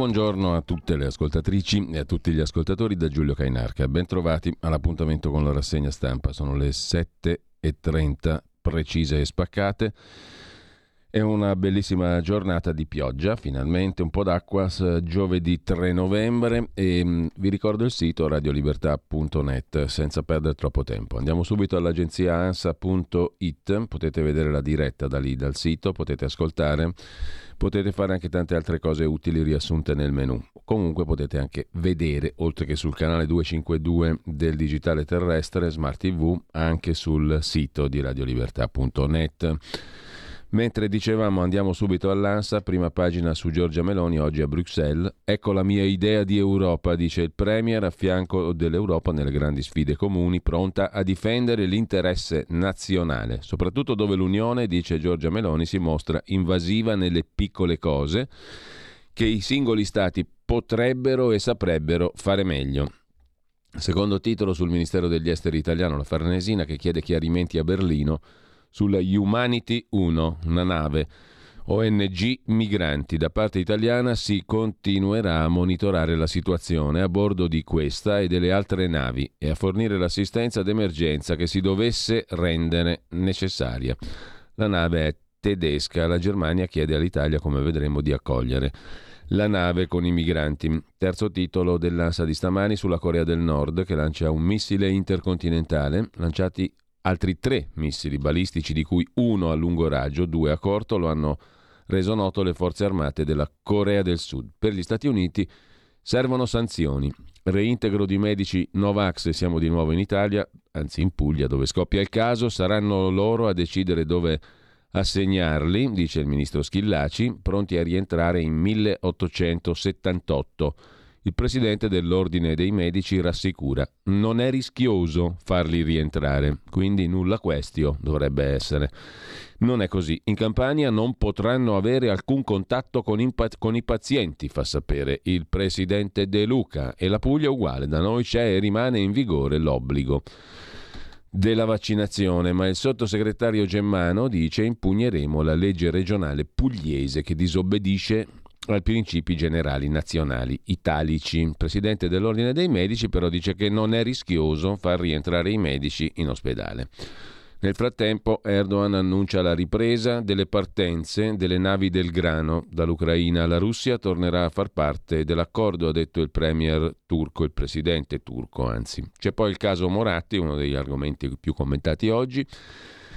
Buongiorno a tutte le ascoltatrici e a tutti gli ascoltatori da Giulio Cainarca. Bentrovati all'appuntamento con la rassegna stampa. Sono le 7.30 precise e spaccate. È una bellissima giornata di pioggia, finalmente un po' d'acqua, giovedì 3 novembre e mm, vi ricordo il sito radiolibertà.net senza perdere troppo tempo. Andiamo subito all'agenzia ansa.it, potete vedere la diretta da lì dal sito, potete ascoltare potete fare anche tante altre cose utili riassunte nel menu. Comunque potete anche vedere, oltre che sul canale 252 del digitale terrestre Smart TV, anche sul sito di radiolibertà.net. Mentre dicevamo andiamo subito all'ANSA, prima pagina su Giorgia Meloni oggi a Bruxelles. Ecco la mia idea di Europa, dice il Premier a fianco dell'Europa nelle grandi sfide comuni, pronta a difendere l'interesse nazionale, soprattutto dove l'Unione, dice Giorgia Meloni, si mostra invasiva nelle piccole cose che i singoli stati potrebbero e saprebbero fare meglio. Secondo titolo sul Ministero degli Esteri italiano, la Farnesina che chiede chiarimenti a Berlino sulla Humanity 1, una nave ONG migranti. Da parte italiana si continuerà a monitorare la situazione a bordo di questa e delle altre navi e a fornire l'assistenza d'emergenza che si dovesse rendere necessaria. La nave è tedesca, la Germania chiede all'Italia, come vedremo, di accogliere la nave con i migranti. Terzo titolo dell'ANSA di stamani sulla Corea del Nord che lancia un missile intercontinentale lanciati Altri tre missili balistici, di cui uno a lungo raggio, due a corto, lo hanno reso noto le forze armate della Corea del Sud. Per gli Stati Uniti servono sanzioni. Reintegro di medici Novax, siamo di nuovo in Italia, anzi in Puglia dove scoppia il caso, saranno loro a decidere dove assegnarli, dice il ministro Schillaci, pronti a rientrare in 1878 il presidente dell'Ordine dei Medici rassicura, non è rischioso farli rientrare, quindi nulla questio dovrebbe essere. Non è così. In Campania non potranno avere alcun contatto con, impa- con, i pazienti, fa sapere il presidente De Luca. E la Puglia è uguale, da noi c'è e rimane in vigore l'obbligo della vaccinazione, ma il sottosegretario Gemmano dice impugneremo la legge regionale pugliese che disobbedisce ai principi generali nazionali italici. Il presidente dell'Ordine dei Medici però dice che non è rischioso far rientrare i medici in ospedale. Nel frattempo Erdogan annuncia la ripresa delle partenze delle navi del grano dall'Ucraina. La Russia tornerà a far parte dell'accordo, ha detto il premier turco, il presidente turco anzi. C'è poi il caso Moratti, uno degli argomenti più commentati oggi.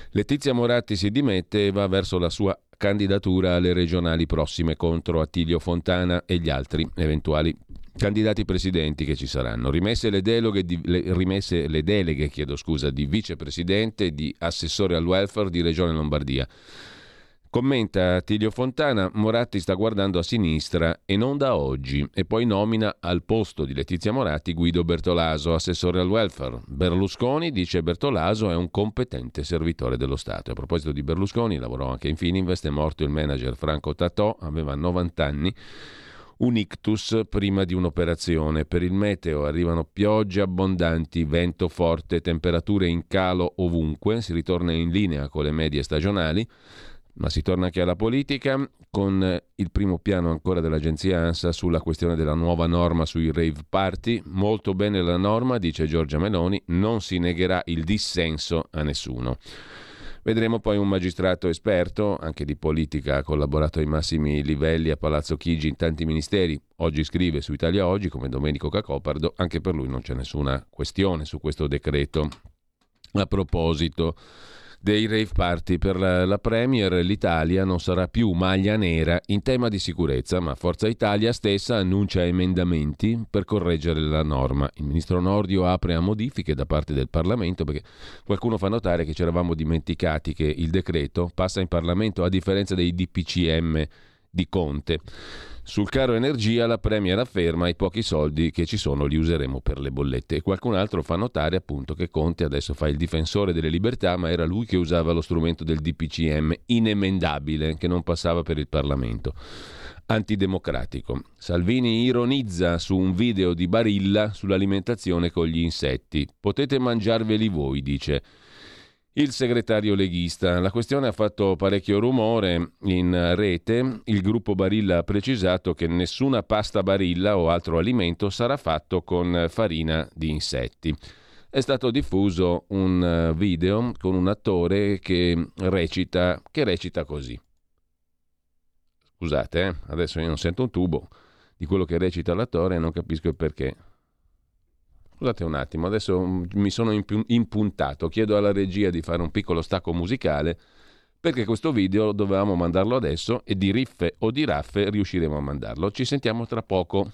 Letizia Moratti si dimette e va verso la sua candidatura alle regionali prossime contro Attilio Fontana e gli altri eventuali candidati presidenti che ci saranno. Rimesse le, di, le, rimesse le deleghe scusa, di vicepresidente e di assessore al welfare di Regione Lombardia. Commenta Tilio Fontana, Moratti sta guardando a sinistra e non da oggi e poi nomina al posto di Letizia Moratti Guido Bertolaso, assessore al welfare. Berlusconi, dice Bertolaso, è un competente servitore dello Stato. A proposito di Berlusconi, lavorò anche in Fininvest, è morto il manager Franco Tatò, aveva 90 anni un ictus prima di un'operazione. Per il meteo arrivano piogge abbondanti, vento forte, temperature in calo ovunque, si ritorna in linea con le medie stagionali. Ma si torna anche alla politica con il primo piano ancora dell'agenzia ANSA sulla questione della nuova norma sui rave party. Molto bene la norma, dice Giorgia Meloni, non si negherà il dissenso a nessuno. Vedremo poi un magistrato esperto, anche di politica, ha collaborato ai massimi livelli a Palazzo Chigi in tanti ministeri. Oggi scrive su Italia Oggi, come Domenico Cacopardo, anche per lui non c'è nessuna questione su questo decreto. A proposito dei rave party per la, la Premier, l'Italia non sarà più maglia nera in tema di sicurezza, ma Forza Italia stessa annuncia emendamenti per correggere la norma. Il ministro Nordio apre a modifiche da parte del Parlamento perché qualcuno fa notare che ci eravamo dimenticati che il decreto passa in Parlamento a differenza dei DPCM di Conte. Sul caro energia la Premier afferma i pochi soldi che ci sono li useremo per le bollette e qualcun altro fa notare appunto che Conte adesso fa il difensore delle libertà ma era lui che usava lo strumento del DPCM inemendabile che non passava per il Parlamento. Antidemocratico. Salvini ironizza su un video di Barilla sull'alimentazione con gli insetti. Potete mangiarveli voi, dice il segretario leghista. La questione ha fatto parecchio rumore in rete. Il gruppo Barilla ha precisato che nessuna pasta Barilla o altro alimento sarà fatto con farina di insetti. È stato diffuso un video con un attore che recita, che recita così. Scusate, eh? adesso io non sento un tubo di quello che recita l'attore e non capisco il perché. Scusate un attimo, adesso mi sono impuntato, chiedo alla regia di fare un piccolo stacco musicale perché questo video dovevamo mandarlo adesso e di riffe o di raffe riusciremo a mandarlo. Ci sentiamo tra poco.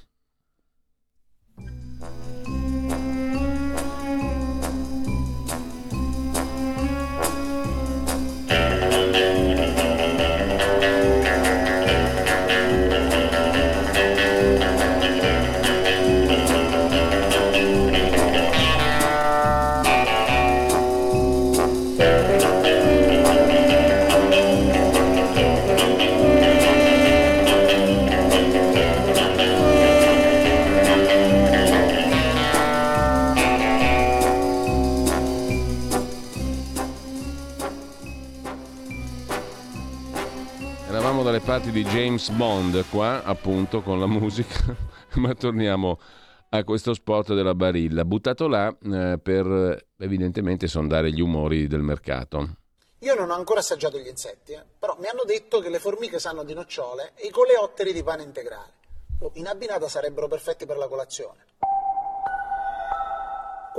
Parti di James Bond qua appunto con la musica, ma torniamo a questo spot della Barilla, buttato là eh, per evidentemente sondare gli umori del mercato. Io non ho ancora assaggiato gli insetti, eh, però mi hanno detto che le formiche sanno di nocciole e i coleotteri di pane integrale. In abbinata sarebbero perfetti per la colazione.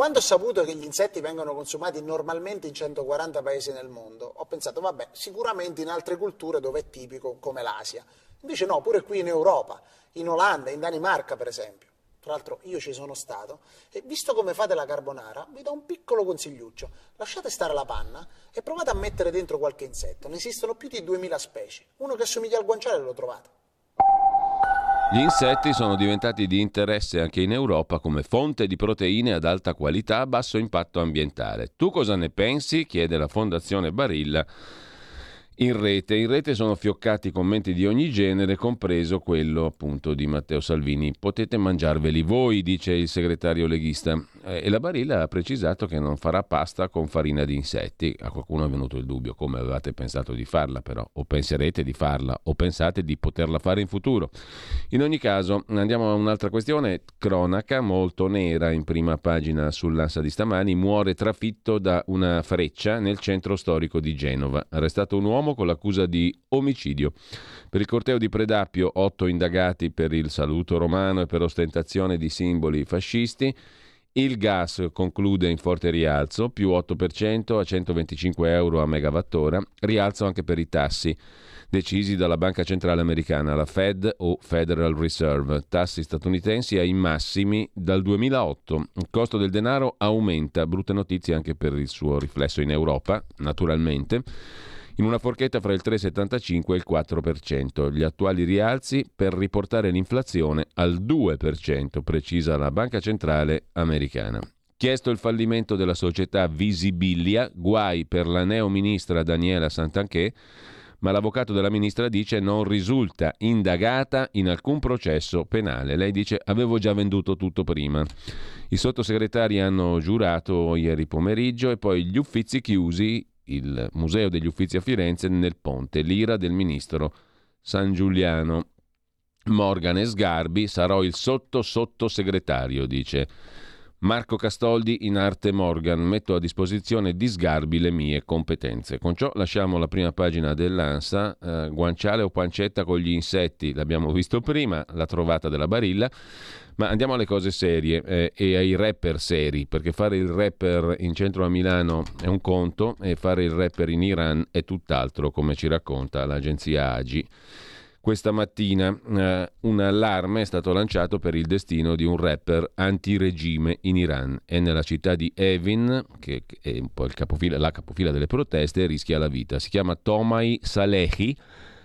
Quando ho saputo che gli insetti vengono consumati normalmente in 140 paesi nel mondo, ho pensato, vabbè, sicuramente in altre culture dove è tipico, come l'Asia. Invece no, pure qui in Europa, in Olanda, in Danimarca per esempio. Tra l'altro io ci sono stato e visto come fate la carbonara, vi do un piccolo consigliuccio. Lasciate stare la panna e provate a mettere dentro qualche insetto. Ne esistono più di 2000 specie. Uno che assomiglia al guanciale lo trovate. Gli insetti sono diventati di interesse anche in Europa come fonte di proteine ad alta qualità a basso impatto ambientale. Tu cosa ne pensi? chiede la Fondazione Barilla in rete. In rete sono fioccati commenti di ogni genere, compreso quello appunto di Matteo Salvini. Potete mangiarveli voi, dice il segretario leghista. Eh, e la Barilla ha precisato che non farà pasta con farina di insetti. A qualcuno è venuto il dubbio come avevate pensato di farla, però, o penserete di farla, o pensate di poterla fare in futuro. In ogni caso, andiamo a un'altra questione. Cronaca molto nera in prima pagina sull'Ansa di stamani. Muore trafitto da una freccia nel centro storico di Genova. Arrestato un uomo con l'accusa di omicidio. Per il corteo di Predappio, otto indagati per il saluto romano e per ostentazione di simboli fascisti. Il gas conclude in forte rialzo, più 8% a 125 euro a megawattora, rialzo anche per i tassi decisi dalla Banca Centrale Americana, la Fed o Federal Reserve, tassi statunitensi ai massimi dal 2008. Il costo del denaro aumenta, brutte notizie anche per il suo riflesso in Europa, naturalmente in una forchetta fra il 3,75 e il 4%. Gli attuali rialzi per riportare l'inflazione al 2%, precisa la Banca Centrale americana. Chiesto il fallimento della società Visibilia, guai per la neo ministra Daniela Santanché, ma l'avvocato della ministra dice non risulta indagata in alcun processo penale. Lei dice avevo già venduto tutto prima. I sottosegretari hanno giurato ieri pomeriggio e poi gli uffizi chiusi il Museo degli Uffizi a Firenze nel ponte, l'ira del ministro San Giuliano. Morgan e Sgarbi sarò il sotto sottosegretario, dice Marco Castoldi in arte Morgan, metto a disposizione di Sgarbi le mie competenze. Con ciò lasciamo la prima pagina dell'ANSA, eh, guanciale o pancetta con gli insetti, l'abbiamo visto prima, la trovata della Barilla, ma andiamo alle cose serie eh, e ai rapper seri, perché fare il rapper in centro a Milano è un conto e fare il rapper in Iran è tutt'altro, come ci racconta l'agenzia AGI. Questa mattina eh, un allarme è stato lanciato per il destino di un rapper antiregime in Iran e nella città di Evin, che è un po' capofila, la capofila delle proteste, rischia la vita. Si chiama Tomai Salehi,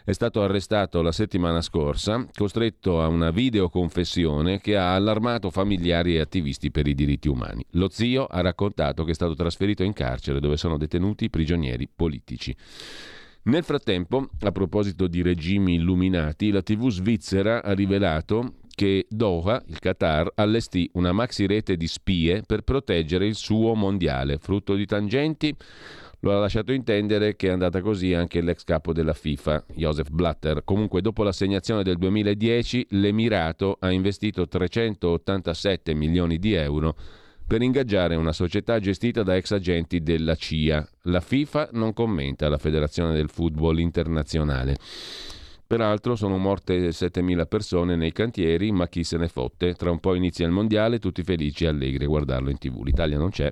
è stato arrestato la settimana scorsa, costretto a una videoconfessione che ha allarmato familiari e attivisti per i diritti umani. Lo zio ha raccontato che è stato trasferito in carcere dove sono detenuti prigionieri politici. Nel frattempo, a proposito di regimi illuminati, la TV svizzera ha rivelato che Doha, il Qatar, allestì una maxi rete di spie per proteggere il suo mondiale, frutto di tangenti. Lo ha lasciato intendere che è andata così anche l'ex capo della FIFA, Joseph Blatter. Comunque, dopo l'assegnazione del 2010, l'Emirato ha investito 387 milioni di euro per ingaggiare una società gestita da ex agenti della CIA. La FIFA non commenta la Federazione del Football Internazionale. Peraltro sono morte 7.000 persone nei cantieri, ma chi se ne fotte? Tra un po' inizia il mondiale, tutti felici e allegri a guardarlo in tv. L'Italia non c'è.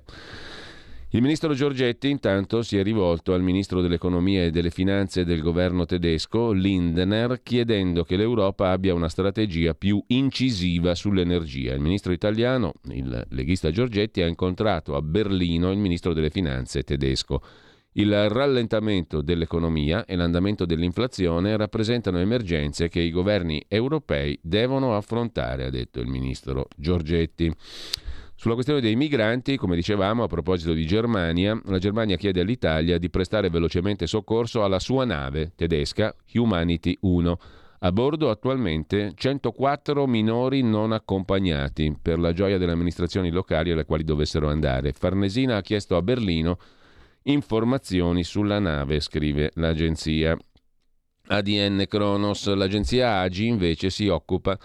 Il ministro Giorgetti intanto si è rivolto al ministro dell'economia e delle finanze del governo tedesco, Lindner, chiedendo che l'Europa abbia una strategia più incisiva sull'energia. Il ministro italiano, il leghista Giorgetti, ha incontrato a Berlino il ministro delle finanze tedesco. Il rallentamento dell'economia e l'andamento dell'inflazione rappresentano emergenze che i governi europei devono affrontare, ha detto il ministro Giorgetti. Sulla questione dei migranti, come dicevamo a proposito di Germania, la Germania chiede all'Italia di prestare velocemente soccorso alla sua nave tedesca Humanity 1. A bordo attualmente 104 minori non accompagnati, per la gioia delle amministrazioni locali alle quali dovessero andare. Farnesina ha chiesto a Berlino informazioni sulla nave, scrive l'agenzia. ADN Kronos, l'agenzia AGI invece si occupa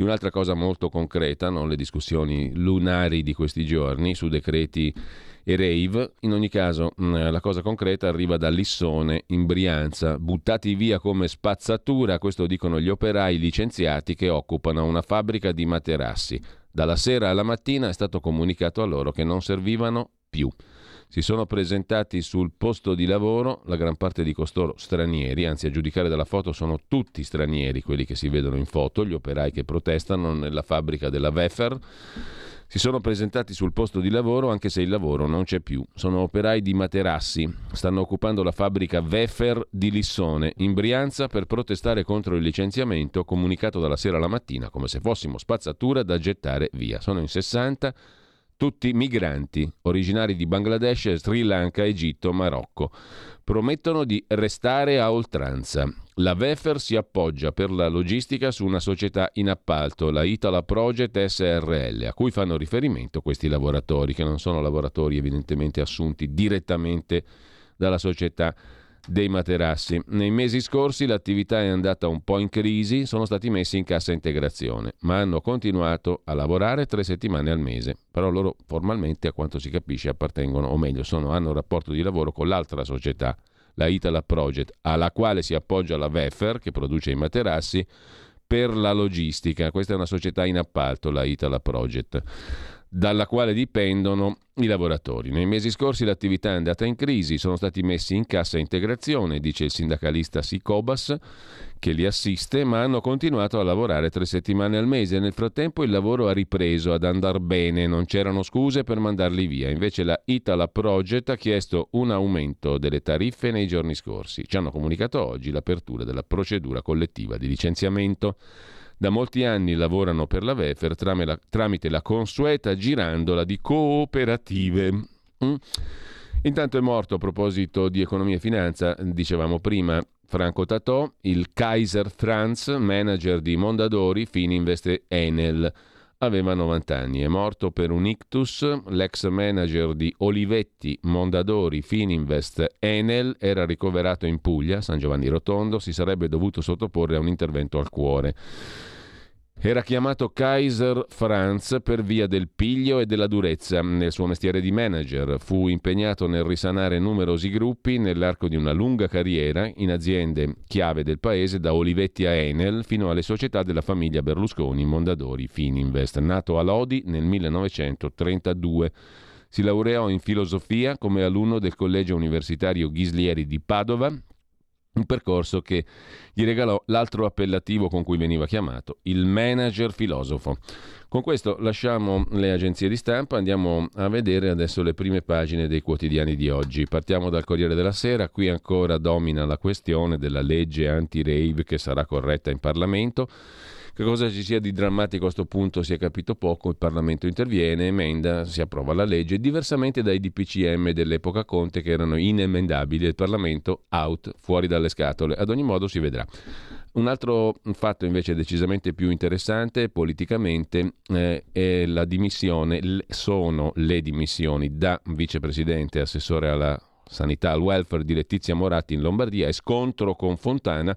di un'altra cosa molto concreta, non le discussioni lunari di questi giorni su decreti e rave. In ogni caso, mm, la cosa concreta arriva da Lissone in Brianza, buttati via come spazzatura, questo dicono gli operai licenziati che occupano una fabbrica di materassi. Dalla sera alla mattina è stato comunicato a loro che non servivano più si sono presentati sul posto di lavoro, la gran parte di costoro stranieri, anzi a giudicare dalla foto sono tutti stranieri quelli che si vedono in foto, gli operai che protestano nella fabbrica della Wefer. Si sono presentati sul posto di lavoro anche se il lavoro non c'è più. Sono operai di materassi, stanno occupando la fabbrica Wefer di Lissone in Brianza per protestare contro il licenziamento comunicato dalla sera alla mattina come se fossimo spazzatura da gettare via. Sono in 60 tutti migranti, originari di Bangladesh, Sri Lanka, Egitto, Marocco. Promettono di restare a oltranza. La Vefer si appoggia per la logistica su una società in appalto, la Itala Project SRL, a cui fanno riferimento questi lavoratori, che non sono lavoratori evidentemente assunti direttamente dalla società dei materassi. Nei mesi scorsi l'attività è andata un po' in crisi, sono stati messi in cassa integrazione, ma hanno continuato a lavorare tre settimane al mese. Però loro formalmente, a quanto si capisce, appartengono, o meglio, sono, hanno un rapporto di lavoro con l'altra società, la Itala Project, alla quale si appoggia la Vefer, che produce i materassi, per la logistica. Questa è una società in appalto, la Itala Project dalla quale dipendono i lavoratori. Nei mesi scorsi l'attività è andata in crisi, sono stati messi in cassa integrazione, dice il sindacalista Sicobas, che li assiste, ma hanno continuato a lavorare tre settimane al mese. Nel frattempo il lavoro ha ripreso ad andare bene, non c'erano scuse per mandarli via. Invece la Itala Project ha chiesto un aumento delle tariffe nei giorni scorsi. Ci hanno comunicato oggi l'apertura della procedura collettiva di licenziamento. Da molti anni lavorano per la Vefer tramite la consueta girandola di cooperative. Mm? Intanto è morto a proposito di economia e finanza, dicevamo prima, Franco Tatò, il Kaiser Franz, manager di Mondadori, Fininvest Enel. Aveva 90 anni, è morto per un ictus, l'ex manager di Olivetti, Mondadori, Fininvest, Enel era ricoverato in Puglia, San Giovanni Rotondo, si sarebbe dovuto sottoporre a un intervento al cuore. Era chiamato Kaiser Franz per via del piglio e della durezza nel suo mestiere di manager. Fu impegnato nel risanare numerosi gruppi nell'arco di una lunga carriera in aziende chiave del paese, da Olivetti a Enel fino alle società della famiglia Berlusconi, Mondadori, Fininvest. Nato a Lodi nel 1932. Si laureò in filosofia come alunno del Collegio Universitario Ghislieri di Padova un percorso che gli regalò l'altro appellativo con cui veniva chiamato, il manager filosofo. Con questo lasciamo le agenzie di stampa, andiamo a vedere adesso le prime pagine dei quotidiani di oggi. Partiamo dal Corriere della Sera, qui ancora domina la questione della legge anti-rave che sarà corretta in Parlamento. Che cosa ci sia di drammatico a questo punto si è capito poco, il Parlamento interviene, emenda, si approva la legge, diversamente dai DPCM dell'epoca Conte che erano inemendabili, il Parlamento out, fuori dalle scatole. Ad ogni modo si vedrà. Un altro fatto invece decisamente più interessante politicamente eh, è la dimissione, sono le dimissioni da vicepresidente assessore alla sanità al welfare di Letizia Moratti in Lombardia e scontro con Fontana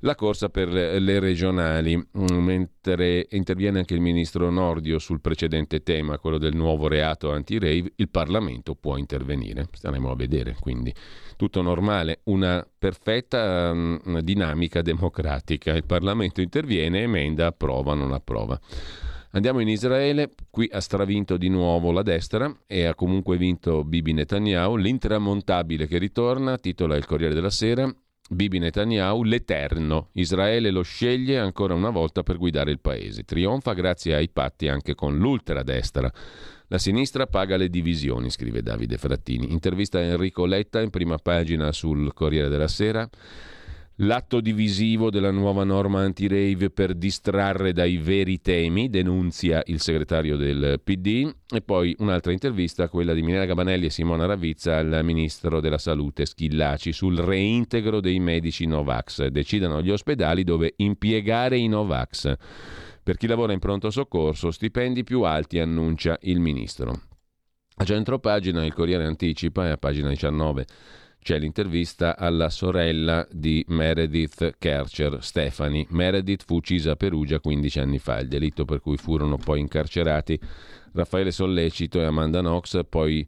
la corsa per le regionali, mm, mentre interviene anche il ministro Nordio sul precedente tema, quello del nuovo reato anti-rave, il Parlamento può intervenire. Staremo a vedere, quindi tutto normale, una perfetta um, dinamica democratica. Il Parlamento interviene, emenda, approva, non approva. Andiamo in Israele, qui ha stravinto di nuovo la destra e ha comunque vinto Bibi Netanyahu, l'intramontabile che ritorna, titola il Corriere della Sera, Bibi Netanyahu, l'Eterno. Israele lo sceglie ancora una volta per guidare il paese. Trionfa grazie ai patti anche con l'ultradestra. La sinistra paga le divisioni, scrive Davide Frattini. Intervista a Enrico Letta in prima pagina sul Corriere della Sera. L'atto divisivo della nuova norma anti-rave per distrarre dai veri temi, denunzia il segretario del PD. E poi un'altra intervista, quella di Milena Gabanelli e Simona Ravizza al ministro della Salute Schillaci sul reintegro dei medici Novax. Decidano gli ospedali dove impiegare i Novax. Per chi lavora in pronto soccorso, stipendi più alti, annuncia il ministro. A centro pagina il Corriere anticipa, è a pagina 19 c'è l'intervista alla sorella di Meredith Kercher, Stefani. Meredith fu uccisa a Perugia 15 anni fa, il delitto per cui furono poi incarcerati Raffaele Sollecito e Amanda Knox, poi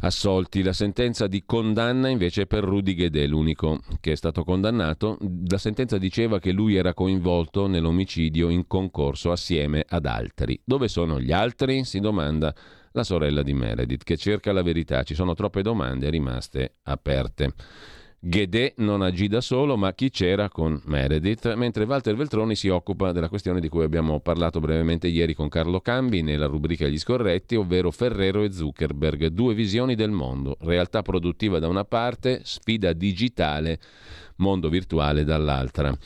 assolti. La sentenza di condanna invece è per Rudy Ghedè, l'unico che è stato condannato. La sentenza diceva che lui era coinvolto nell'omicidio in concorso assieme ad altri. Dove sono gli altri? Si domanda la sorella di Meredith, che cerca la verità. Ci sono troppe domande rimaste aperte. Ghedè non agì da solo, ma chi c'era con Meredith, mentre Walter Veltroni si occupa della questione di cui abbiamo parlato brevemente ieri con Carlo Cambi nella rubrica Gli scorretti, ovvero Ferrero e Zuckerberg, due visioni del mondo, realtà produttiva da una parte, sfida digitale, mondo virtuale dall'altra.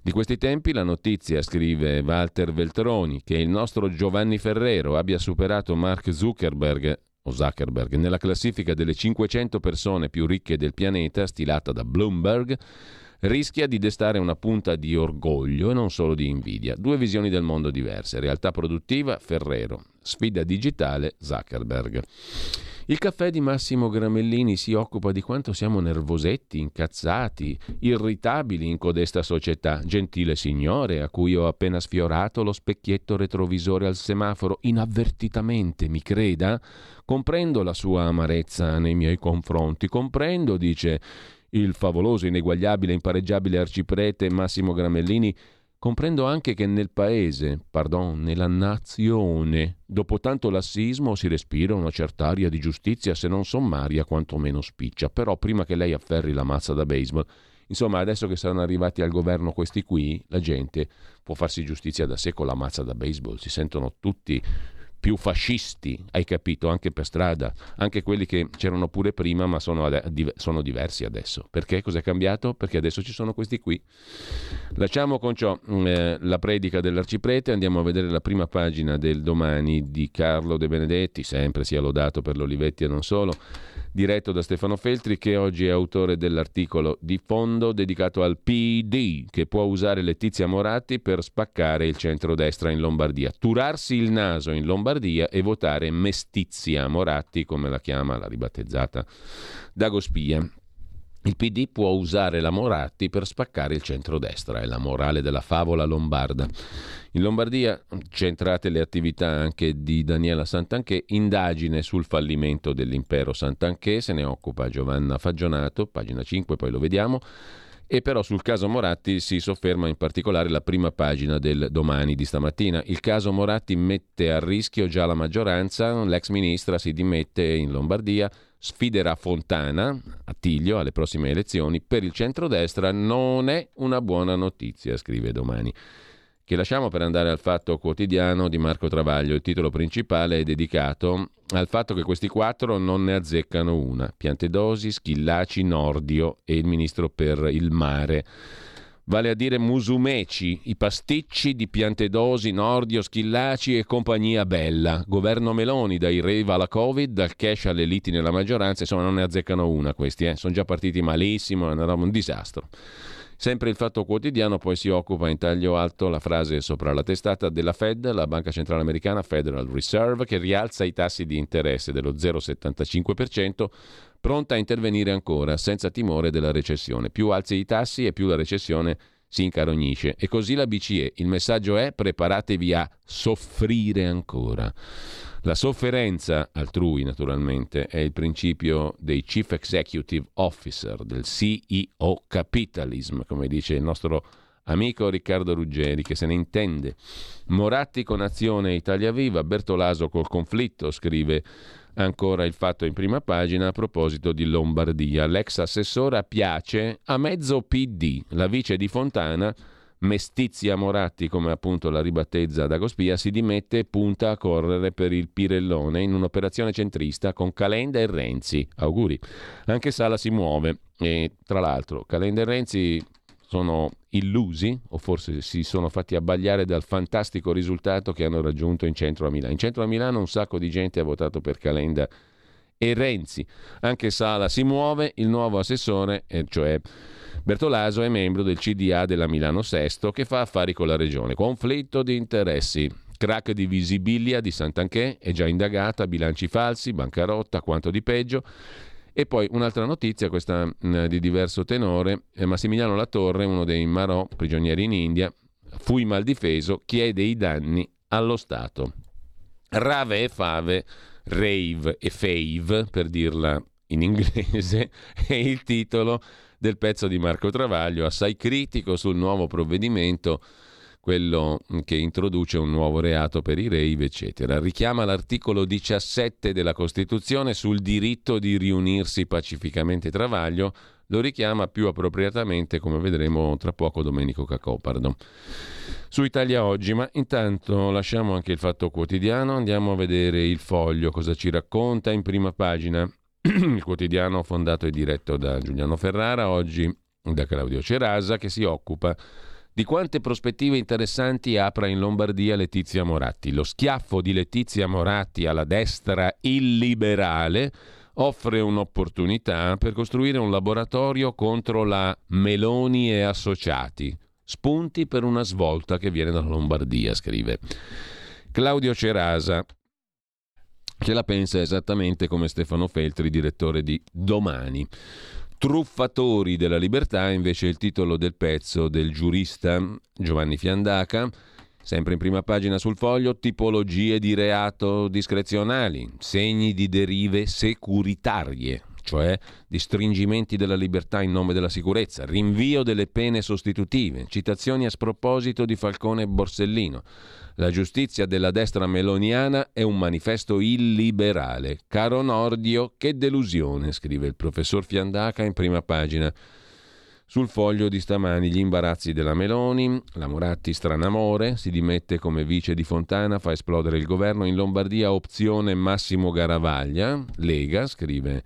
Di questi tempi la notizia, scrive Walter Veltroni, che il nostro Giovanni Ferrero abbia superato Mark Zuckerberg o Zuckerberg nella classifica delle 500 persone più ricche del pianeta, stilata da Bloomberg, rischia di destare una punta di orgoglio e non solo di invidia. Due visioni del mondo diverse, realtà produttiva Ferrero, sfida digitale Zuckerberg. Il caffè di Massimo Gramellini si occupa di quanto siamo nervosetti, incazzati, irritabili in codesta società. Gentile signore, a cui ho appena sfiorato lo specchietto retrovisore al semaforo, inavvertitamente, mi creda? Comprendo la sua amarezza nei miei confronti, comprendo, dice il favoloso, ineguagliabile, impareggiabile arciprete Massimo Gramellini, Comprendo anche che nel paese, pardon, nella nazione, dopo tanto lassismo si respira una certa aria di giustizia, se non sommaria, quantomeno spiccia. Però prima che lei afferri la mazza da baseball, insomma, adesso che saranno arrivati al governo questi qui, la gente può farsi giustizia da sé con la mazza da baseball. Si sentono tutti più fascisti, hai capito, anche per strada, anche quelli che c'erano pure prima ma sono, ade- sono diversi adesso. Perché? Cos'è cambiato? Perché adesso ci sono questi qui. Lasciamo con ciò mm, eh, la predica dell'arciprete, andiamo a vedere la prima pagina del domani di Carlo De Benedetti, sempre sia lodato per l'Olivetti e non solo diretto da Stefano Feltri, che oggi è autore dell'articolo di fondo dedicato al PD, che può usare Letizia Moratti per spaccare il centrodestra in Lombardia, turarsi il naso in Lombardia e votare Mestizia Moratti, come la chiama la ribattezzata Dagospia. Il PD può usare la Moratti per spaccare il centrodestra, è la morale della favola lombarda. In Lombardia, centrate le attività anche di Daniela Santanché, indagine sul fallimento dell'impero Santanché, se ne occupa Giovanna Fagionato, pagina 5, poi lo vediamo. E però sul caso Moratti si sofferma in particolare la prima pagina del domani di stamattina. Il caso Moratti mette a rischio già la maggioranza, l'ex ministra si dimette in Lombardia, sfiderà Fontana, Attilio, alle prossime elezioni. Per il centrodestra non è una buona notizia, scrive domani che lasciamo per andare al fatto quotidiano di Marco Travaglio. Il titolo principale è dedicato al fatto che questi quattro non ne azzeccano una. Piantedosi, Schillaci, Nordio e il ministro per il mare. Vale a dire Musumeci, i pasticci di Piantedosi, Nordio, Schillaci e compagnia bella. Governo Meloni, dai rave alla Covid, dal cash alle liti nella maggioranza, insomma non ne azzeccano una questi, eh. sono già partiti malissimo, è un disastro. Sempre il Fatto Quotidiano poi si occupa in taglio alto la frase sopra la testata della Fed, la Banca Centrale Americana Federal Reserve, che rialza i tassi di interesse dello 0,75%, pronta a intervenire ancora senza timore della recessione. Più alzi i tassi e più la recessione si incarognisce. E così la BCE. Il messaggio è preparatevi a soffrire ancora. La sofferenza altrui, naturalmente, è il principio dei Chief Executive Officer, del CEO Capitalism, come dice il nostro amico Riccardo Ruggeri, che se ne intende. Moratti con Azione Italia Viva, Bertolaso col conflitto, scrive ancora il fatto in prima pagina a proposito di Lombardia. L'ex assessora piace a mezzo PD, la vice di Fontana Mestizia Moratti, come appunto la ribattezza Dagospia, si dimette e punta a correre per il Pirellone in un'operazione centrista con Calenda e Renzi. Auguri. Anche Sala si muove e tra l'altro Calenda e Renzi sono illusi o forse si sono fatti abbagliare dal fantastico risultato che hanno raggiunto in centro a Milano. In centro a Milano un sacco di gente ha votato per Calenda e Renzi. Anche Sala si muove, il nuovo assessore, cioè Bertolaso è membro del CDA della Milano Sesto che fa affari con la regione. Conflitto di interessi. Crack di Visibilia di Sant'Anché è già indagata, bilanci falsi, bancarotta, quanto di peggio. E poi un'altra notizia, questa mh, di diverso tenore, Massimiliano Latorre, uno dei Marò, prigionieri in India, fui mal difeso, chiede i danni allo Stato. Rave e fave, rave e fave, per dirla in inglese, è il titolo del pezzo di Marco Travaglio, assai critico sul nuovo provvedimento, quello che introduce un nuovo reato per i rave, eccetera. Richiama l'articolo 17 della Costituzione sul diritto di riunirsi pacificamente Travaglio, lo richiama più appropriatamente, come vedremo tra poco, Domenico Cacopardo. Su Italia Oggi, ma intanto lasciamo anche il fatto quotidiano, andiamo a vedere il foglio, cosa ci racconta in prima pagina. il quotidiano fondato e diretto da Giuliano Ferrara, oggi da Claudio Cerasa, che si occupa di quante prospettive interessanti apra in Lombardia Letizia Moratti. Lo schiaffo di Letizia Moratti alla destra illiberale offre un'opportunità per costruire un laboratorio contro la Meloni e associati. Spunti per una svolta che viene dalla Lombardia, scrive. Claudio Cerasa, che la pensa esattamente come Stefano Feltri, direttore di Domani. Truffatori della libertà, invece è il titolo del pezzo del giurista Giovanni Fiandaca, sempre in prima pagina sul foglio, tipologie di reato discrezionali, segni di derive securitarie, cioè di stringimenti della libertà in nome della sicurezza, rinvio delle pene sostitutive, citazioni a sproposito di Falcone e Borsellino. La giustizia della destra meloniana è un manifesto illiberale. Caro Nordio, che delusione, scrive il professor Fiandaca in prima pagina. Sul foglio di stamani gli imbarazzi della Meloni, la Moratti stranamore, si dimette come vice di Fontana, fa esplodere il governo in Lombardia, opzione Massimo Garavaglia, Lega, scrive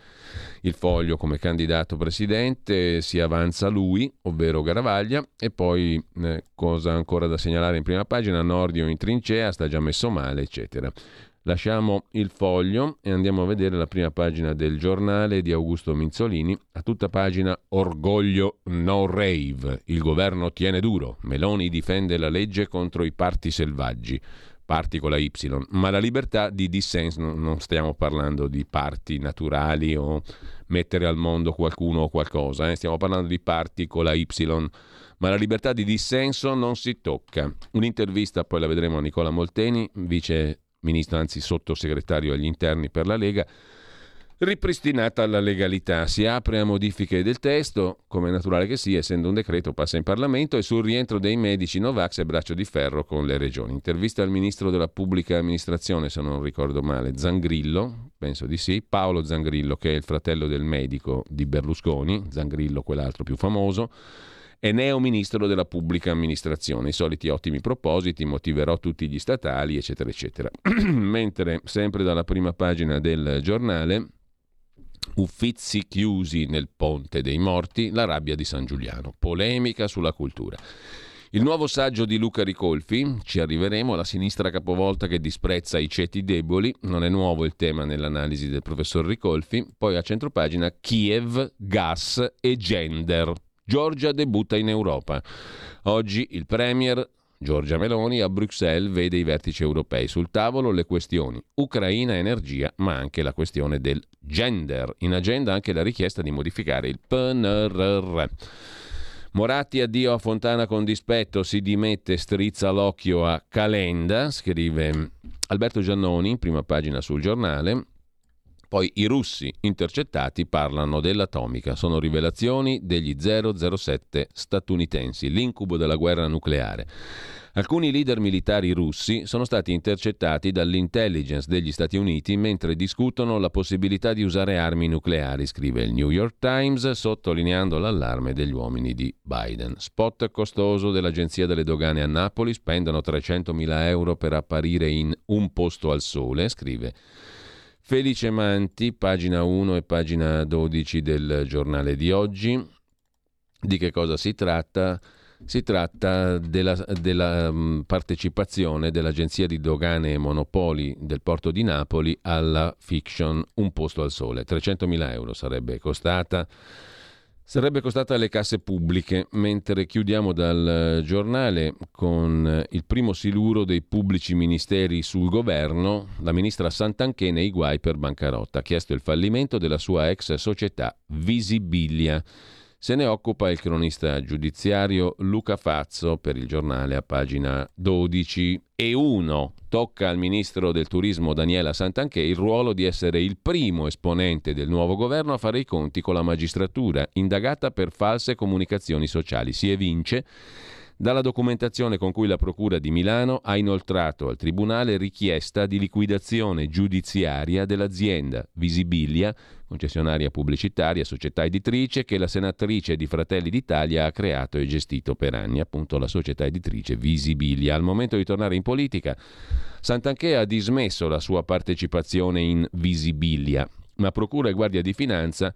il foglio come candidato presidente, si avanza lui, ovvero Garavaglia, e poi eh, cosa ancora da segnalare in prima pagina, Nordio in trincea, sta già messo male, eccetera. Lasciamo il foglio e andiamo a vedere la prima pagina del giornale di Augusto Minzolini. A tutta pagina Orgoglio no rave. Il governo tiene duro. Meloni difende la legge contro i parti selvaggi. parti con la Y, ma la libertà di dissenso, non stiamo parlando di parti naturali o mettere al mondo qualcuno o qualcosa, eh? stiamo parlando di parti con la Y, ma la libertà di dissenso non si tocca. Un'intervista, poi la vedremo a Nicola Molteni, vice ministro, anzi sottosegretario agli interni per la Lega, ripristinata la legalità. Si apre a modifiche del testo, come è naturale che sia, essendo un decreto passa in Parlamento, e sul rientro dei medici Novax e braccio di ferro con le regioni. Intervista al ministro della pubblica amministrazione, se non ricordo male, Zangrillo, penso di sì, Paolo Zangrillo, che è il fratello del medico di Berlusconi, Zangrillo quell'altro più famoso è neo ministro della pubblica amministrazione. I soliti ottimi propositi, motiverò tutti gli statali, eccetera, eccetera. Mentre, sempre dalla prima pagina del giornale, Uffizi chiusi nel Ponte dei Morti, la rabbia di San Giuliano. Polemica sulla cultura. Il nuovo saggio di Luca Ricolfi, ci arriveremo, la sinistra capovolta che disprezza i ceti deboli, non è nuovo il tema nell'analisi del professor Ricolfi, poi a centropagina Kiev, gas e gender. Giorgia debutta in Europa. Oggi il Premier Giorgia Meloni a Bruxelles vede i vertici europei. Sul tavolo le questioni Ucraina, energia, ma anche la questione del gender. In agenda anche la richiesta di modificare il PNRR. Moratti addio a Fontana con dispetto, si dimette, strizza l'occhio a Calenda, scrive Alberto Giannoni, prima pagina sul giornale. Poi i russi intercettati parlano dell'atomica, sono rivelazioni degli 007 statunitensi, l'incubo della guerra nucleare. Alcuni leader militari russi sono stati intercettati dall'intelligence degli Stati Uniti mentre discutono la possibilità di usare armi nucleari, scrive il New York Times, sottolineando l'allarme degli uomini di Biden. Spot costoso dell'Agenzia delle Dogane a Napoli, spendono 300.000 euro per apparire in Un posto al sole, scrive Felice Manti, pagina 1 e pagina 12 del giornale di oggi. Di che cosa si tratta? Si tratta della, della um, partecipazione dell'Agenzia di Dogane e Monopoli del Porto di Napoli alla fiction Un posto al sole. 300.000 euro sarebbe costata Sarebbe costata alle casse pubbliche, mentre chiudiamo dal giornale con il primo siluro dei pubblici ministeri sul governo, la ministra Santanché nei guai per bancarotta. Ha chiesto il fallimento della sua ex società Visibilia. Se ne occupa il cronista giudiziario Luca Fazzo per il giornale a pagina 12 e 1. Tocca al ministro del turismo Daniela Santanché il ruolo di essere il primo esponente del nuovo governo a fare i conti con la magistratura, indagata per false comunicazioni sociali. Si evince dalla documentazione con cui la Procura di Milano ha inoltrato al Tribunale richiesta di liquidazione giudiziaria dell'azienda Visibilia, concessionaria pubblicitaria, società editrice che la senatrice di Fratelli d'Italia ha creato e gestito per anni, appunto la società editrice Visibilia. Al momento di tornare in politica, Santanché ha dismesso la sua partecipazione in Visibilia, ma Procura e Guardia di Finanza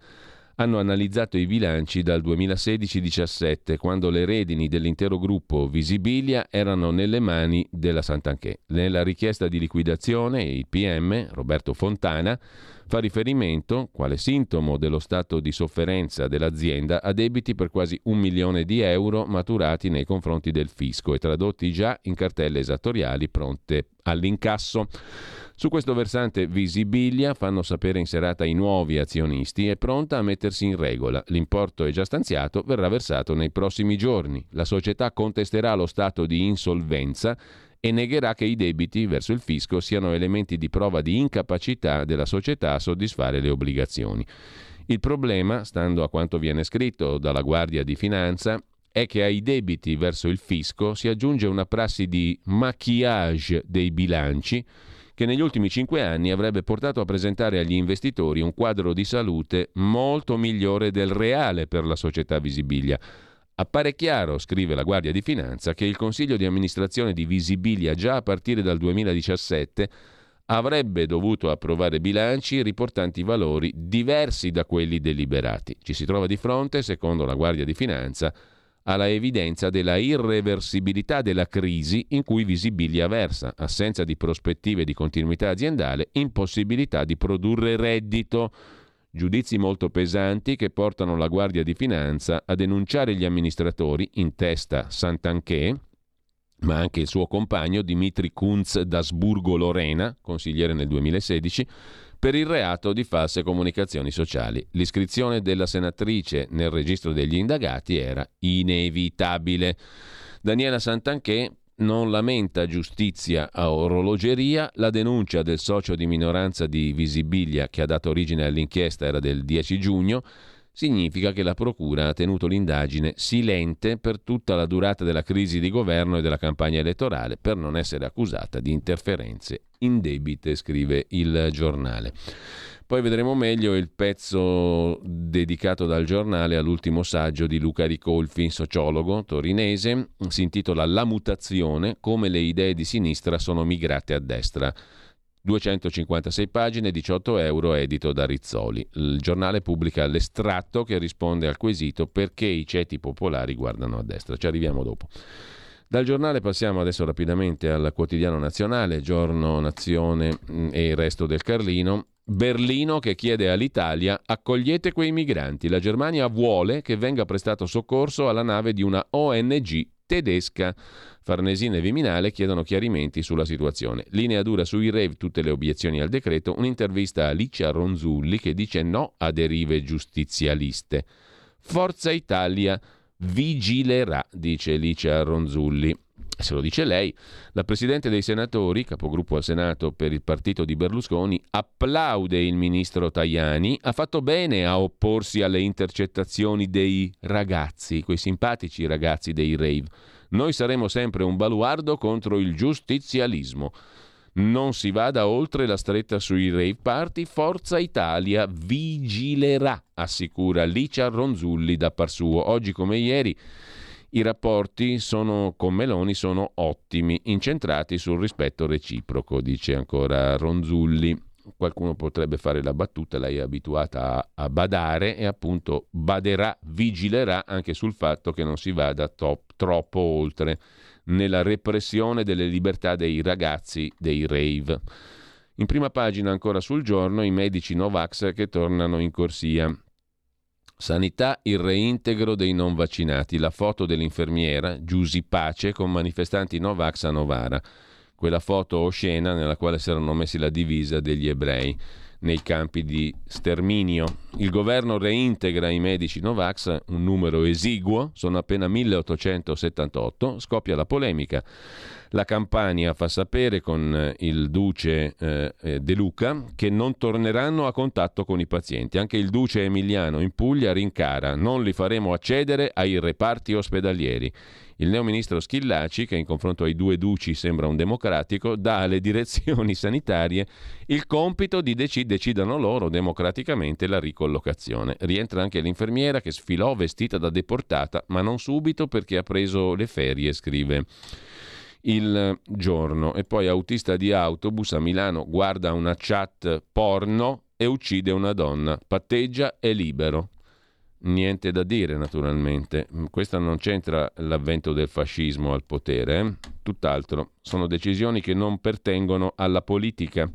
hanno analizzato i bilanci dal 2016-17, quando le redini dell'intero gruppo Visibilia erano nelle mani della Santanché. Nella richiesta di liquidazione, il PM, Roberto Fontana, fa riferimento, quale sintomo dello stato di sofferenza dell'azienda, a debiti per quasi un milione di euro maturati nei confronti del fisco e tradotti già in cartelle esattoriali pronte all'incasso. Su questo versante Visibilia fanno sapere in serata i nuovi azionisti è pronta a mettersi in regola. L'importo è già stanziato, verrà versato nei prossimi giorni. La società contesterà lo stato di insolvenza e negherà che i debiti verso il fisco siano elementi di prova di incapacità della società a soddisfare le obbligazioni. Il problema, stando a quanto viene scritto dalla Guardia di Finanza, è che ai debiti verso il fisco si aggiunge una prassi di maquillage dei bilanci che negli ultimi cinque anni avrebbe portato a presentare agli investitori un quadro di salute molto migliore del reale per la società Visibilia. Appare chiaro, scrive la Guardia di Finanza, che il Consiglio di amministrazione di Visibilia già a partire dal 2017 avrebbe dovuto approvare bilanci riportanti valori diversi da quelli deliberati. Ci si trova di fronte, secondo la Guardia di Finanza, alla evidenza della irreversibilità della crisi in cui Visibilia versa, assenza di prospettive di continuità aziendale, impossibilità di produrre reddito. Giudizi molto pesanti che portano la Guardia di Finanza a denunciare gli amministratori, in testa Santanché, ma anche il suo compagno Dimitri Kunz d'Asburgo-Lorena, consigliere nel 2016, per il reato di false comunicazioni sociali. L'iscrizione della senatrice nel registro degli indagati era inevitabile. Daniela Santanché non lamenta giustizia a orologeria, la denuncia del socio di minoranza di Visibilia che ha dato origine all'inchiesta era del 10 giugno, significa che la Procura ha tenuto l'indagine silente per tutta la durata della crisi di governo e della campagna elettorale per non essere accusata di interferenze indebite, scrive il giornale. Poi vedremo meglio il pezzo dedicato dal giornale all'ultimo saggio di Luca Ricolfi, sociologo torinese, si intitola La mutazione, come le idee di sinistra sono migrate a destra. 256 pagine, 18 euro, edito da Rizzoli. Il giornale pubblica l'estratto che risponde al quesito perché i ceti popolari guardano a destra. Ci arriviamo dopo. Dal giornale passiamo adesso rapidamente al quotidiano nazionale, giorno, nazione mm, e il resto del Carlino. Berlino che chiede all'Italia accogliete quei migranti. La Germania vuole che venga prestato soccorso alla nave di una ONG tedesca. Farnesina e Viminale chiedono chiarimenti sulla situazione. Linea dura sui rave, tutte le obiezioni al decreto, un'intervista a Licia Ronzulli che dice no a derive giustizialiste. Forza Italia vigilerà, dice Licia Ronzulli. Se lo dice lei, la Presidente dei Senatori, capogruppo al Senato per il partito di Berlusconi, applaude il ministro Tajani, ha fatto bene a opporsi alle intercettazioni dei ragazzi, quei simpatici ragazzi dei rave noi saremo sempre un baluardo contro il giustizialismo. Non si vada oltre la stretta sui rave party, Forza Italia vigilerà, assicura Licia Ronzulli da par suo. Oggi come ieri i rapporti sono, con Meloni sono ottimi, incentrati sul rispetto reciproco, dice ancora Ronzulli qualcuno potrebbe fare la battuta, lei è abituata a, a, badare e appunto baderà, vigilerà anche sul fatto che non si vada top, troppo oltre nella repressione delle libertà dei ragazzi dei rave. In prima pagina ancora sul giorno i medici Novax che tornano in corsia. Sanità, il reintegro dei non vaccinati, la foto dell'infermiera Giusy Pace con manifestanti Novax a Novara quella foto oscena nella quale si erano messi la divisa degli ebrei nei campi di sterminio. Il governo reintegra i medici Novax, un numero esiguo, sono appena 1878, scoppia la polemica. La Campania fa sapere con eh, il duce eh, eh, De Luca che non torneranno a contatto con i pazienti. Anche il duce Emiliano in Puglia rincara, non li faremo accedere ai reparti ospedalieri. Il neoministro Schillaci, che in confronto ai due duci sembra un democratico, dà alle direzioni sanitarie il compito di dec- decidano loro democraticamente la ricollocazione. Rientra anche l'infermiera che sfilò vestita da deportata, ma non subito perché ha preso le ferie, scrive il giorno. E poi autista di autobus a Milano guarda una chat porno e uccide una donna. Patteggia è libero. Niente da dire naturalmente, mm, questa non c'entra l'avvento del fascismo al potere, eh? tutt'altro, sono decisioni che non pertengono alla politica,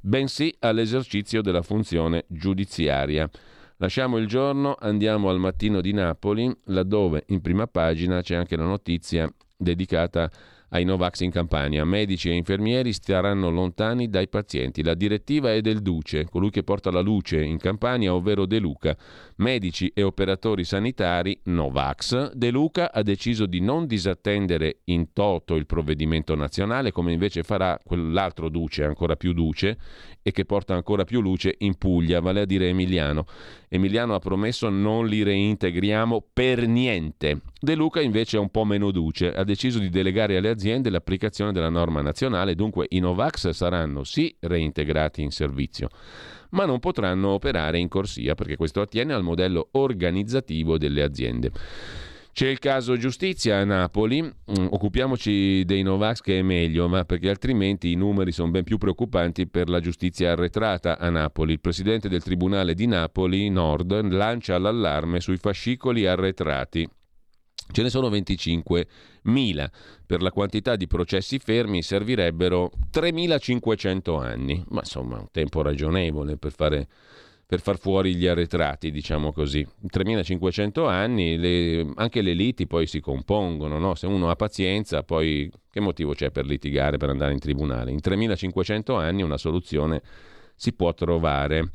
bensì all'esercizio della funzione giudiziaria. Lasciamo il giorno, andiamo al mattino di Napoli, laddove in prima pagina c'è anche la notizia dedicata a ai Novax in Campania. Medici e infermieri staranno lontani dai pazienti. La direttiva è del Duce, colui che porta la luce in Campania, ovvero De Luca. Medici e operatori sanitari Novax. De Luca ha deciso di non disattendere in toto il provvedimento nazionale, come invece farà quell'altro Duce, ancora più Duce, e che porta ancora più luce in Puglia, vale a dire Emiliano. Emiliano ha promesso non li reintegriamo per niente. De Luca invece è un po' meno duce, ha deciso di delegare alle aziende l'applicazione della norma nazionale, dunque i Novax saranno sì reintegrati in servizio, ma non potranno operare in corsia perché questo attiene al modello organizzativo delle aziende. C'è il caso giustizia a Napoli, mm, occupiamoci dei Novax che è meglio, ma perché altrimenti i numeri sono ben più preoccupanti per la giustizia arretrata a Napoli. Il presidente del Tribunale di Napoli, Nord, lancia l'allarme sui fascicoli arretrati. Ce ne sono 25.000. Per la quantità di processi fermi servirebbero 3.500 anni, ma insomma un tempo ragionevole per fare per far fuori gli arretrati, diciamo così. In 3500 anni le, anche le liti poi si compongono, no? se uno ha pazienza poi che motivo c'è per litigare, per andare in tribunale? In 3500 anni una soluzione si può trovare.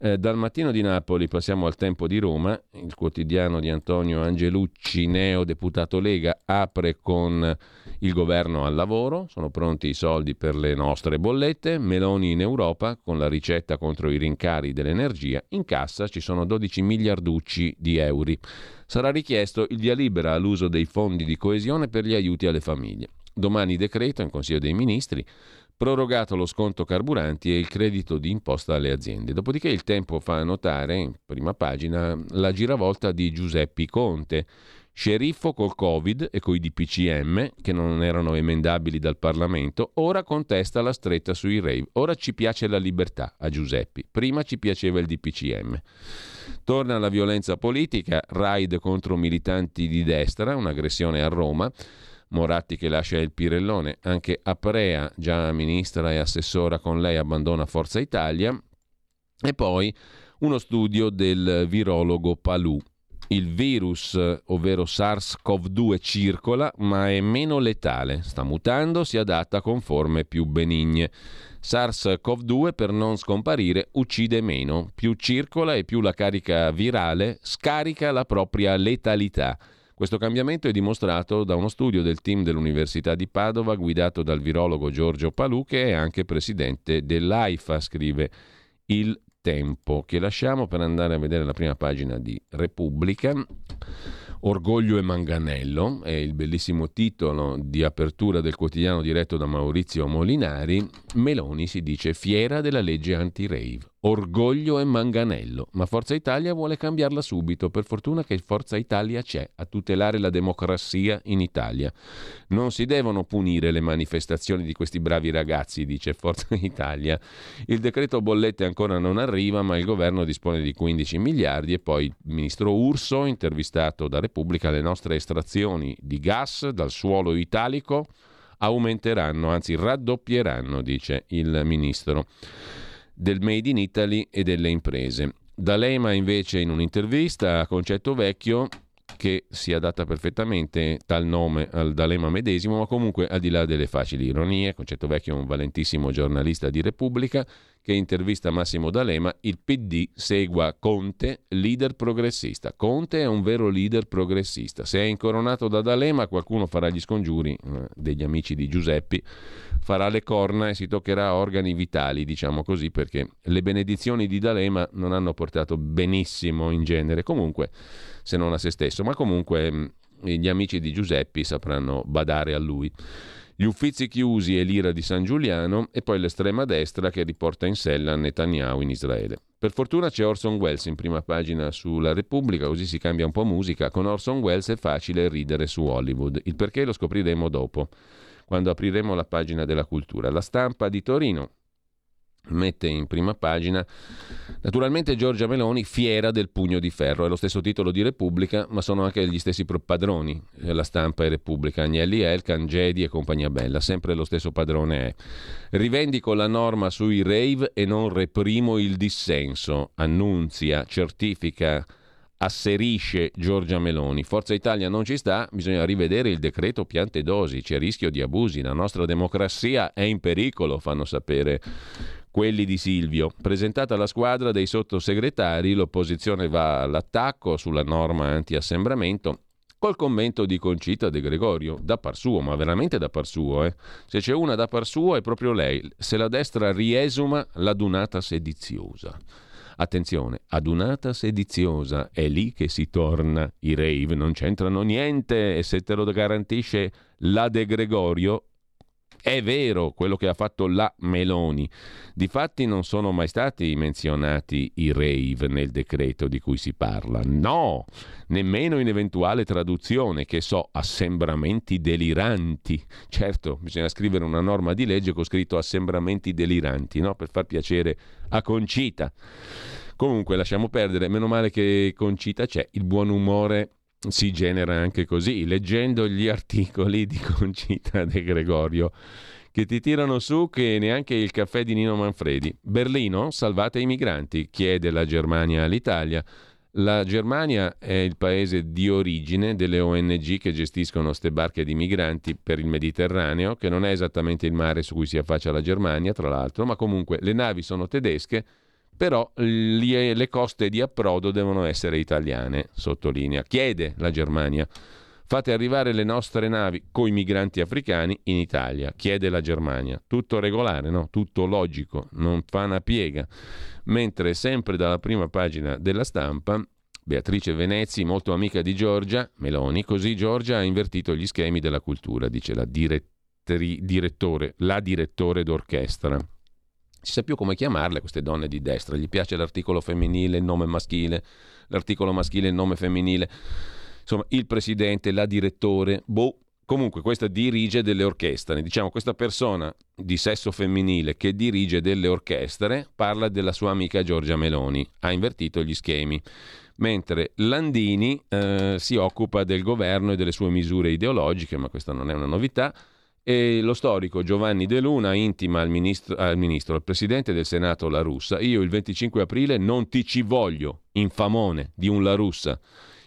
Eh, dal mattino di Napoli passiamo al tempo di Roma, il quotidiano di Antonio Angelucci, neo deputato Lega, apre con il governo al lavoro, sono pronti i soldi per le nostre bollette, Meloni in Europa con la ricetta contro i rincari dell'energia, in cassa ci sono 12 miliarducci di euro. Sarà richiesto il via libera all'uso dei fondi di coesione per gli aiuti alle famiglie. Domani decreto in Consiglio dei Ministri prorogato lo sconto carburanti e il credito di imposta alle aziende. Dopodiché il tempo fa notare, in prima pagina, la giravolta di Giuseppe Conte, sceriffo col Covid e coi DPCM, che non erano emendabili dal Parlamento, ora contesta la stretta sui rave. Ora ci piace la libertà a Giuseppe, prima ci piaceva il DPCM. Torna la violenza politica, raid contro militanti di destra, un'aggressione a Roma. Moratti che lascia il Pirellone, anche Aprea, già ministra e assessora con lei, abbandona Forza Italia. E poi uno studio del virologo Palù. Il virus, ovvero SARS-CoV-2, circola ma è meno letale, sta mutando, si adatta con forme più benigne. SARS-CoV-2 per non scomparire uccide meno, più circola e più la carica virale scarica la propria letalità. Questo cambiamento è dimostrato da uno studio del team dell'Università di Padova guidato dal virologo Giorgio Palù che è anche presidente dell'AIFA, scrive il Tempo, che lasciamo per andare a vedere la prima pagina di Repubblica. Orgoglio e Manganello è il bellissimo titolo di apertura del quotidiano diretto da Maurizio Molinari. Meloni si dice fiera della legge anti-rave. Orgoglio e manganello, ma Forza Italia vuole cambiarla subito. Per fortuna che Forza Italia c'è a tutelare la democrazia in Italia. Non si devono punire le manifestazioni di questi bravi ragazzi, dice Forza Italia. Il decreto bollette ancora non arriva, ma il governo dispone di 15 miliardi e poi il ministro Urso, intervistato da Repubblica, le nostre estrazioni di gas dal suolo italico aumenteranno, anzi raddoppieranno, dice il ministro del Made in Italy e delle imprese. D'Alema invece in un'intervista a Concetto Vecchio che si adatta perfettamente tal nome al D'Alema medesimo, ma comunque al di là delle facili ironie, Concetto Vecchio è un valentissimo giornalista di Repubblica che intervista Massimo D'Alema, il PD segua Conte, leader progressista. Conte è un vero leader progressista. Se è incoronato da D'Alema, qualcuno farà gli scongiuri eh, degli amici di Giuseppi, farà le corna e si toccherà organi vitali, diciamo così, perché le benedizioni di D'Alema non hanno portato benissimo in genere. Comunque se non a se stesso, ma comunque mm, gli amici di Giuseppi sapranno badare a lui. Gli uffizi chiusi e l'ira di San Giuliano e poi l'estrema destra che riporta in sella Netanyahu in Israele. Per fortuna c'è Orson Welles in prima pagina sulla Repubblica, così si cambia un po' musica. Con Orson Welles è facile ridere su Hollywood. Il perché lo scopriremo dopo, quando apriremo la pagina della cultura. La stampa di Torino mette in prima pagina naturalmente Giorgia Meloni fiera del pugno di ferro è lo stesso titolo di Repubblica ma sono anche gli stessi padroni eh, la stampa e Repubblica Agnelli Elkan, Gedi e compagnia bella sempre lo stesso padrone è rivendico la norma sui rave e non reprimo il dissenso annunzia certifica asserisce Giorgia Meloni. Forza Italia non ci sta, bisogna rivedere il decreto piante dosi, c'è rischio di abusi, la nostra democrazia è in pericolo, fanno sapere quelli di Silvio. Presentata la squadra dei sottosegretari, l'opposizione va all'attacco sulla norma anti-assembramento col commento di Concita De Gregorio, da par suo, ma veramente da par suo. Eh? Se c'è una da par suo è proprio lei, se la destra riesuma l'adunata sediziosa. Attenzione, adunata sediziosa, è lì che si torna. I rave non c'entrano niente e se te lo garantisce la De Gregorio è vero quello che ha fatto la Meloni. Difatti non sono mai stati menzionati i rave nel decreto di cui si parla. No, nemmeno in eventuale traduzione, che so, assembramenti deliranti. Certo, bisogna scrivere una norma di legge con scritto assembramenti deliranti, no? per far piacere a Concita. Comunque lasciamo perdere, meno male che Concita c'è, il buon umore si genera anche così, leggendo gli articoli di Concita De Gregorio che ti tirano su che neanche il caffè di Nino Manfredi. Berlino, salvate i migranti, chiede la Germania all'Italia. La Germania è il paese di origine delle ONG che gestiscono queste barche di migranti per il Mediterraneo, che non è esattamente il mare su cui si affaccia la Germania, tra l'altro, ma comunque le navi sono tedesche, però le coste di approdo devono essere italiane, sottolinea. Chiede la Germania. Fate arrivare le nostre navi coi migranti africani in Italia, chiede la Germania. Tutto regolare, no? Tutto logico, non fa una piega. Mentre sempre dalla prima pagina della stampa, Beatrice Venezzi, molto amica di Giorgia Meloni, così Giorgia ha invertito gli schemi della cultura, dice la direttore, la direttore d'orchestra. Si sa più come chiamarle queste donne di destra, gli piace l'articolo femminile, il nome maschile, l'articolo maschile, il nome femminile. Insomma, il presidente, la direttore, boh, comunque questa dirige delle orchestre, diciamo questa persona di sesso femminile che dirige delle orchestre parla della sua amica Giorgia Meloni, ha invertito gli schemi, mentre Landini eh, si occupa del governo e delle sue misure ideologiche, ma questa non è una novità, e lo storico Giovanni De Luna intima al ministro, al ministro, al presidente del Senato La Russa, io il 25 aprile non ti ci voglio, infamone di un La Russa.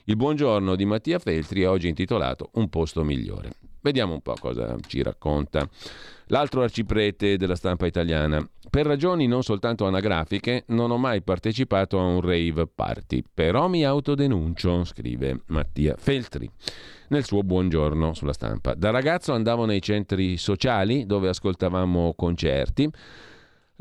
Il buongiorno di Mattia Feltri è oggi intitolato Un posto migliore. Vediamo un po' cosa ci racconta. L'altro arciprete della stampa italiana. Per ragioni non soltanto anagrafiche, non ho mai partecipato a un rave party, però mi autodenuncio, scrive Mattia Feltri nel suo buongiorno sulla stampa. Da ragazzo andavo nei centri sociali dove ascoltavamo concerti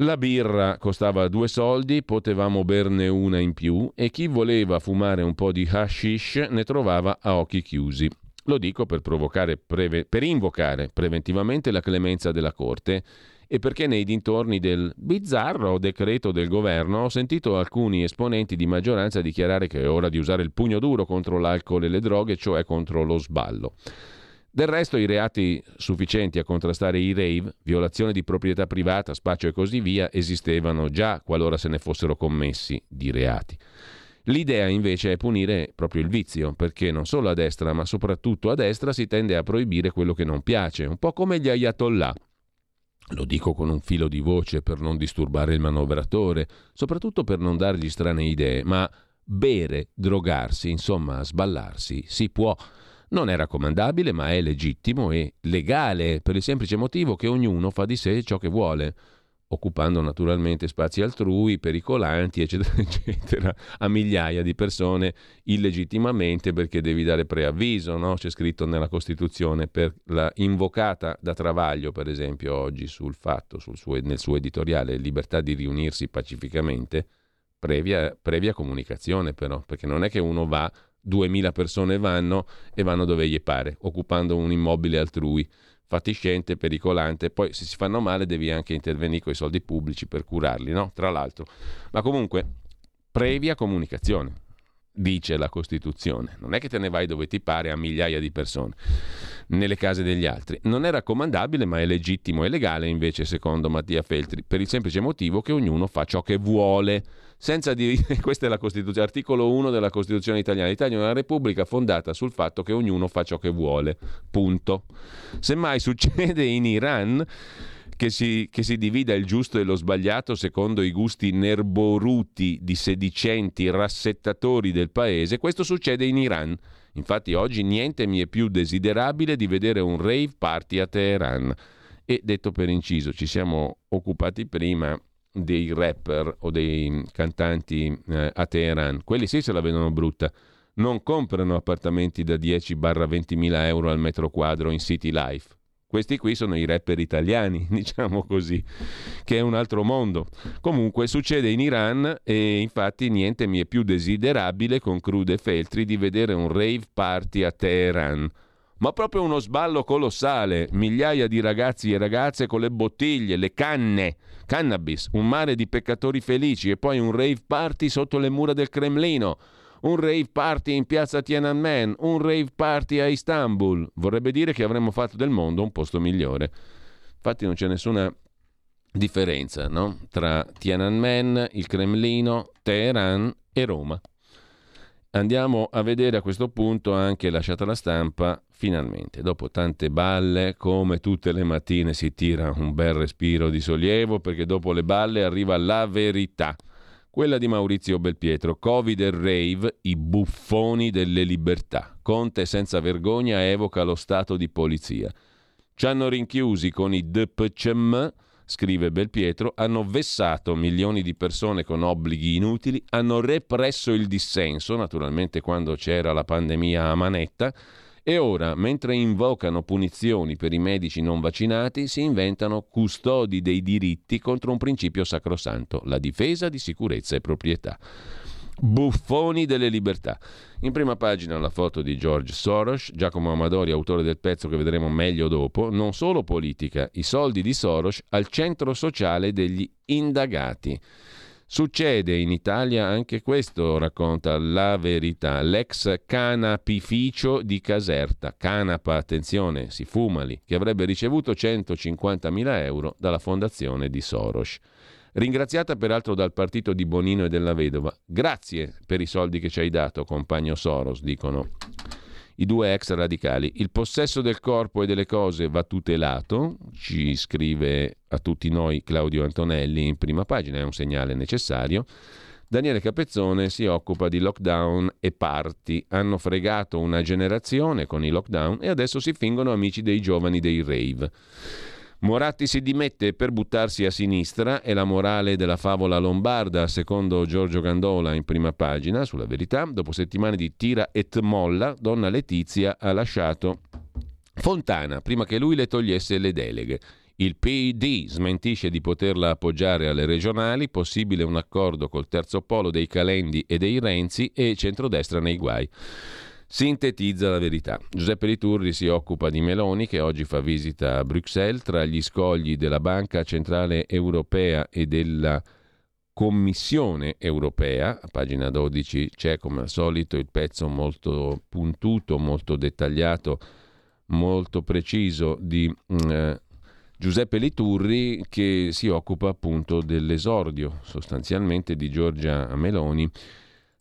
la birra costava due soldi, potevamo berne una in più e chi voleva fumare un po' di hashish ne trovava a occhi chiusi. Lo dico per, preve- per invocare preventivamente la clemenza della Corte e perché nei dintorni del bizzarro decreto del governo ho sentito alcuni esponenti di maggioranza dichiarare che è ora di usare il pugno duro contro l'alcol e le droghe, cioè contro lo sballo. Del resto i reati sufficienti a contrastare i rave, violazione di proprietà privata, spaccio e così via, esistevano già qualora se ne fossero commessi di reati. L'idea invece è punire proprio il vizio, perché non solo a destra, ma soprattutto a destra si tende a proibire quello che non piace, un po' come gli ayatollah. Lo dico con un filo di voce per non disturbare il manovratore, soprattutto per non dargli strane idee, ma bere, drogarsi, insomma sballarsi, si può. Non è raccomandabile, ma è legittimo e legale per il semplice motivo che ognuno fa di sé ciò che vuole, occupando naturalmente spazi altrui, pericolanti, eccetera, eccetera, a migliaia di persone illegittimamente perché devi dare preavviso, no? c'è scritto nella Costituzione, per la invocata da Travaglio, per esempio, oggi sul fatto, sul suo, nel suo editoriale, libertà di riunirsi pacificamente, previa, previa comunicazione però, perché non è che uno va 2000 persone vanno e vanno dove gli pare, occupando un immobile altrui, fatiscente, pericolante. Poi se si fanno male devi anche intervenire con i soldi pubblici per curarli, no? Tra l'altro. Ma comunque, previa comunicazione, dice la Costituzione. Non è che te ne vai dove ti pare a migliaia di persone, nelle case degli altri. Non è raccomandabile, ma è legittimo e legale invece, secondo Mattia Feltri, per il semplice motivo che ognuno fa ciò che vuole senza dividere, questa è la Costituzione, articolo 1 della Costituzione italiana. L'Italia è una repubblica fondata sul fatto che ognuno fa ciò che vuole, punto. Semmai succede in Iran che si, che si divida il giusto e lo sbagliato secondo i gusti nerboruti di sedicenti rassettatori del paese, questo succede in Iran. Infatti oggi niente mi è più desiderabile di vedere un rave party a Teheran. E detto per inciso, ci siamo occupati prima dei rapper o dei cantanti eh, a Teheran, quelli sì se la vedono brutta, non comprano appartamenti da 10-20 mila euro al metro quadro in City Life. Questi qui sono i rapper italiani, diciamo così, che è un altro mondo. Comunque succede in Iran e infatti niente mi è più desiderabile, conclude Feltri, di vedere un rave party a Teheran. Ma proprio uno sballo colossale, migliaia di ragazzi e ragazze con le bottiglie, le canne, cannabis, un mare di peccatori felici e poi un rave party sotto le mura del Cremlino, un rave party in piazza Tiananmen, un rave party a Istanbul. Vorrebbe dire che avremmo fatto del mondo un posto migliore. Infatti non c'è nessuna differenza no? tra Tiananmen, il Cremlino, Teheran e Roma. Andiamo a vedere a questo punto anche lasciata la stampa, finalmente, dopo tante balle, come tutte le mattine si tira un bel respiro di sollievo perché dopo le balle arriva la verità. Quella di Maurizio Belpietro, Covid e rave, i buffoni delle libertà. Conte senza vergogna evoca lo stato di polizia. Ci hanno rinchiusi con i DPCM scrive Belpietro, hanno vessato milioni di persone con obblighi inutili, hanno represso il dissenso, naturalmente quando c'era la pandemia a manetta, e ora, mentre invocano punizioni per i medici non vaccinati, si inventano custodi dei diritti contro un principio sacrosanto, la difesa di sicurezza e proprietà. Buffoni delle libertà. In prima pagina la foto di George Soros, Giacomo Amadori, autore del pezzo che vedremo meglio dopo, non solo politica, i soldi di Soros al centro sociale degli indagati. Succede in Italia anche questo, racconta la verità. L'ex canapificio di Caserta, canapa, attenzione, si fumali, che avrebbe ricevuto 150.000 euro dalla fondazione di Soros ringraziata peraltro dal partito di Bonino e della Vedova. Grazie per i soldi che ci hai dato, compagno Soros, dicono i due ex radicali. Il possesso del corpo e delle cose va tutelato, ci scrive a tutti noi Claudio Antonelli in prima pagina, è un segnale necessario. Daniele Capezzone si occupa di lockdown e party. Hanno fregato una generazione con i lockdown e adesso si fingono amici dei giovani dei rave. Moratti si dimette per buttarsi a sinistra, è la morale della favola lombarda, secondo Giorgio Gandola in prima pagina, sulla verità. Dopo settimane di tira et molla, donna Letizia ha lasciato Fontana prima che lui le togliesse le deleghe. Il PD smentisce di poterla appoggiare alle regionali, possibile un accordo col terzo polo dei Calendi e dei Renzi e centrodestra nei guai sintetizza la verità. Giuseppe Liturri si occupa di Meloni che oggi fa visita a Bruxelles tra gli scogli della Banca Centrale Europea e della Commissione Europea. A pagina 12 c'è come al solito il pezzo molto puntuto, molto dettagliato, molto preciso di mm, eh, Giuseppe Liturri che si occupa appunto dell'esordio sostanzialmente di Giorgia Meloni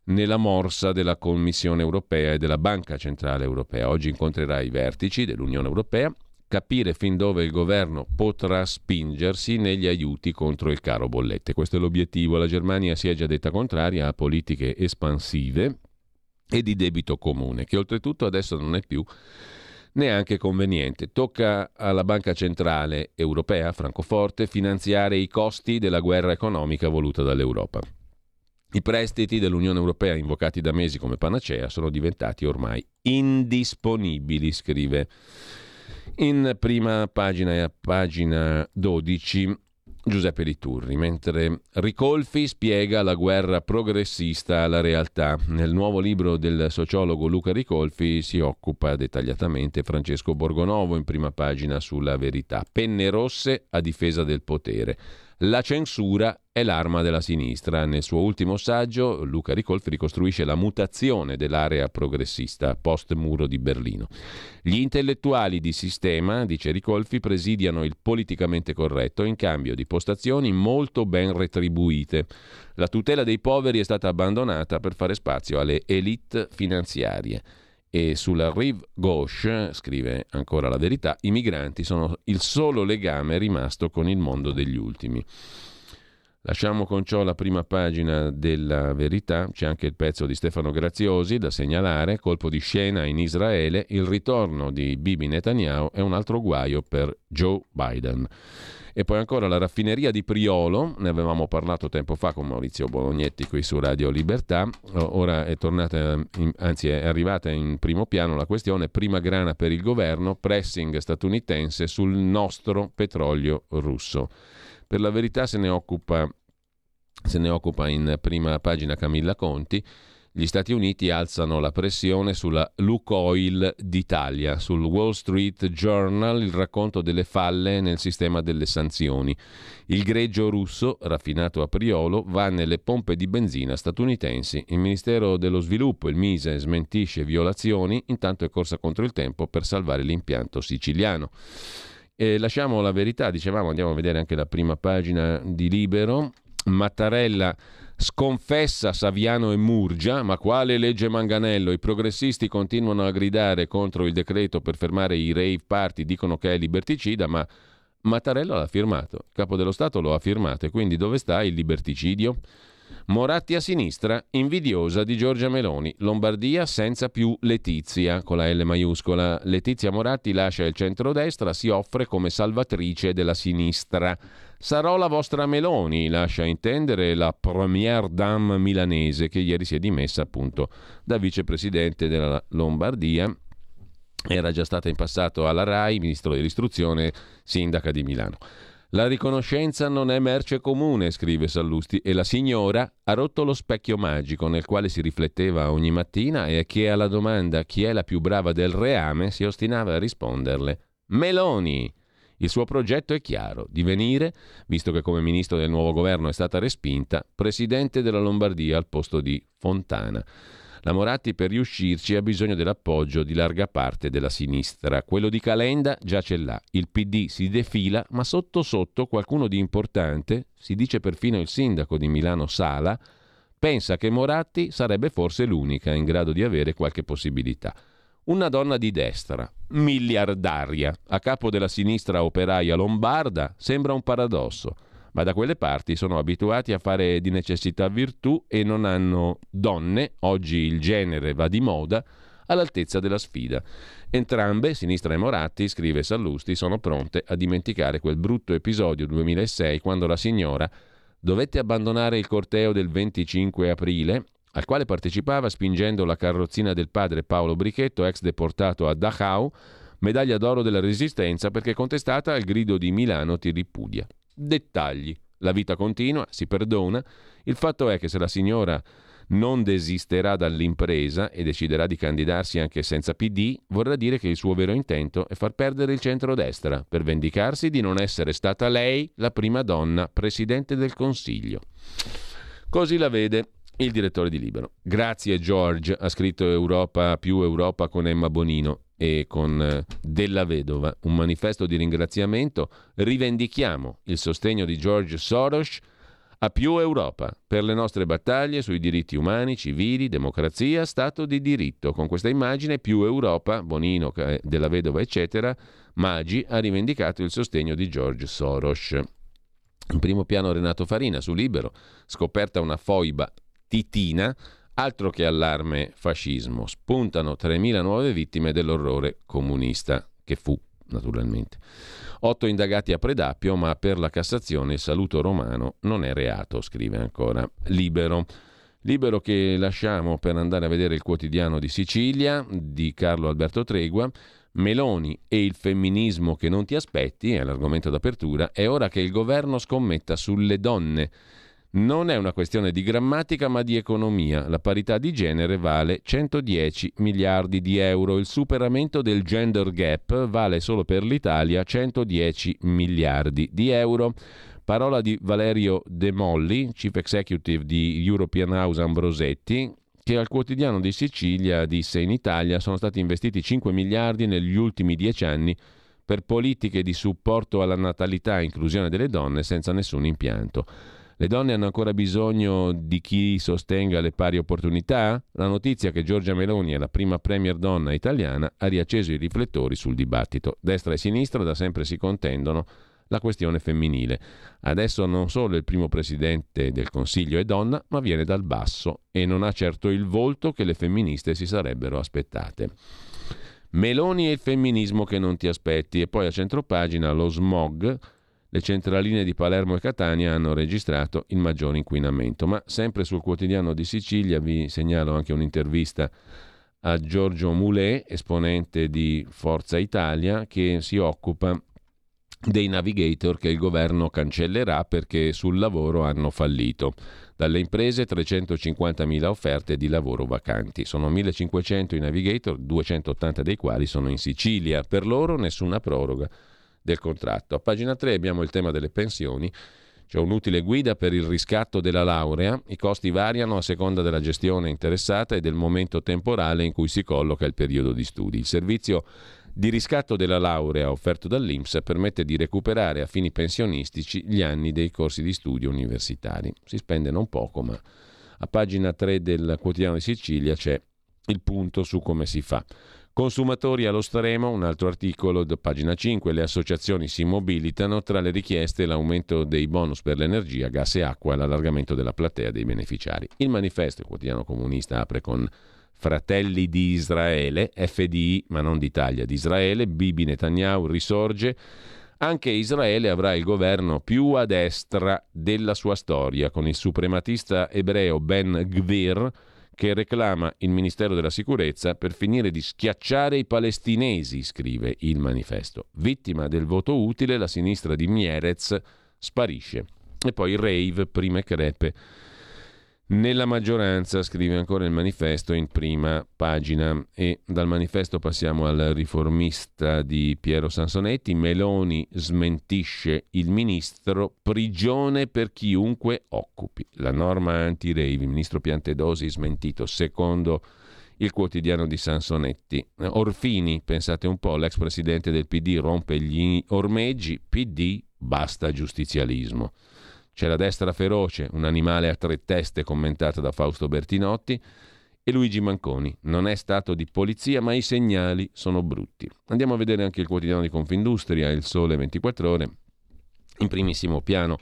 nella morsa della Commissione europea e della Banca Centrale Europea. Oggi incontrerà i vertici dell'Unione Europea, capire fin dove il governo potrà spingersi negli aiuti contro il caro bollette. Questo è l'obiettivo. La Germania si è già detta contraria a politiche espansive e di debito comune, che oltretutto adesso non è più neanche conveniente. Tocca alla Banca Centrale Europea, Francoforte, finanziare i costi della guerra economica voluta dall'Europa. I prestiti dell'Unione Europea invocati da mesi come panacea sono diventati ormai indisponibili, scrive in prima pagina e a pagina 12 Giuseppe Liturri, mentre Ricolfi spiega la guerra progressista alla realtà. Nel nuovo libro del sociologo Luca Ricolfi si occupa dettagliatamente Francesco Borgonovo in prima pagina sulla verità. Penne rosse a difesa del potere. La censura è l'arma della sinistra. Nel suo ultimo saggio, Luca Ricolfi ricostruisce la mutazione dell'area progressista post-muro di Berlino. Gli intellettuali di sistema, dice Ricolfi, presidiano il politicamente corretto in cambio di postazioni molto ben retribuite. La tutela dei poveri è stata abbandonata per fare spazio alle elite finanziarie. E sulla rive gauche, scrive ancora la verità, i migranti sono il solo legame rimasto con il mondo degli ultimi. Lasciamo con ciò la prima pagina della verità, c'è anche il pezzo di Stefano Graziosi da segnalare, colpo di scena in Israele, il ritorno di Bibi Netanyahu è un altro guaio per Joe Biden. E poi ancora la raffineria di Priolo, ne avevamo parlato tempo fa con Maurizio Bolognetti qui su Radio Libertà, ora è tornata, in, anzi è arrivata in primo piano la questione. Prima grana per il governo, pressing statunitense sul nostro petrolio russo. Per la verità se ne occupa, se ne occupa in prima pagina Camilla Conti gli Stati Uniti alzano la pressione sulla Lukoil d'Italia. Sul Wall Street Journal il racconto delle falle nel sistema delle sanzioni. Il greggio russo, raffinato a Priolo, va nelle pompe di benzina statunitensi. Il Ministero dello Sviluppo, il Mise, smentisce violazioni, intanto è corsa contro il tempo per salvare l'impianto siciliano. E lasciamo la verità, dicevamo, andiamo a vedere anche la prima pagina di Libero Mattarella sconfessa Saviano e Murgia, ma quale legge Manganello? I progressisti continuano a gridare contro il decreto per fermare i rave party, dicono che è liberticida, ma Mattarella l'ha firmato, il capo dello Stato lo ha firmato e quindi dove sta il liberticidio? Moratti a sinistra, invidiosa di Giorgia Meloni. Lombardia senza più Letizia, con la L maiuscola. Letizia Moratti lascia il centrodestra, si offre come salvatrice della sinistra. Sarò la vostra Meloni, lascia intendere la première dame milanese che ieri si è dimessa appunto da vicepresidente della Lombardia. Era già stata in passato alla RAI, ministro dell'istruzione, sindaca di Milano. La riconoscenza non è merce comune, scrive Sallusti, e la signora ha rotto lo specchio magico nel quale si rifletteva ogni mattina e che alla domanda chi è la più brava del reame si ostinava a risponderle Meloni. Il suo progetto è chiaro, divenire, visto che come ministro del nuovo governo è stata respinta, presidente della Lombardia al posto di Fontana. La Moratti per riuscirci ha bisogno dell'appoggio di larga parte della sinistra. Quello di Calenda già ce l'ha. Il PD si defila, ma sotto sotto qualcuno di importante, si dice perfino il sindaco di Milano Sala, pensa che Moratti sarebbe forse l'unica in grado di avere qualche possibilità. Una donna di destra, miliardaria, a capo della sinistra operaia lombarda, sembra un paradosso ma da quelle parti sono abituati a fare di necessità virtù e non hanno donne, oggi il genere va di moda, all'altezza della sfida. Entrambe, Sinistra e Moratti, scrive Sallusti, sono pronte a dimenticare quel brutto episodio 2006 quando la signora dovette abbandonare il corteo del 25 aprile al quale partecipava spingendo la carrozzina del padre Paolo Brichetto, ex deportato a Dachau, medaglia d'oro della Resistenza perché contestata al grido di Milano ti ripudia dettagli. La vita continua, si perdona. Il fatto è che se la signora non desisterà dall'impresa e deciderà di candidarsi anche senza PD, vorrà dire che il suo vero intento è far perdere il centrodestra per vendicarsi di non essere stata lei la prima donna presidente del Consiglio. Così la vede il direttore di Libero. Grazie George, ha scritto Europa più Europa con Emma Bonino e con eh, Della Vedova, un manifesto di ringraziamento, rivendichiamo il sostegno di George Soros a più Europa per le nostre battaglie sui diritti umani, civili, democrazia, Stato di diritto. Con questa immagine più Europa, Bonino, Della Vedova, eccetera, Maggi ha rivendicato il sostegno di George Soros. In primo piano Renato Farina su Libero, scoperta una foiba titina Altro che allarme fascismo, spuntano 3.000 nuove vittime dell'orrore comunista, che fu naturalmente. Otto indagati a Predappio, ma per la Cassazione il saluto romano non è reato, scrive ancora Libero. Libero che lasciamo per andare a vedere il quotidiano di Sicilia di Carlo Alberto Tregua. Meloni e il femminismo che non ti aspetti, è l'argomento d'apertura, è ora che il governo scommetta sulle donne non è una questione di grammatica ma di economia. La parità di genere vale 110 miliardi di euro. Il superamento del gender gap vale solo per l'Italia 110 miliardi di euro. Parola di Valerio De Molli, Chief Executive di European House Ambrosetti, che al quotidiano di Sicilia disse in Italia sono stati investiti 5 miliardi negli ultimi 10 anni per politiche di supporto alla natalità e inclusione delle donne senza nessun impianto. Le donne hanno ancora bisogno di chi sostenga le pari opportunità? La notizia che Giorgia Meloni è la prima premier donna italiana ha riacceso i riflettori sul dibattito. Destra e sinistra da sempre si contendono la questione femminile. Adesso non solo il primo presidente del Consiglio è donna, ma viene dal basso e non ha certo il volto che le femministe si sarebbero aspettate. Meloni e il femminismo che non ti aspetti e poi a centropagina lo smog le centraline di Palermo e Catania hanno registrato il maggior inquinamento. Ma sempre sul quotidiano di Sicilia vi segnalo anche un'intervista a Giorgio Moulet, esponente di Forza Italia, che si occupa dei navigator che il governo cancellerà perché sul lavoro hanno fallito. Dalle imprese 350.000 offerte di lavoro vacanti. Sono 1.500 i navigator, 280 dei quali sono in Sicilia. Per loro nessuna proroga del contratto. A pagina 3 abbiamo il tema delle pensioni. C'è un'utile guida per il riscatto della laurea. I costi variano a seconda della gestione interessata e del momento temporale in cui si colloca il periodo di studi. Il servizio di riscatto della laurea offerto dall'INPS permette di recuperare a fini pensionistici gli anni dei corsi di studio universitari. Si spende non poco, ma a pagina 3 del quotidiano di Sicilia c'è il punto su come si fa. Consumatori allo stremo, un altro articolo, pagina 5, le associazioni si mobilitano tra le richieste l'aumento dei bonus per l'energia, gas e acqua e l'allargamento della platea dei beneficiari. Il manifesto, il quotidiano comunista, apre con Fratelli di Israele, FDI, ma non d'Italia, di Israele, Bibi Netanyahu risorge. Anche Israele avrà il governo più a destra della sua storia, con il suprematista ebreo Ben Gvir, che reclama il Ministero della Sicurezza per finire di schiacciare i palestinesi, scrive il manifesto. Vittima del voto utile, la sinistra di Mierez sparisce. E poi rave, prime crepe nella maggioranza, scrive ancora il manifesto in prima pagina e dal manifesto passiamo al riformista di Piero Sansonetti, Meloni smentisce il ministro, prigione per chiunque occupi. La norma anti-rave, il ministro Piantedosi smentito, secondo il quotidiano di Sansonetti. Orfini, pensate un po', l'ex presidente del PD rompe gli ormeggi, PD basta giustizialismo. C'è la destra feroce, un animale a tre teste commentato da Fausto Bertinotti, e Luigi Manconi. Non è stato di polizia, ma i segnali sono brutti. Andiamo a vedere anche il quotidiano di Confindustria, Il Sole 24 Ore. In primissimo piano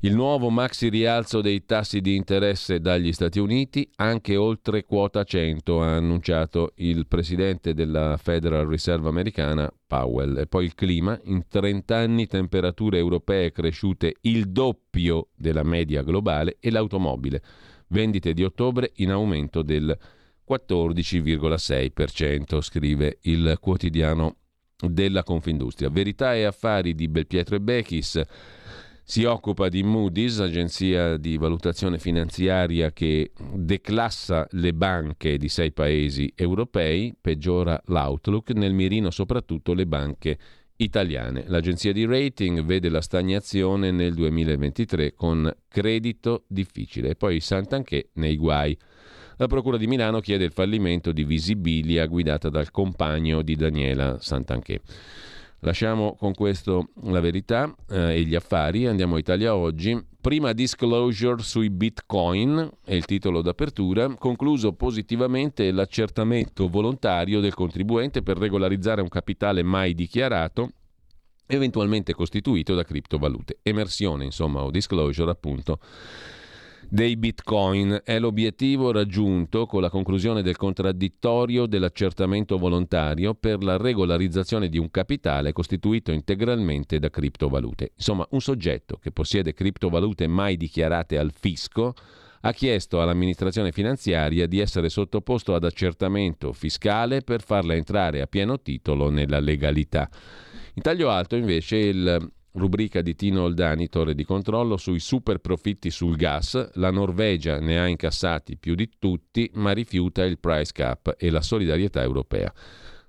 il nuovo maxi rialzo dei tassi di interesse dagli Stati Uniti, anche oltre quota 100, ha annunciato il presidente della Federal Reserve americana, Powell. E poi il clima, in 30 anni temperature europee cresciute il doppio della media globale e l'automobile. Vendite di ottobre in aumento del 14,6%, scrive il quotidiano della Confindustria. Verità e affari di Belpietro e Bechis si occupa di Moody's, agenzia di valutazione finanziaria che declassa le banche di sei paesi europei, peggiora l'outlook, nel mirino soprattutto le banche italiane. L'agenzia di rating vede la stagnazione nel 2023 con credito difficile e poi Santanché nei guai. La Procura di Milano chiede il fallimento di Visibilia guidata dal compagno di Daniela Santanché. Lasciamo con questo la verità eh, e gli affari, andiamo a Italia oggi. Prima disclosure sui bitcoin è il titolo d'apertura, concluso positivamente l'accertamento volontario del contribuente per regolarizzare un capitale mai dichiarato eventualmente costituito da criptovalute. Emersione, insomma, o disclosure appunto dei bitcoin. È l'obiettivo raggiunto con la conclusione del contraddittorio dell'accertamento volontario per la regolarizzazione di un capitale costituito integralmente da criptovalute. Insomma, un soggetto che possiede criptovalute mai dichiarate al fisco ha chiesto all'amministrazione finanziaria di essere sottoposto ad accertamento fiscale per farla entrare a pieno titolo nella legalità. In taglio alto invece il Rubrica di Tino Oldani, torre di controllo, sui super profitti sul gas. La Norvegia ne ha incassati più di tutti, ma rifiuta il price cap e la solidarietà europea.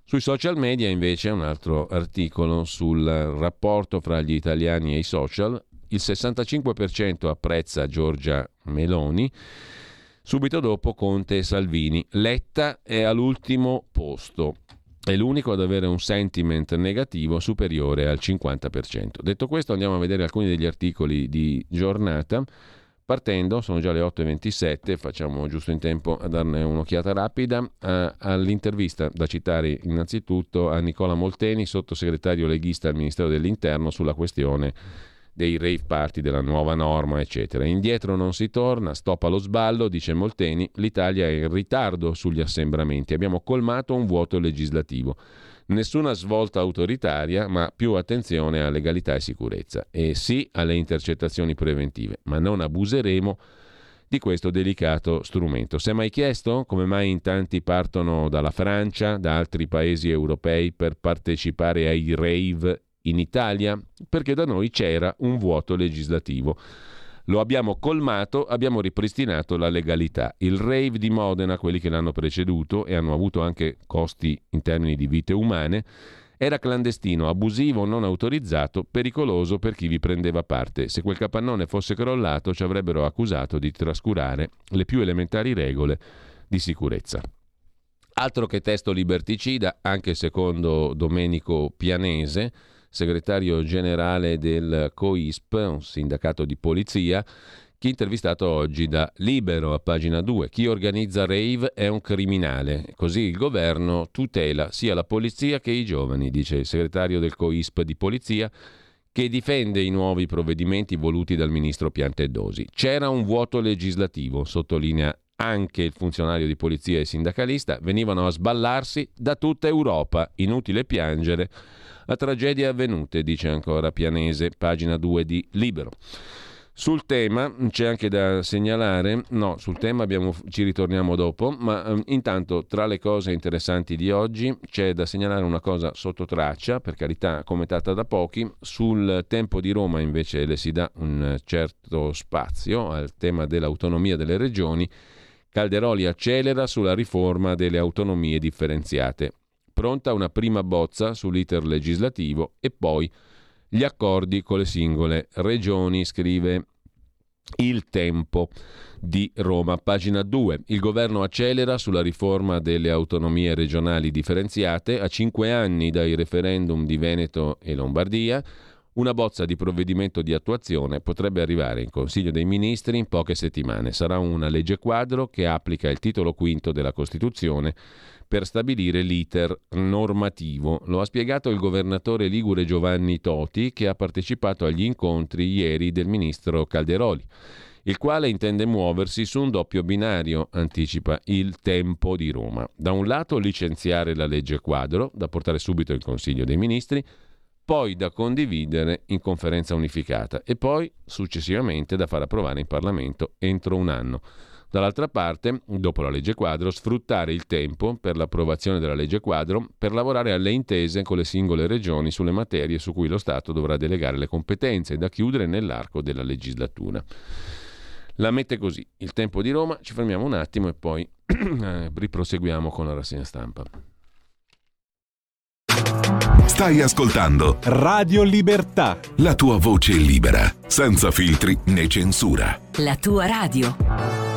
Sui social media invece un altro articolo sul rapporto fra gli italiani e i social. Il 65% apprezza Giorgia Meloni. Subito dopo Conte e Salvini. Letta è all'ultimo posto è l'unico ad avere un sentiment negativo superiore al 50%. Detto questo andiamo a vedere alcuni degli articoli di giornata. Partendo, sono già le 8.27, facciamo giusto in tempo a darne un'occhiata rapida, eh, all'intervista da citare innanzitutto a Nicola Molteni, sottosegretario leghista al Ministero dell'Interno, sulla questione dei rave party, della nuova norma, eccetera. Indietro non si torna, stop allo sballo, dice Molteni, l'Italia è in ritardo sugli assembramenti, abbiamo colmato un vuoto legislativo. Nessuna svolta autoritaria, ma più attenzione a legalità e sicurezza. E sì alle intercettazioni preventive, ma non abuseremo di questo delicato strumento. Si è mai chiesto come mai in tanti partono dalla Francia, da altri paesi europei per partecipare ai rave in Italia? Perché da noi c'era un vuoto legislativo. Lo abbiamo colmato, abbiamo ripristinato la legalità. Il rave di Modena, quelli che l'hanno preceduto e hanno avuto anche costi in termini di vite umane, era clandestino, abusivo, non autorizzato, pericoloso per chi vi prendeva parte. Se quel capannone fosse crollato ci avrebbero accusato di trascurare le più elementari regole di sicurezza. Altro che testo liberticida, anche secondo Domenico Pianese, segretario generale del COISP, un sindacato di polizia, chi intervistato oggi da Libero a pagina 2. Chi organizza rave è un criminale. Così il governo tutela sia la polizia che i giovani, dice il segretario del COISP di polizia, che difende i nuovi provvedimenti voluti dal ministro Piantedosi. C'era un vuoto legislativo, sottolinea anche il funzionario di polizia e sindacalista, venivano a sballarsi da tutta Europa. Inutile piangere a tragedie avvenute, dice ancora Pianese, pagina 2 di Libero. Sul tema c'è anche da segnalare, no, sul tema abbiamo, ci ritorniamo dopo, ma um, intanto tra le cose interessanti di oggi c'è da segnalare una cosa sotto traccia, per carità commentata da pochi, sul tempo di Roma invece le si dà un certo spazio al tema dell'autonomia delle regioni, Calderoli accelera sulla riforma delle autonomie differenziate. Pronta una prima bozza sull'iter legislativo e poi gli accordi con le singole regioni, scrive il tempo di Roma. Pagina 2. Il governo accelera sulla riforma delle autonomie regionali differenziate a cinque anni dai referendum di Veneto e Lombardia. Una bozza di provvedimento di attuazione potrebbe arrivare in Consiglio dei Ministri in poche settimane. Sarà una legge quadro che applica il titolo quinto della Costituzione per stabilire l'iter normativo. Lo ha spiegato il governatore ligure Giovanni Toti che ha partecipato agli incontri ieri del ministro Calderoli il quale intende muoversi su un doppio binario, anticipa il tempo di Roma. Da un lato licenziare la legge quadro, da portare subito in Consiglio dei Ministri, poi da condividere in conferenza unificata e poi successivamente da far approvare in Parlamento entro un anno. Dall'altra parte, dopo la legge quadro, sfruttare il tempo per l'approvazione della legge quadro per lavorare alle intese con le singole regioni sulle materie su cui lo Stato dovrà delegare le competenze da chiudere nell'arco della legislatura. La mette così, il tempo di Roma, ci fermiamo un attimo e poi eh, riproseguiamo con la rassegna stampa. Stai ascoltando Radio Libertà. La tua voce libera, senza filtri né censura. La tua radio.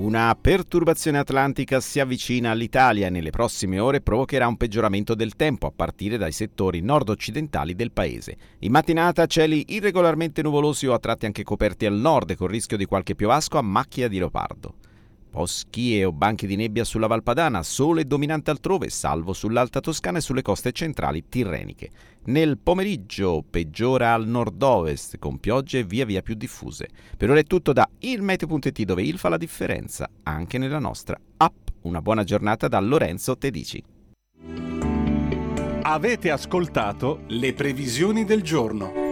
Una perturbazione atlantica si avvicina all'Italia e nelle prossime ore provocherà un peggioramento del tempo a partire dai settori nord-occidentali del paese. In mattinata cieli irregolarmente nuvolosi o a tratti anche coperti al nord con rischio di qualche piovasco a macchia di leopardo. Poschie o banchi di nebbia sulla Valpadana, sole dominante altrove, salvo sull'Alta Toscana e sulle coste centrali tirreniche. Nel pomeriggio peggiora al nord-ovest, con piogge via via più diffuse. Per ora è tutto da ilmeteo.it dove il fa la differenza, anche nella nostra app. Una buona giornata da Lorenzo Tedici. Avete ascoltato le previsioni del giorno.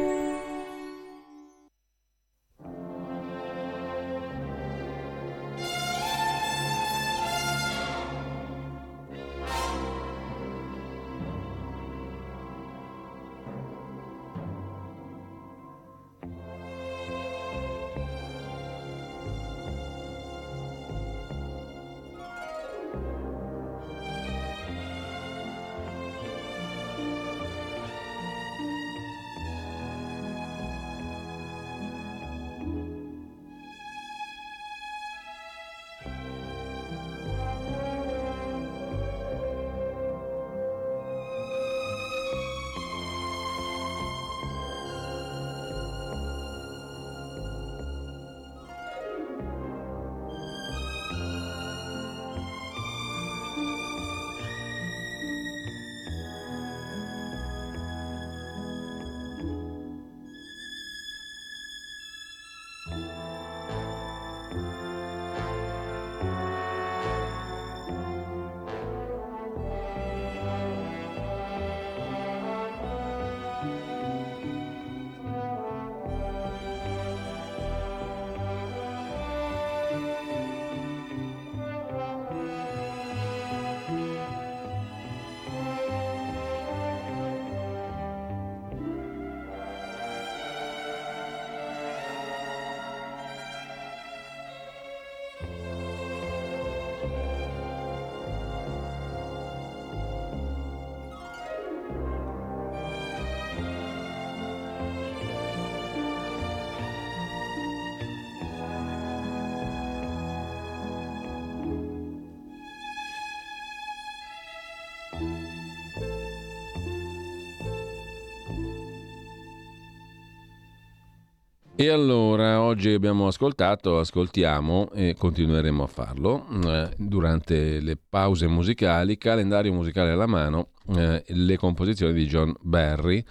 E allora, oggi abbiamo ascoltato, ascoltiamo e continueremo a farlo eh, durante le pause musicali, calendario musicale alla mano, eh, le composizioni di John Barry.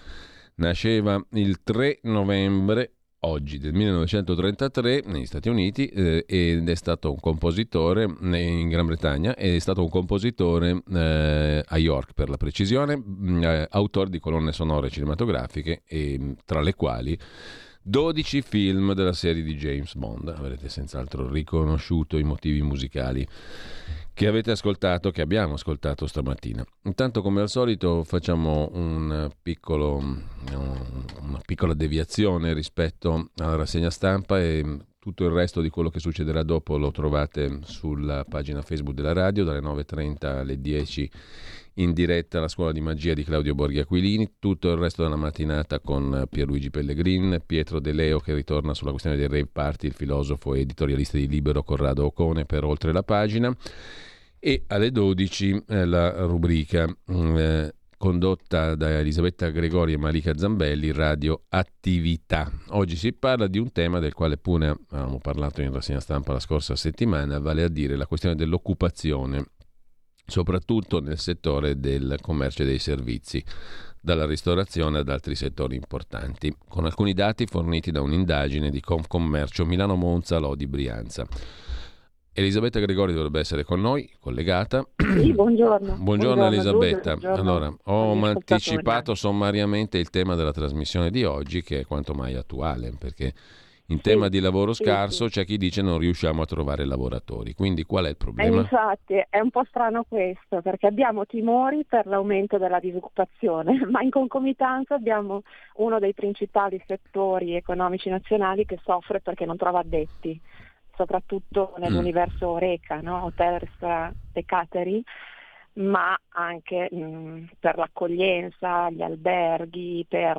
Nasceva il 3 novembre oggi del 1933 negli Stati Uniti eh, ed è stato un compositore in Gran Bretagna è stato un compositore eh, a York per la precisione, mh, eh, autore di colonne sonore cinematografiche e, tra le quali 12 film della serie di James Bond. Avrete senz'altro riconosciuto i motivi musicali che avete ascoltato, che abbiamo ascoltato stamattina. Intanto, come al solito, facciamo un piccolo, una piccola deviazione rispetto alla rassegna stampa e tutto il resto di quello che succederà dopo lo trovate sulla pagina Facebook della radio dalle 9.30 alle 10 in diretta alla scuola di magia di Claudio Borghi Aquilini, tutto il resto della mattinata con Pierluigi Pellegrin, Pietro De Leo che ritorna sulla questione dei rave party, il filosofo e editorialista di Libero Corrado Ocone per oltre la pagina. E alle 12 eh, la rubrica mm, eh, condotta da Elisabetta Gregori e Malika Zambelli, Radio Attività. Oggi si parla di un tema del quale pure avevamo parlato in rassegna stampa la scorsa settimana, vale a dire la questione dell'occupazione soprattutto nel settore del commercio e dei servizi, dalla ristorazione ad altri settori importanti, con alcuni dati forniti da un'indagine di Confcommercio Milano-Monza, Lodi, Brianza. Elisabetta Gregori dovrebbe essere con noi, collegata. Sì, buongiorno. buongiorno. Buongiorno, Elisabetta. Buongiorno. Allora, ho anticipato sommariamente il tema della trasmissione di oggi, che è quanto mai attuale, perché in tema di lavoro scarso c'è chi dice non riusciamo a trovare lavoratori. Quindi qual è il problema? Eh, infatti è un po' strano questo perché abbiamo timori per l'aumento della disoccupazione, ma in concomitanza abbiamo uno dei principali settori economici nazionali che soffre perché non trova addetti, soprattutto nell'universo mm. RECA, no? hotels e catering ma anche mh, per l'accoglienza, gli alberghi, per,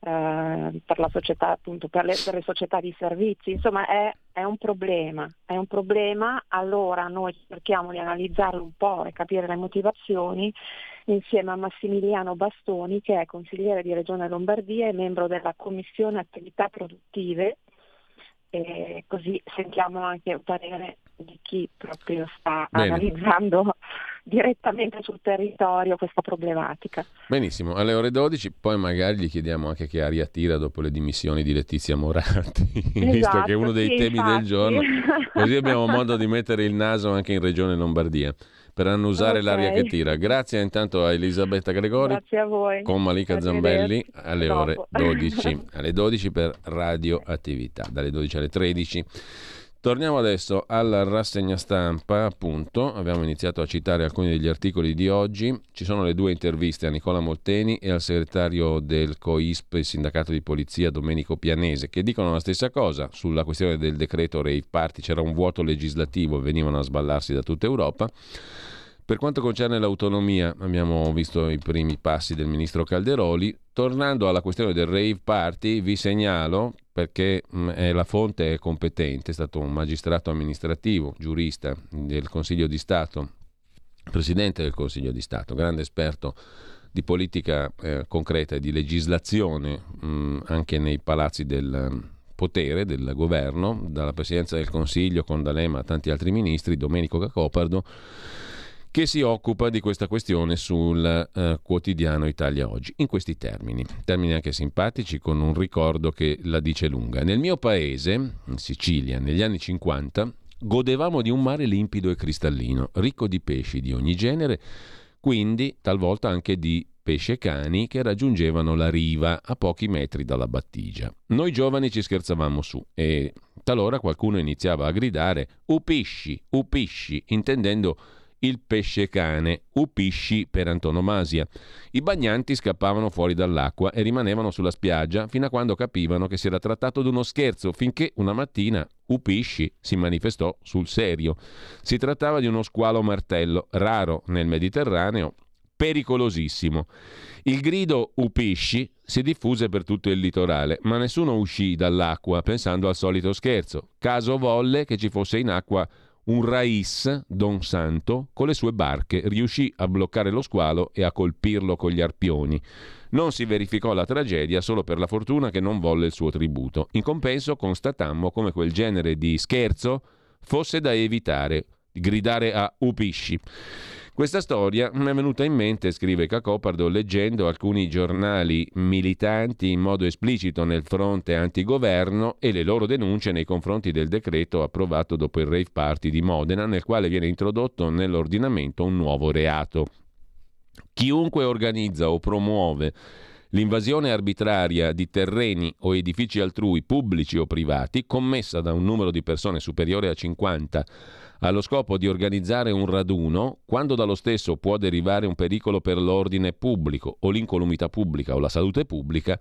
eh, per, la società, appunto, per, le, per, le, società di servizi. Insomma è, è, un problema, è un problema, allora noi cerchiamo di analizzarlo un po' e capire le motivazioni insieme a Massimiliano Bastoni che è consigliere di Regione Lombardia e membro della Commissione Attività Produttive e così sentiamo anche un parere di chi proprio sta Bene. analizzando direttamente sul territorio questa problematica. Benissimo, alle ore 12 poi magari gli chiediamo anche che aria tira dopo le dimissioni di Letizia Moratti, esatto, visto che è uno dei sì, temi infatti. del giorno, così abbiamo modo di mettere il naso anche in Regione Lombardia per annusare okay. l'aria che tira. Grazie intanto a Elisabetta Gregori Grazie a voi. con Malika Zambelli alle Dopo. ore 12, alle 12 per Radio Attività, dalle 12 alle 13. Torniamo adesso alla rassegna stampa, appunto, abbiamo iniziato a citare alcuni degli articoli di oggi, ci sono le due interviste a Nicola Molteni e al segretario del COISP, il sindacato di polizia Domenico Pianese, che dicono la stessa cosa sulla questione del decreto Rave Party, c'era un vuoto legislativo, venivano a sballarsi da tutta Europa. Per quanto concerne l'autonomia, abbiamo visto i primi passi del ministro Calderoli. Tornando alla questione del rave party, vi segnalo, perché mh, è la fonte è competente, è stato un magistrato amministrativo, giurista del Consiglio di Stato, presidente del Consiglio di Stato, grande esperto di politica eh, concreta e di legislazione mh, anche nei palazzi del potere del governo, dalla Presidenza del Consiglio con D'Alema a tanti altri ministri, Domenico Cacopardo che si occupa di questa questione sul eh, quotidiano Italia Oggi, in questi termini, termini anche simpatici con un ricordo che la dice lunga. Nel mio paese, in Sicilia, negli anni 50, godevamo di un mare limpido e cristallino, ricco di pesci di ogni genere, quindi talvolta anche di pesce cani che raggiungevano la riva a pochi metri dalla battigia. Noi giovani ci scherzavamo su e talora qualcuno iniziava a gridare upisci, upisci, intendendo il pesce cane, upisci per antonomasia. I bagnanti scappavano fuori dall'acqua e rimanevano sulla spiaggia fino a quando capivano che si era trattato di uno scherzo, finché una mattina Upisci si manifestò sul serio. Si trattava di uno squalo martello, raro nel Mediterraneo, pericolosissimo. Il grido Upisci si diffuse per tutto il litorale, ma nessuno uscì dall'acqua pensando al solito scherzo. Caso volle che ci fosse in acqua un rais, Don Santo, con le sue barche riuscì a bloccare lo squalo e a colpirlo con gli arpioni. Non si verificò la tragedia solo per la fortuna che non volle il suo tributo. In compenso constatammo come quel genere di scherzo fosse da evitare, gridare a upisci. Questa storia mi è venuta in mente, scrive Cacopardo, leggendo alcuni giornali militanti in modo esplicito nel fronte antigoverno e le loro denunce nei confronti del decreto approvato dopo il rave party di Modena, nel quale viene introdotto nell'ordinamento un nuovo reato. Chiunque organizza o promuove l'invasione arbitraria di terreni o edifici altrui, pubblici o privati, commessa da un numero di persone superiore a 50 allo scopo di organizzare un raduno, quando dallo stesso può derivare un pericolo per l'ordine pubblico o l'incolumità pubblica o la salute pubblica,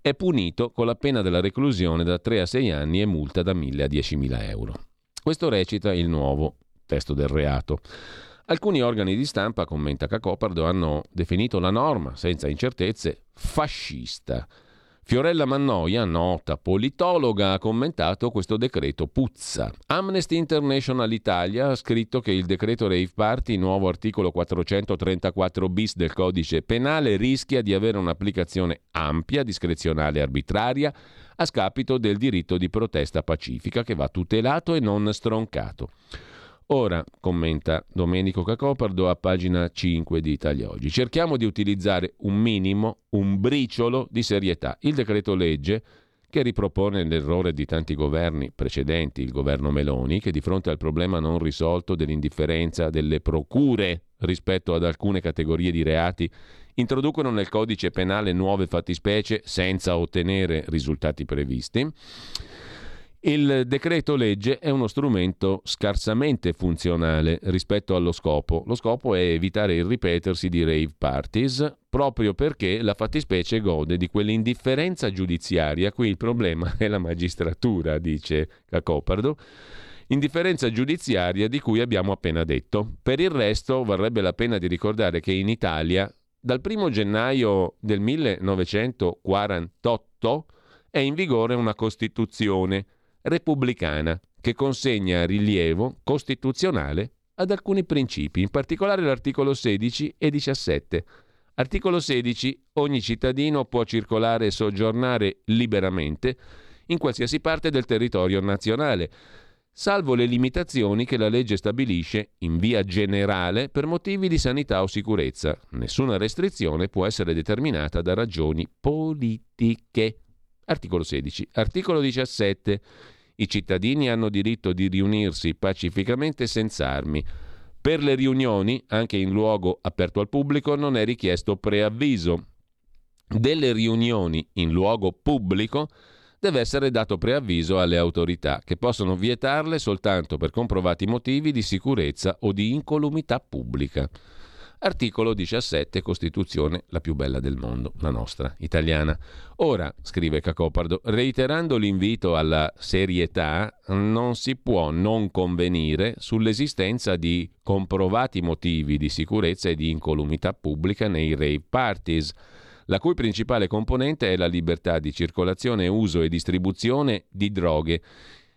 è punito con la pena della reclusione da 3 a 6 anni e multa da 1.000 a 10.000 euro. Questo recita il nuovo testo del reato. Alcuni organi di stampa, commenta Cacopardo, hanno definito la norma, senza incertezze, fascista. Fiorella Mannoia, nota politologa, ha commentato questo decreto puzza. Amnesty International Italia ha scritto che il decreto Rave Party, nuovo articolo 434 bis del codice penale, rischia di avere un'applicazione ampia, discrezionale e arbitraria, a scapito del diritto di protesta pacifica che va tutelato e non stroncato. Ora, commenta Domenico Cacopardo a pagina 5 di Italia Oggi, cerchiamo di utilizzare un minimo, un briciolo di serietà. Il decreto legge che ripropone l'errore di tanti governi precedenti, il governo Meloni, che di fronte al problema non risolto dell'indifferenza delle procure rispetto ad alcune categorie di reati, introducono nel codice penale nuove fattispecie senza ottenere risultati previsti. Il decreto legge è uno strumento scarsamente funzionale rispetto allo scopo. Lo scopo è evitare il ripetersi di rave parties proprio perché la fattispecie gode di quell'indifferenza giudiziaria. Qui il problema è la magistratura, dice Cacopardo. Indifferenza giudiziaria di cui abbiamo appena detto. Per il resto varrebbe la pena di ricordare che in Italia dal 1 gennaio del 1948 è in vigore una Costituzione repubblicana che consegna rilievo costituzionale ad alcuni principi, in particolare l'articolo 16 e 17. Articolo 16. Ogni cittadino può circolare e soggiornare liberamente in qualsiasi parte del territorio nazionale, salvo le limitazioni che la legge stabilisce in via generale per motivi di sanità o sicurezza. Nessuna restrizione può essere determinata da ragioni politiche. Articolo 16. Articolo 17. I cittadini hanno diritto di riunirsi pacificamente senza armi. Per le riunioni, anche in luogo aperto al pubblico, non è richiesto preavviso. Delle riunioni in luogo pubblico deve essere dato preavviso alle autorità, che possono vietarle soltanto per comprovati motivi di sicurezza o di incolumità pubblica. Articolo 17, Costituzione, la più bella del mondo, la nostra, italiana. Ora, scrive Cacopardo, reiterando l'invito alla serietà, non si può non convenire sull'esistenza di comprovati motivi di sicurezza e di incolumità pubblica nei rave parties, la cui principale componente è la libertà di circolazione, uso e distribuzione di droghe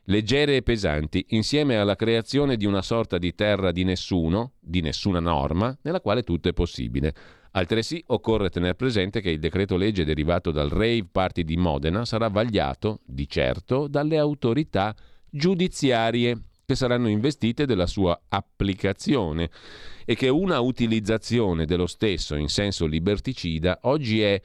leggere e pesanti, insieme alla creazione di una sorta di terra di nessuno, di nessuna norma, nella quale tutto è possibile. Altresì occorre tenere presente che il decreto legge derivato dal rave party di Modena sarà vagliato, di certo, dalle autorità giudiziarie che saranno investite della sua applicazione e che una utilizzazione dello stesso in senso liberticida oggi è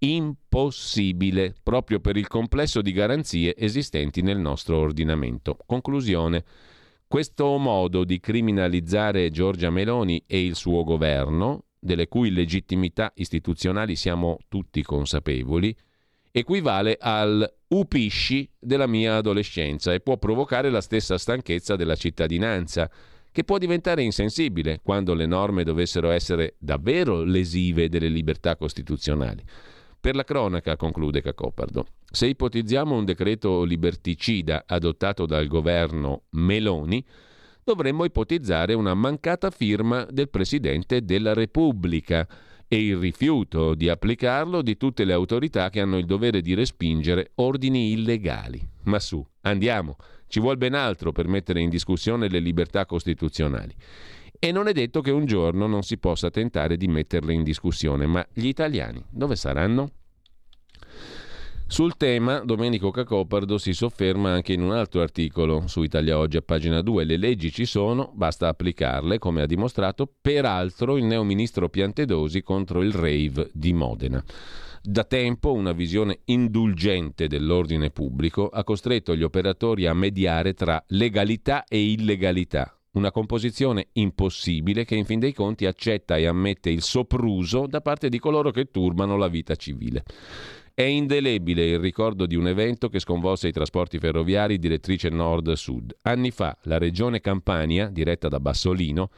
impossibile proprio per il complesso di garanzie esistenti nel nostro ordinamento. Conclusione. Questo modo di criminalizzare Giorgia Meloni e il suo governo, delle cui legittimità istituzionali siamo tutti consapevoli, equivale al upisci della mia adolescenza e può provocare la stessa stanchezza della cittadinanza, che può diventare insensibile quando le norme dovessero essere davvero lesive delle libertà costituzionali. Per la cronaca, conclude Cacopardo, se ipotizziamo un decreto liberticida adottato dal governo Meloni, dovremmo ipotizzare una mancata firma del Presidente della Repubblica e il rifiuto di applicarlo di tutte le autorità che hanno il dovere di respingere ordini illegali. Ma su, andiamo, Ci vuole ben altro per mettere in discussione le libertà costituzionali. E non è detto che un giorno non si possa tentare di metterle in discussione, ma gli italiani dove saranno? Sul tema, Domenico Cacopardo si sofferma anche in un altro articolo su Italia Oggi a pagina 2. Le leggi ci sono, basta applicarle, come ha dimostrato peraltro il neoministro Piantedosi contro il rave di Modena. Da tempo una visione indulgente dell'ordine pubblico ha costretto gli operatori a mediare tra legalità e illegalità, una composizione impossibile che in fin dei conti accetta e ammette il sopruso da parte di coloro che turbano la vita civile. È indelebile il ricordo di un evento che sconvolse i trasporti ferroviari direttrice nord-sud. Anni fa la regione Campania, diretta da Bassolino,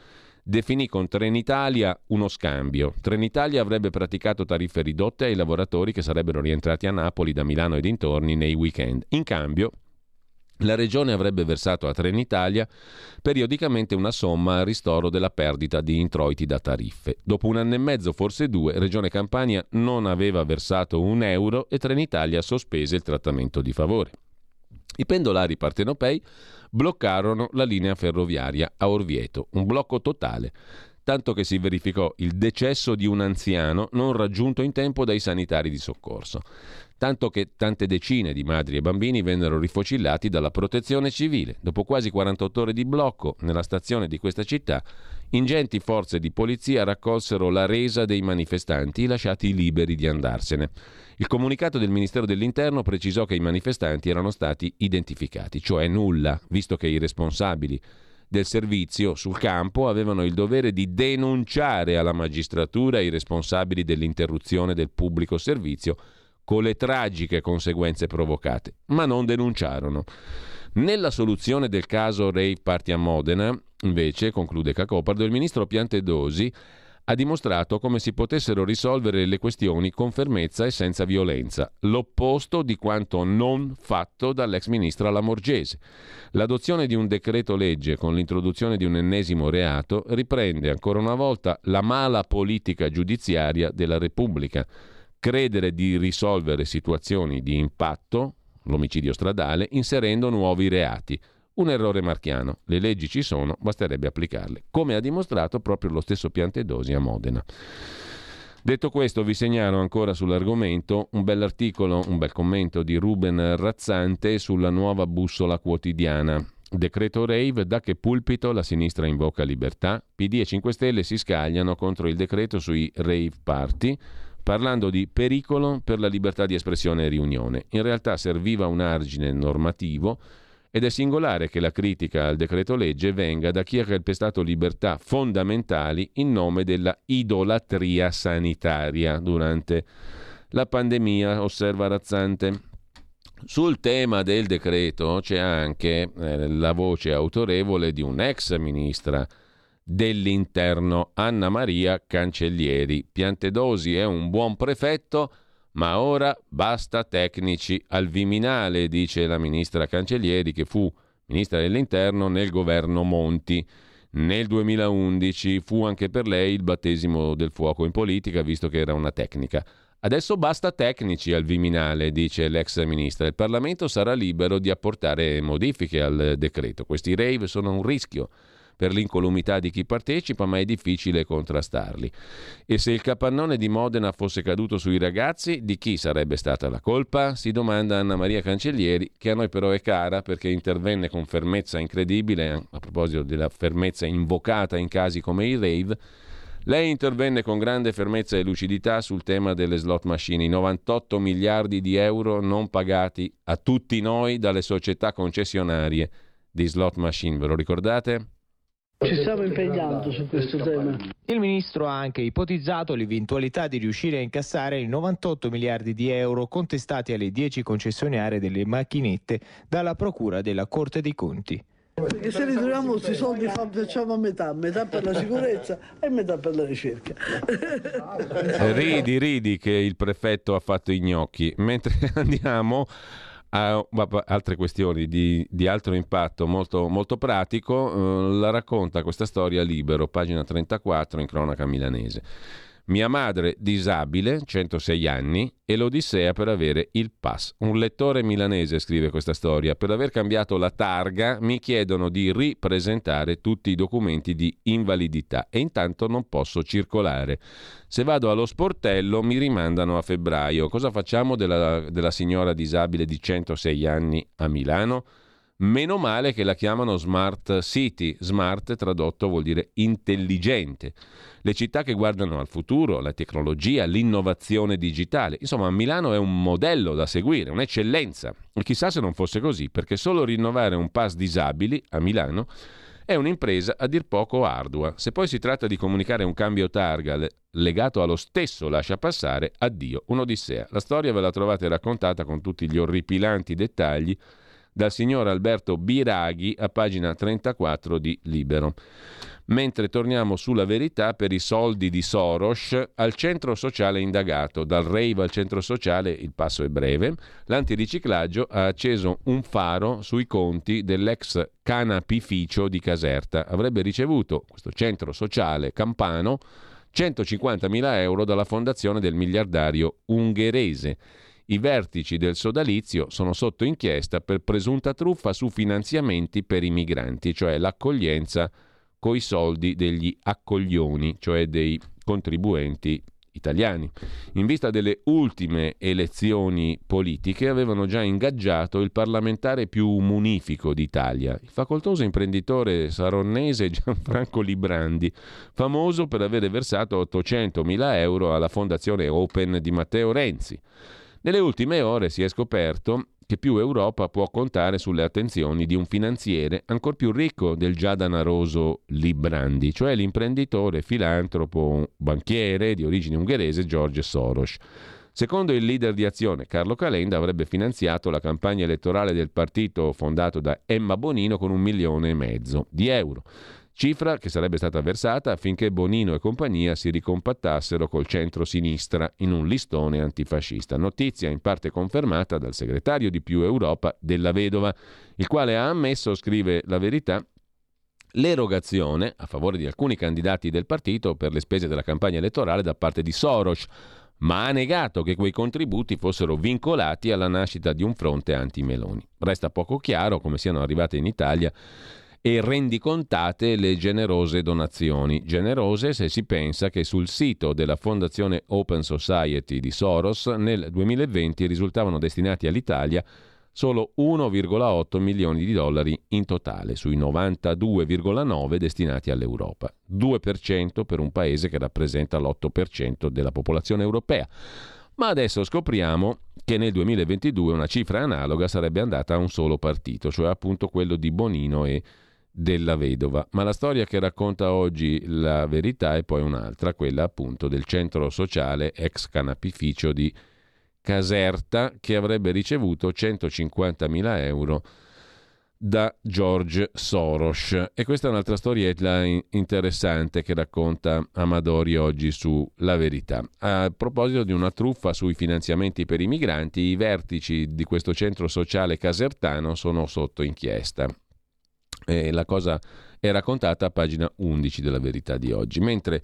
definì con Trenitalia uno scambio. Trenitalia avrebbe praticato tariffe ridotte ai lavoratori che sarebbero rientrati a Napoli da Milano e dintorni nei weekend. In cambio, la Regione avrebbe versato a Trenitalia periodicamente una somma a ristoro della perdita di introiti da tariffe. Dopo un anno e mezzo, forse due, Regione Campania non aveva versato un euro e Trenitalia sospese il trattamento di favore. I pendolari partenopei bloccarono la linea ferroviaria a Orvieto, un blocco totale, tanto che si verificò il decesso di un anziano non raggiunto in tempo dai sanitari di soccorso tanto che tante decine di madri e bambini vennero rifocillati dalla protezione civile. Dopo quasi 48 ore di blocco nella stazione di questa città, ingenti forze di polizia raccolsero la resa dei manifestanti lasciati liberi di andarsene. Il comunicato del Ministero dell'Interno precisò che i manifestanti erano stati identificati, cioè nulla, visto che i responsabili del servizio sul campo avevano il dovere di denunciare alla magistratura i responsabili dell'interruzione del pubblico servizio con le tragiche conseguenze provocate, ma non denunciarono. Nella soluzione del caso Rave Party a Modena, invece, conclude Cacopardo, il ministro Piantedosi ha dimostrato come si potessero risolvere le questioni con fermezza e senza violenza, l'opposto di quanto non fatto dall'ex ministra Lamorgese. L'adozione di un decreto legge con l'introduzione di un ennesimo reato riprende ancora una volta la mala politica giudiziaria della Repubblica credere di risolvere situazioni di impatto, l'omicidio stradale, inserendo nuovi reati. Un errore marchiano. Le leggi ci sono, basterebbe applicarle, come ha dimostrato proprio lo stesso Piantedosi a Modena. Detto questo, vi segnalo ancora sull'argomento un bell'articolo, un bel commento di Ruben Razzante sulla nuova bussola quotidiana. Decreto Rave, da che pulpito la sinistra invoca libertà? PD e 5 Stelle si scagliano contro il decreto sui rave party parlando di pericolo per la libertà di espressione e riunione. In realtà serviva un argine normativo ed è singolare che la critica al decreto legge venga da chi ha calpestato libertà fondamentali in nome della idolatria sanitaria durante la pandemia, osserva Razzante. Sul tema del decreto c'è anche eh, la voce autorevole di un'ex ministra dell'interno Anna Maria Cancellieri. Piantedosi è un buon prefetto, ma ora basta tecnici al Viminale, dice la ministra Cancellieri che fu ministra dell'interno nel governo Monti. Nel 2011 fu anche per lei il battesimo del fuoco in politica, visto che era una tecnica. Adesso basta tecnici al Viminale, dice l'ex ministra. Il Parlamento sarà libero di apportare modifiche al decreto. Questi rave sono un rischio per l'incolumità di chi partecipa, ma è difficile contrastarli. E se il capannone di Modena fosse caduto sui ragazzi, di chi sarebbe stata la colpa? Si domanda Anna Maria Cancellieri, che a noi però è cara perché intervenne con fermezza incredibile, a proposito della fermezza invocata in casi come il rave, lei intervenne con grande fermezza e lucidità sul tema delle slot machine, i 98 miliardi di euro non pagati a tutti noi dalle società concessionarie di slot machine, ve lo ricordate? Ci stiamo impegnando su questo tema. Il ministro ha anche ipotizzato l'eventualità di riuscire a incassare i 98 miliardi di euro contestati alle 10 concessionarie delle macchinette dalla Procura della Corte dei Conti. Perché se ritroviamo questi soldi facciamo a metà, metà per la sicurezza e metà per la ricerca. Ridi, ridi che il prefetto ha fatto i gnocchi, mentre andiamo a altre questioni di, di altro impatto molto, molto pratico, eh, la racconta questa storia libero, pagina 34 in cronaca milanese. Mia madre disabile, 106 anni, e l'Odissea per avere il pass. Un lettore milanese scrive questa storia. Per aver cambiato la targa mi chiedono di ripresentare tutti i documenti di invalidità e intanto non posso circolare. Se vado allo sportello mi rimandano a febbraio. Cosa facciamo della, della signora disabile di 106 anni a Milano? Meno male che la chiamano Smart City. Smart tradotto vuol dire intelligente. Le città che guardano al futuro, la tecnologia, l'innovazione digitale. Insomma, Milano è un modello da seguire, un'eccellenza. E chissà se non fosse così, perché solo rinnovare un pass disabili a Milano è un'impresa a dir poco ardua. Se poi si tratta di comunicare un cambio targa legato allo stesso lascia passare, addio, un'odissea. La storia ve la trovate raccontata con tutti gli orripilanti dettagli dal signor Alberto Biraghi a pagina 34 di Libero. Mentre torniamo sulla verità per i soldi di Soros al centro sociale indagato. Dal rave al centro sociale il passo è breve. L'antiriciclaggio ha acceso un faro sui conti dell'ex canapificio di Caserta. Avrebbe ricevuto questo centro sociale campano 150.000 euro dalla fondazione del miliardario ungherese. I vertici del sodalizio sono sotto inchiesta per presunta truffa su finanziamenti per i migranti, cioè l'accoglienza coi soldi degli accoglioni, cioè dei contribuenti italiani. In vista delle ultime elezioni politiche avevano già ingaggiato il parlamentare più munifico d'Italia, il facoltoso imprenditore saronnese Gianfranco Librandi, famoso per aver versato 800.000 euro alla fondazione Open di Matteo Renzi. Nelle ultime ore si è scoperto che più Europa può contare sulle attenzioni di un finanziere ancor più ricco del già danaroso Librandi, cioè l'imprenditore, filantropo, banchiere di origine ungherese George Soros. Secondo il leader di azione Carlo Calenda avrebbe finanziato la campagna elettorale del partito fondato da Emma Bonino con un milione e mezzo di euro cifra che sarebbe stata versata affinché Bonino e compagnia si ricompattassero col centro-sinistra in un listone antifascista. Notizia in parte confermata dal segretario di Più Europa della Vedova, il quale ha ammesso, scrive la verità, l'erogazione a favore di alcuni candidati del partito per le spese della campagna elettorale da parte di Soros, ma ha negato che quei contributi fossero vincolati alla nascita di un fronte anti-Meloni. Resta poco chiaro come siano arrivate in Italia e rendicontate le generose donazioni. Generose se si pensa che sul sito della Fondazione Open Society di Soros nel 2020 risultavano destinati all'Italia solo 1,8 milioni di dollari in totale sui 92,9 destinati all'Europa, 2% per un paese che rappresenta l'8% della popolazione europea. Ma adesso scopriamo che nel 2022 una cifra analoga sarebbe andata a un solo partito, cioè appunto quello di Bonino e della vedova. Ma la storia che racconta oggi la verità è poi un'altra, quella appunto del centro sociale ex canapificio di Caserta che avrebbe ricevuto 150.000 euro da George Soros. E questa è un'altra storiella interessante che racconta Amadori oggi su La Verità. A proposito di una truffa sui finanziamenti per i migranti, i vertici di questo centro sociale casertano sono sotto inchiesta. E la cosa è raccontata a pagina 11 della verità di oggi. Mentre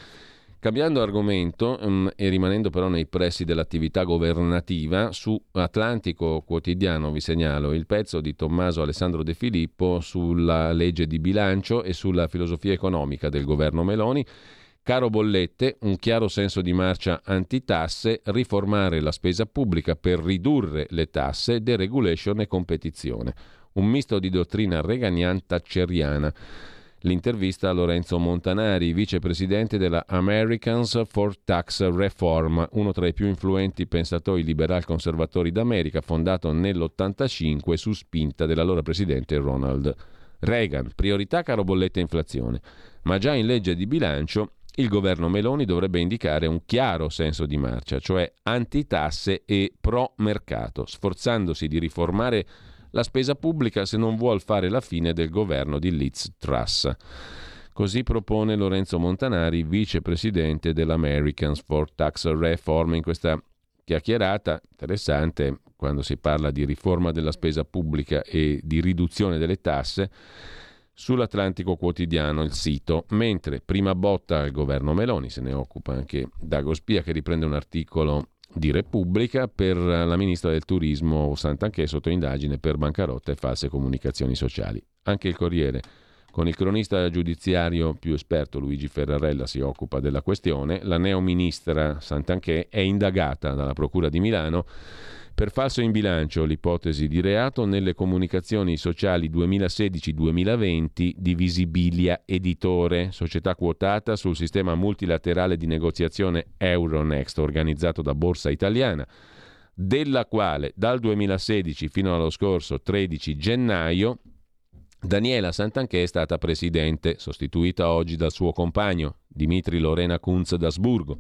Cambiando argomento um, e rimanendo però nei pressi dell'attività governativa, su Atlantico Quotidiano vi segnalo il pezzo di Tommaso Alessandro De Filippo sulla legge di bilancio e sulla filosofia economica del governo Meloni. Caro Bollette, un chiaro senso di marcia antitasse, riformare la spesa pubblica per ridurre le tasse, deregulation e competizione un misto di dottrina reganian-thatcheriana. L'intervista a Lorenzo Montanari, vicepresidente della Americans for Tax Reform, uno tra i più influenti pensatori liberal conservatori d'America, fondato nell'85 su spinta dell'allora presidente Ronald Reagan. Priorità caro bolletta inflazione. Ma già in legge di bilancio il governo Meloni dovrebbe indicare un chiaro senso di marcia, cioè antitasse e pro mercato, sforzandosi di riformare la spesa pubblica se non vuol fare la fine del governo di Liz Truss. Così propone Lorenzo Montanari, vicepresidente dell'Americans for Tax Reform, in questa chiacchierata interessante quando si parla di riforma della spesa pubblica e di riduzione delle tasse sull'Atlantico Quotidiano, il sito, mentre prima botta il governo Meloni, se ne occupa anche Dago Spia che riprende un articolo di Repubblica per la ministra del turismo Santanchè sotto indagine per bancarotta e false comunicazioni sociali. Anche il Corriere, con il cronista giudiziario più esperto Luigi Ferrarella, si occupa della questione. La neoministra Santanchè è indagata dalla Procura di Milano per falso in bilancio l'ipotesi di reato nelle comunicazioni sociali 2016-2020 di Visibilia Editore, società quotata sul sistema multilaterale di negoziazione Euronext organizzato da Borsa Italiana, della quale dal 2016 fino allo scorso 13 gennaio Daniela Santanchè è stata presidente, sostituita oggi dal suo compagno Dimitri Lorena Kunz d'Asburgo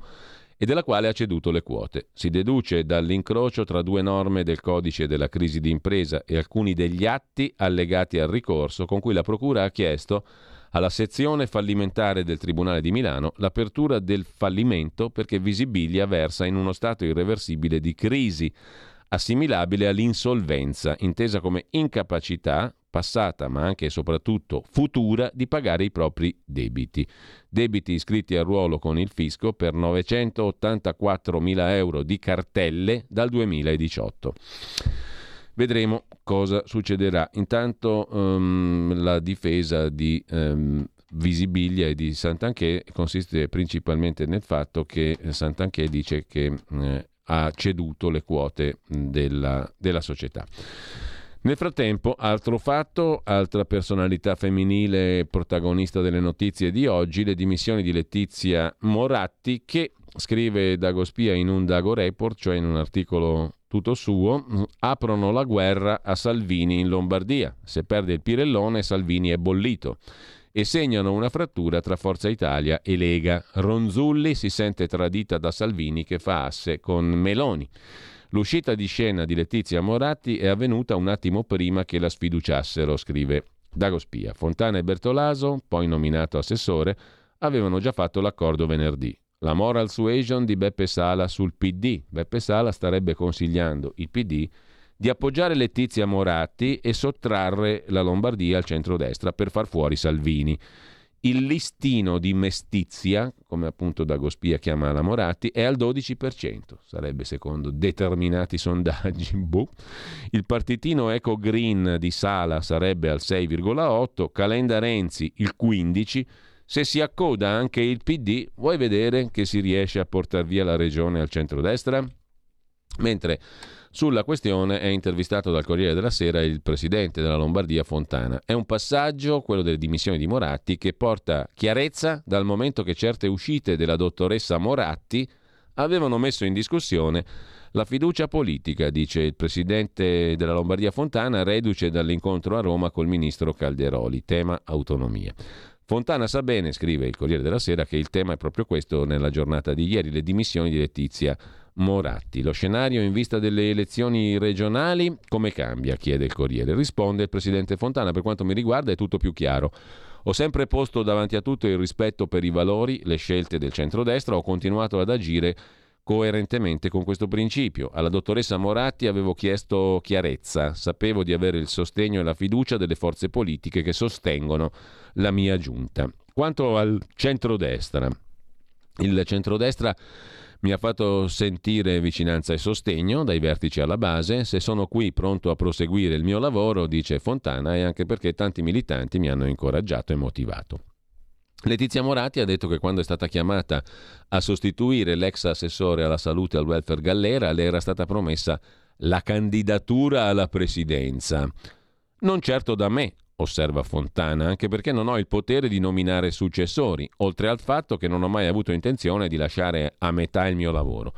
e della quale ha ceduto le quote. Si deduce dall'incrocio tra due norme del codice della crisi d'impresa e alcuni degli atti allegati al ricorso con cui la Procura ha chiesto alla sezione fallimentare del Tribunale di Milano l'apertura del fallimento perché Visibilia versa in uno stato irreversibile di crisi assimilabile all'insolvenza, intesa come incapacità passata ma anche e soprattutto futura di pagare i propri debiti. Debiti iscritti a ruolo con il fisco per 984 mila euro di cartelle dal 2018. Vedremo cosa succederà. Intanto um, la difesa di um, Visibilia e di Santanché consiste principalmente nel fatto che Santanché dice che eh, ha ceduto le quote della, della società. Nel frattempo, altro fatto, altra personalità femminile protagonista delle notizie di oggi, le dimissioni di Letizia Moratti che scrive Dago Spia in un Dago Report, cioè in un articolo tutto suo, aprono la guerra a Salvini in Lombardia. Se perde il Pirellone, Salvini è bollito. E segnano una frattura tra Forza Italia e Lega. Ronzulli si sente tradita da Salvini che fa asse con Meloni. L'uscita di scena di Letizia Moratti è avvenuta un attimo prima che la sfiduciassero, scrive Dago Spia. Fontana e Bertolaso, poi nominato assessore, avevano già fatto l'accordo venerdì. La moral suasion di Beppe Sala sul PD. Beppe Sala starebbe consigliando il PD di appoggiare Letizia Moratti e sottrarre la Lombardia al centrodestra per far fuori Salvini. Il listino di mestizia, come appunto Dagospia chiama la Moratti, è al 12%, sarebbe secondo determinati sondaggi. Boh. Il partitino Eco Green di Sala sarebbe al 6,8%, Calenda Renzi il 15%. Se si accoda anche il PD, vuoi vedere che si riesce a portare via la regione al centrodestra? Mentre sulla questione è intervistato dal Corriere della Sera il presidente della Lombardia Fontana. È un passaggio, quello delle dimissioni di Moratti, che porta chiarezza dal momento che certe uscite della dottoressa Moratti avevano messo in discussione la fiducia politica, dice il presidente della Lombardia Fontana, reduce dall'incontro a Roma col ministro Calderoli, tema autonomia. Fontana sa bene, scrive il Corriere della Sera, che il tema è proprio questo nella giornata di ieri, le dimissioni di Letizia Moratti. Lo scenario in vista delle elezioni regionali come cambia? chiede il Corriere. Risponde il presidente Fontana, per quanto mi riguarda è tutto più chiaro. Ho sempre posto davanti a tutto il rispetto per i valori, le scelte del centrodestra, ho continuato ad agire coerentemente con questo principio. Alla dottoressa Moratti avevo chiesto chiarezza, sapevo di avere il sostegno e la fiducia delle forze politiche che sostengono la mia giunta. Quanto al centrodestra, il centrodestra mi ha fatto sentire vicinanza e sostegno dai vertici alla base. Se sono qui pronto a proseguire il mio lavoro, dice Fontana, è anche perché tanti militanti mi hanno incoraggiato e motivato. Letizia Moratti ha detto che quando è stata chiamata a sostituire l'ex assessore alla salute e al welfare Gallera, le era stata promessa la candidatura alla presidenza. Non certo da me, osserva Fontana, anche perché non ho il potere di nominare successori, oltre al fatto che non ho mai avuto intenzione di lasciare a metà il mio lavoro.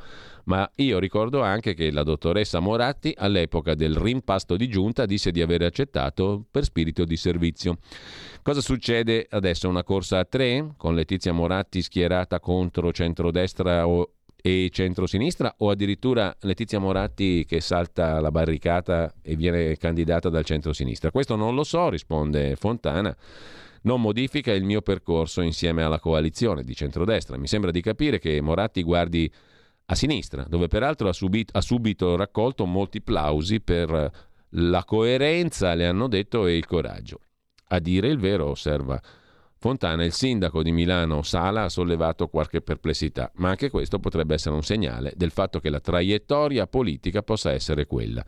Ma io ricordo anche che la dottoressa Moratti all'epoca del rimpasto di giunta disse di aver accettato per spirito di servizio. Cosa succede adesso? Una corsa a tre con Letizia Moratti schierata contro centrodestra o e centrosinistra o addirittura Letizia Moratti che salta la barricata e viene candidata dal centrosinistra? Questo non lo so, risponde Fontana. Non modifica il mio percorso insieme alla coalizione di centrodestra. Mi sembra di capire che Moratti guardi a sinistra, dove peraltro ha subito, ha subito raccolto molti plausi per la coerenza, le hanno detto, e il coraggio. A dire il vero, osserva Fontana, il sindaco di Milano Sala ha sollevato qualche perplessità, ma anche questo potrebbe essere un segnale del fatto che la traiettoria politica possa essere quella.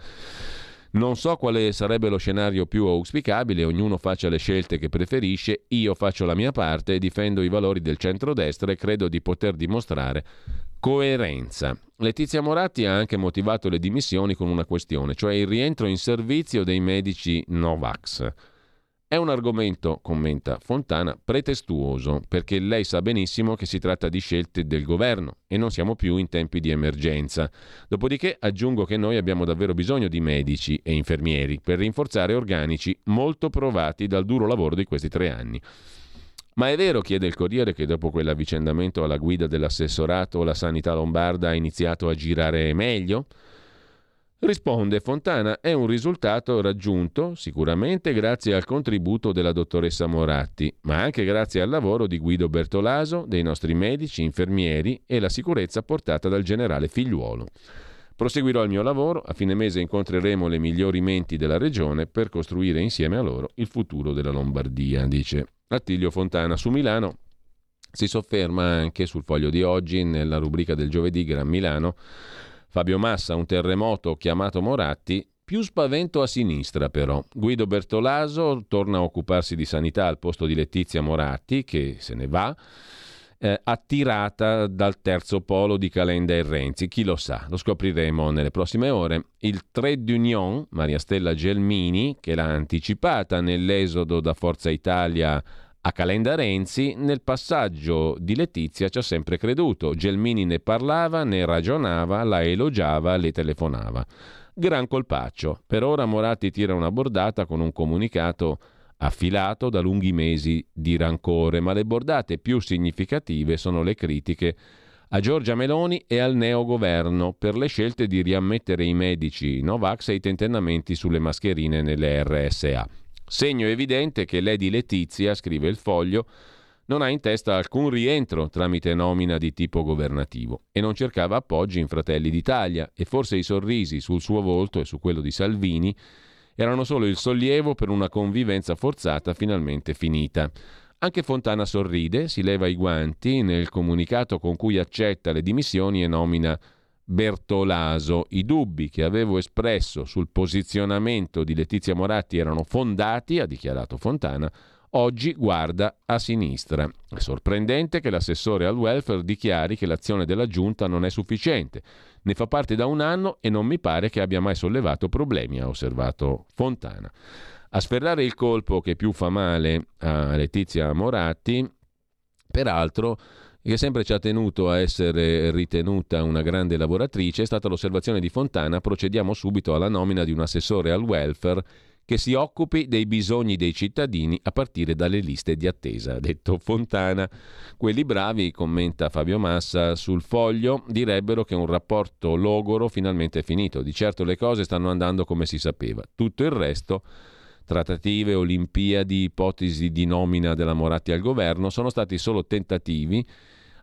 Non so quale sarebbe lo scenario più auspicabile, ognuno faccia le scelte che preferisce, io faccio la mia parte, difendo i valori del centrodestra e credo di poter dimostrare coerenza. Letizia Moratti ha anche motivato le dimissioni con una questione, cioè il rientro in servizio dei medici Novax. È un argomento, commenta Fontana, pretestuoso, perché lei sa benissimo che si tratta di scelte del governo e non siamo più in tempi di emergenza. Dopodiché aggiungo che noi abbiamo davvero bisogno di medici e infermieri per rinforzare organici molto provati dal duro lavoro di questi tre anni. Ma è vero, chiede il Corriere, che dopo quell'avvicendamento alla guida dell'assessorato la sanità lombarda ha iniziato a girare meglio? Risponde Fontana, è un risultato raggiunto sicuramente grazie al contributo della dottoressa Moratti, ma anche grazie al lavoro di Guido Bertolaso, dei nostri medici, infermieri e la sicurezza portata dal generale Figliuolo. Proseguirò il mio lavoro, a fine mese incontreremo le migliori menti della regione per costruire insieme a loro il futuro della Lombardia, dice Attilio Fontana. Su Milano si sofferma anche sul foglio di oggi nella rubrica del giovedì Gran Milano Fabio Massa, un terremoto chiamato Moratti, più spavento a sinistra però. Guido Bertolaso torna a occuparsi di sanità al posto di Letizia Moratti, che se ne va, eh, attirata dal terzo polo di Calenda e Renzi. Chi lo sa, lo scopriremo nelle prossime ore. Il 3 d'Union, Maria Stella Gelmini, che l'ha anticipata nell'esodo da Forza Italia a Calenda Renzi, nel passaggio di Letizia ci ha sempre creduto. Gelmini ne parlava, ne ragionava, la elogiava, le telefonava. Gran colpaccio. Per ora Moratti tira una bordata con un comunicato affilato da lunghi mesi di rancore, ma le bordate più significative sono le critiche a Giorgia Meloni e al neogoverno per le scelte di riammettere i medici Novax e i tentennamenti sulle mascherine nelle RSA. Segno evidente che Lady Letizia, scrive il foglio, non ha in testa alcun rientro tramite nomina di tipo governativo e non cercava appoggi in Fratelli d'Italia e forse i sorrisi sul suo volto e su quello di Salvini erano solo il sollievo per una convivenza forzata finalmente finita. Anche Fontana sorride, si leva i guanti nel comunicato con cui accetta le dimissioni e nomina Bertolaso. I dubbi che avevo espresso sul posizionamento di Letizia Moratti erano fondati, ha dichiarato Fontana, oggi guarda a sinistra. È sorprendente che l'assessore al welfare dichiari che l'azione della giunta non è sufficiente. Ne fa parte da un anno e non mi pare che abbia mai sollevato problemi, ha osservato Fontana. A sferrare il colpo che più fa male a Letizia Moratti, peraltro, che sempre ci ha tenuto a essere ritenuta una grande lavoratrice, è stata l'osservazione di Fontana, procediamo subito alla nomina di un assessore al welfare che si occupi dei bisogni dei cittadini a partire dalle liste di attesa, ha detto Fontana. Quelli bravi, commenta Fabio Massa sul foglio, direbbero che un rapporto logoro finalmente è finito. Di certo le cose stanno andando come si sapeva. Tutto il resto trattative, olimpiadi, ipotesi di nomina della Moratti al governo sono stati solo tentativi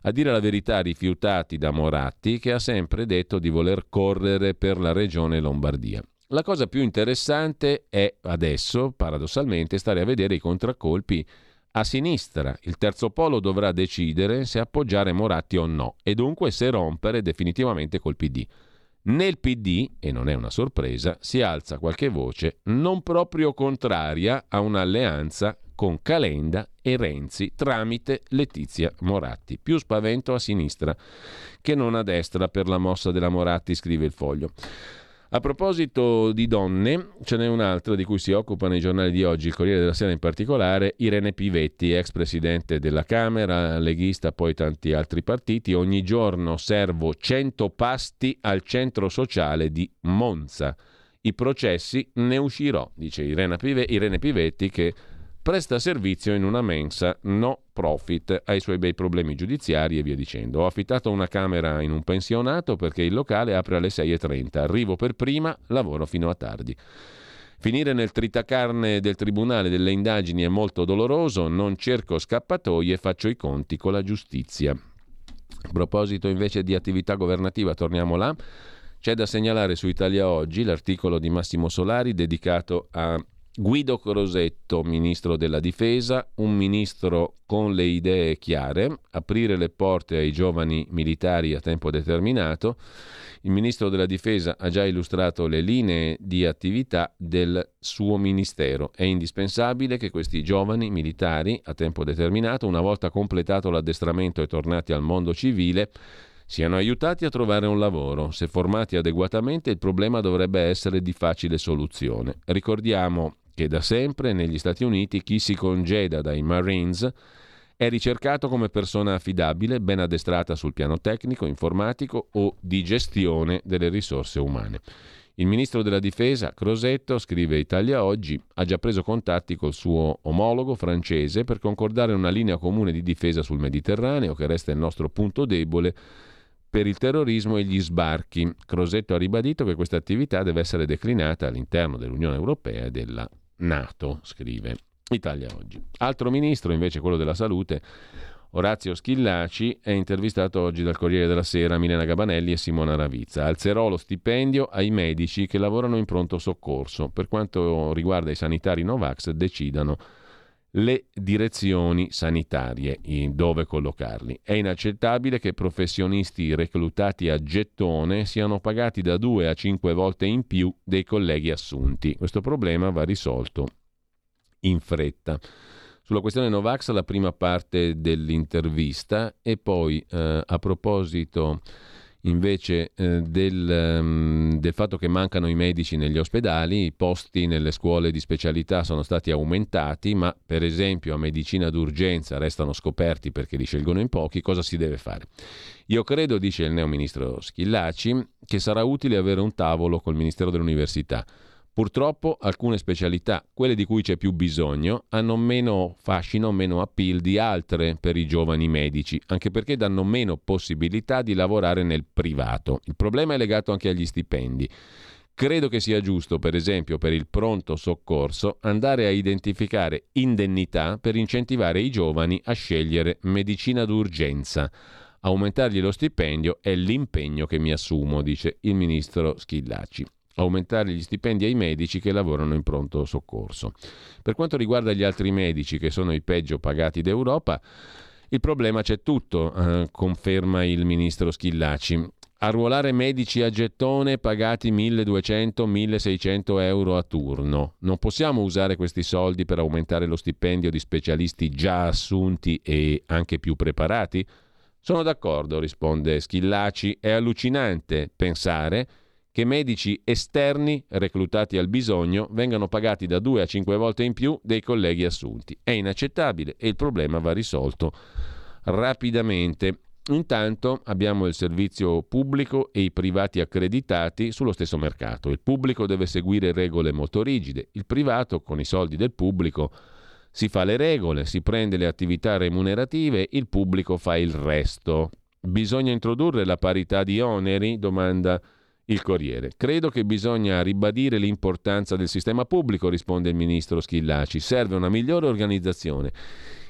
a dire la verità rifiutati da Moratti che ha sempre detto di voler correre per la regione Lombardia. La cosa più interessante è adesso, paradossalmente, stare a vedere i contraccolpi a sinistra. Il terzo polo dovrà decidere se appoggiare Moratti o no e dunque se rompere definitivamente col PD. Nel PD, e non è una sorpresa, si alza qualche voce non proprio contraria a un'alleanza con Calenda e Renzi tramite Letizia Moratti. Più spavento a sinistra che non a destra per la mossa della Moratti, scrive il foglio. A proposito di donne, ce n'è un'altra di cui si occupano i giornali di oggi, il Corriere della Sera in particolare, Irene Pivetti, ex presidente della Camera, leghista, poi tanti altri partiti. Ogni giorno servo 100 pasti al centro sociale di Monza. I processi ne uscirò, dice Irene, Pivetti, che presta servizio in una mensa no profit, ha i suoi bei problemi giudiziari e via dicendo. Ho affittato una camera in un pensionato perché il locale apre alle 6.30, arrivo per prima, lavoro fino a tardi. Finire nel tritacarne del tribunale delle indagini è molto doloroso, non cerco scappatoie, faccio i conti con la giustizia. A proposito invece di attività governativa, torniamo là. C'è da segnalare su Italia Oggi l'articolo di Massimo Solari dedicato a Guido Crosetto, ministro della difesa, un ministro con le idee chiare, aprire le porte ai giovani militari a tempo determinato. Il ministro della difesa ha già illustrato le linee di attività del suo ministero. È indispensabile che questi giovani militari a tempo determinato, una volta completato l'addestramento e tornati al mondo civile, siano aiutati a trovare un lavoro. Se formati adeguatamente il problema dovrebbe essere di facile soluzione. Ricordiamo che da sempre negli Stati Uniti chi si congeda dai Marines è ricercato come persona affidabile, ben addestrata sul piano tecnico, informatico o di gestione delle risorse umane. Il ministro della difesa, Crosetto, scrive Italia Oggi, ha già preso contatti col suo omologo francese per concordare una linea comune di difesa sul Mediterraneo, che resta il nostro punto debole per il terrorismo e gli sbarchi. Crosetto ha ribadito che questa attività deve essere declinata all'interno dell'Unione Europea e della nato, scrive Italia Oggi. Altro ministro, invece quello della salute, Orazio Schillaci, è intervistato oggi dal Corriere della Sera Milena Gabanelli e Simona Ravizza. Alzerò lo stipendio ai medici che lavorano in pronto soccorso. Per quanto riguarda i sanitari Novax, decidano le direzioni sanitarie dove collocarli. È inaccettabile che professionisti reclutati a gettone siano pagati da due a cinque volte in più dei colleghi assunti. Questo problema va risolto in fretta. Sulla questione Novax la prima parte dell'intervista e poi eh, a proposito invece eh, del, um, del, fatto che mancano i medici negli ospedali, i posti nelle scuole di specialità sono stati aumentati, ma per esempio a medicina d'urgenza restano scoperti perché li scelgono in pochi, cosa si deve fare? Io credo, dice il neo ministro Schillaci, che sarà utile avere un tavolo col Ministero dell'Università Purtroppo alcune specialità, quelle di cui c'è più bisogno, hanno meno fascino, meno appeal di altre per i giovani medici, anche perché danno meno possibilità di lavorare nel privato. Il problema è legato anche agli stipendi. Credo che sia giusto, per esempio, per il pronto soccorso, andare a identificare indennità per incentivare i giovani a scegliere medicina d'urgenza. Aumentargli lo stipendio è l'impegno che mi assumo, dice il ministro Schillaci aumentare gli stipendi ai medici che lavorano in pronto soccorso. Per quanto riguarda gli altri medici che sono i peggio pagati d'Europa, il problema c'è tutto, eh, conferma il ministro Schillaci. Arruolare medici a gettone pagati 1200-1600 euro a turno. Non possiamo usare questi soldi per aumentare lo stipendio di specialisti già assunti e anche più preparati? Sono d'accordo, risponde Schillaci. È allucinante pensare che medici esterni reclutati al bisogno vengano pagati da due a cinque volte in più dei colleghi assunti. È inaccettabile e il problema va risolto rapidamente. Intanto abbiamo il servizio pubblico e i privati accreditati sullo stesso mercato. Il pubblico deve seguire regole molto rigide, il privato con i soldi del pubblico si fa le regole, si prende le attività remunerative, il pubblico fa il resto. Bisogna introdurre la parità di oneri? domanda il Corriere. Credo che bisogna ribadire l'importanza del sistema pubblico, risponde il ministro Schillaci. Serve una migliore organizzazione.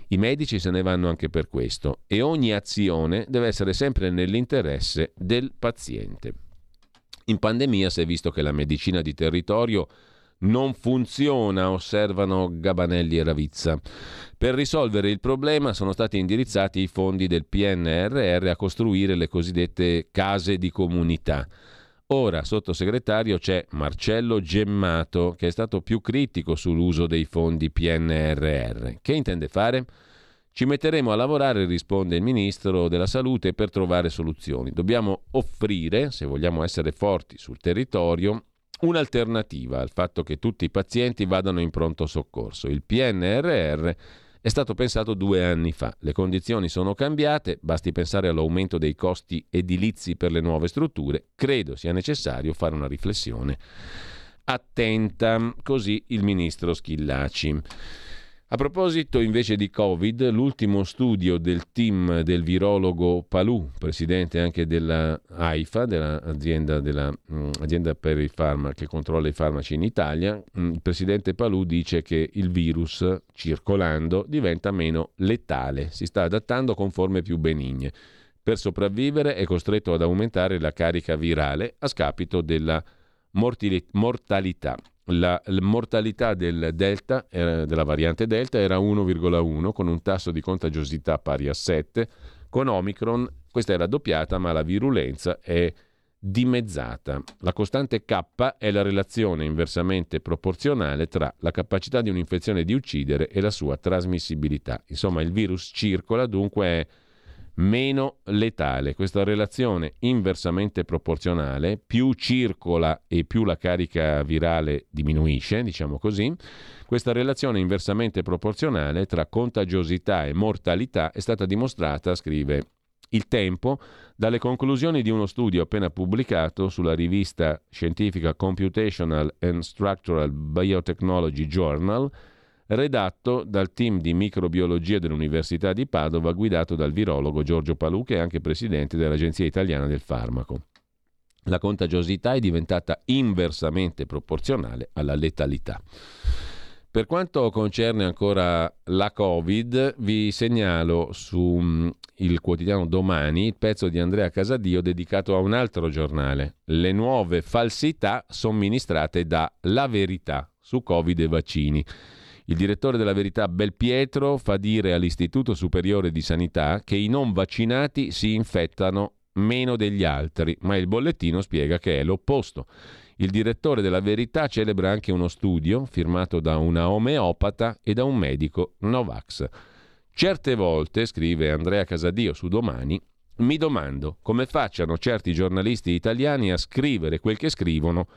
I medici se ne vanno anche per questo e ogni azione deve essere sempre nell'interesse del paziente. In pandemia si è visto che la medicina di territorio non funziona, osservano Gabanelli e Ravizza. Per risolvere il problema sono stati indirizzati i fondi del PNRR a costruire le cosiddette case di comunità. Ora, sottosegretario, c'è Marcello Gemmato, che è stato più critico sull'uso dei fondi PNRR. Che intende fare? Ci metteremo a lavorare, risponde il Ministro della Salute, per trovare soluzioni. Dobbiamo offrire, se vogliamo essere forti sul territorio, un'alternativa al fatto che tutti i pazienti vadano in pronto soccorso. Il PNRR è stato pensato due anni fa. Le condizioni sono cambiate, basti pensare all'aumento dei costi edilizi per le nuove strutture. Credo sia necessario fare una riflessione attenta, così il ministro Schillaci. A proposito invece di Covid, l'ultimo studio del team del virologo Palù, presidente anche della AIFA, dell'azienda della, um, per il farmaco che controlla i farmaci in Italia, um, il presidente Palù dice che il virus circolando diventa meno letale, si sta adattando con forme più benigne. Per sopravvivere è costretto ad aumentare la carica virale a scapito della mortalità. La, mortalità del delta, era, della variante delta era 1,1 con un tasso di contagiosità pari a 7, con Omicron questa è raddoppiata ma la virulenza è dimezzata. La costante K è la relazione inversamente proporzionale tra la capacità di un'infezione di uccidere e la sua trasmissibilità. Insomma, il virus circola, dunque è meno letale. Questa relazione inversamente proporzionale, più circola e più la carica virale diminuisce, diciamo così, questa relazione inversamente proporzionale tra contagiosità e mortalità è stata dimostrata, scrive il Tempo, dalle conclusioni di uno studio appena pubblicato sulla rivista scientifica Computational and Structural Biotechnology Journal, redatto dal team di microbiologia dell'Università di Padova guidato dal virologo Giorgio Palù che è anche presidente dell'Agenzia Italiana del Farmaco. La contagiosità è diventata inversamente proporzionale alla letalità. Per quanto concerne ancora la Covid, vi segnalo su mm, il quotidiano Domani il pezzo di Andrea Casadio dedicato a un altro giornale, Le nuove falsità somministrate da La Verità su Covid e vaccini. Il direttore della Verità Belpietro fa dire all'Istituto Superiore di Sanità che i non vaccinati si infettano meno degli altri, ma il bollettino spiega che è l'opposto. Il direttore della Verità celebra anche uno studio firmato da una omeopata e da un medico Novax. Certe volte, scrive Andrea Casadio su Domani, mi domando come facciano certi giornalisti italiani a scrivere quel che scrivono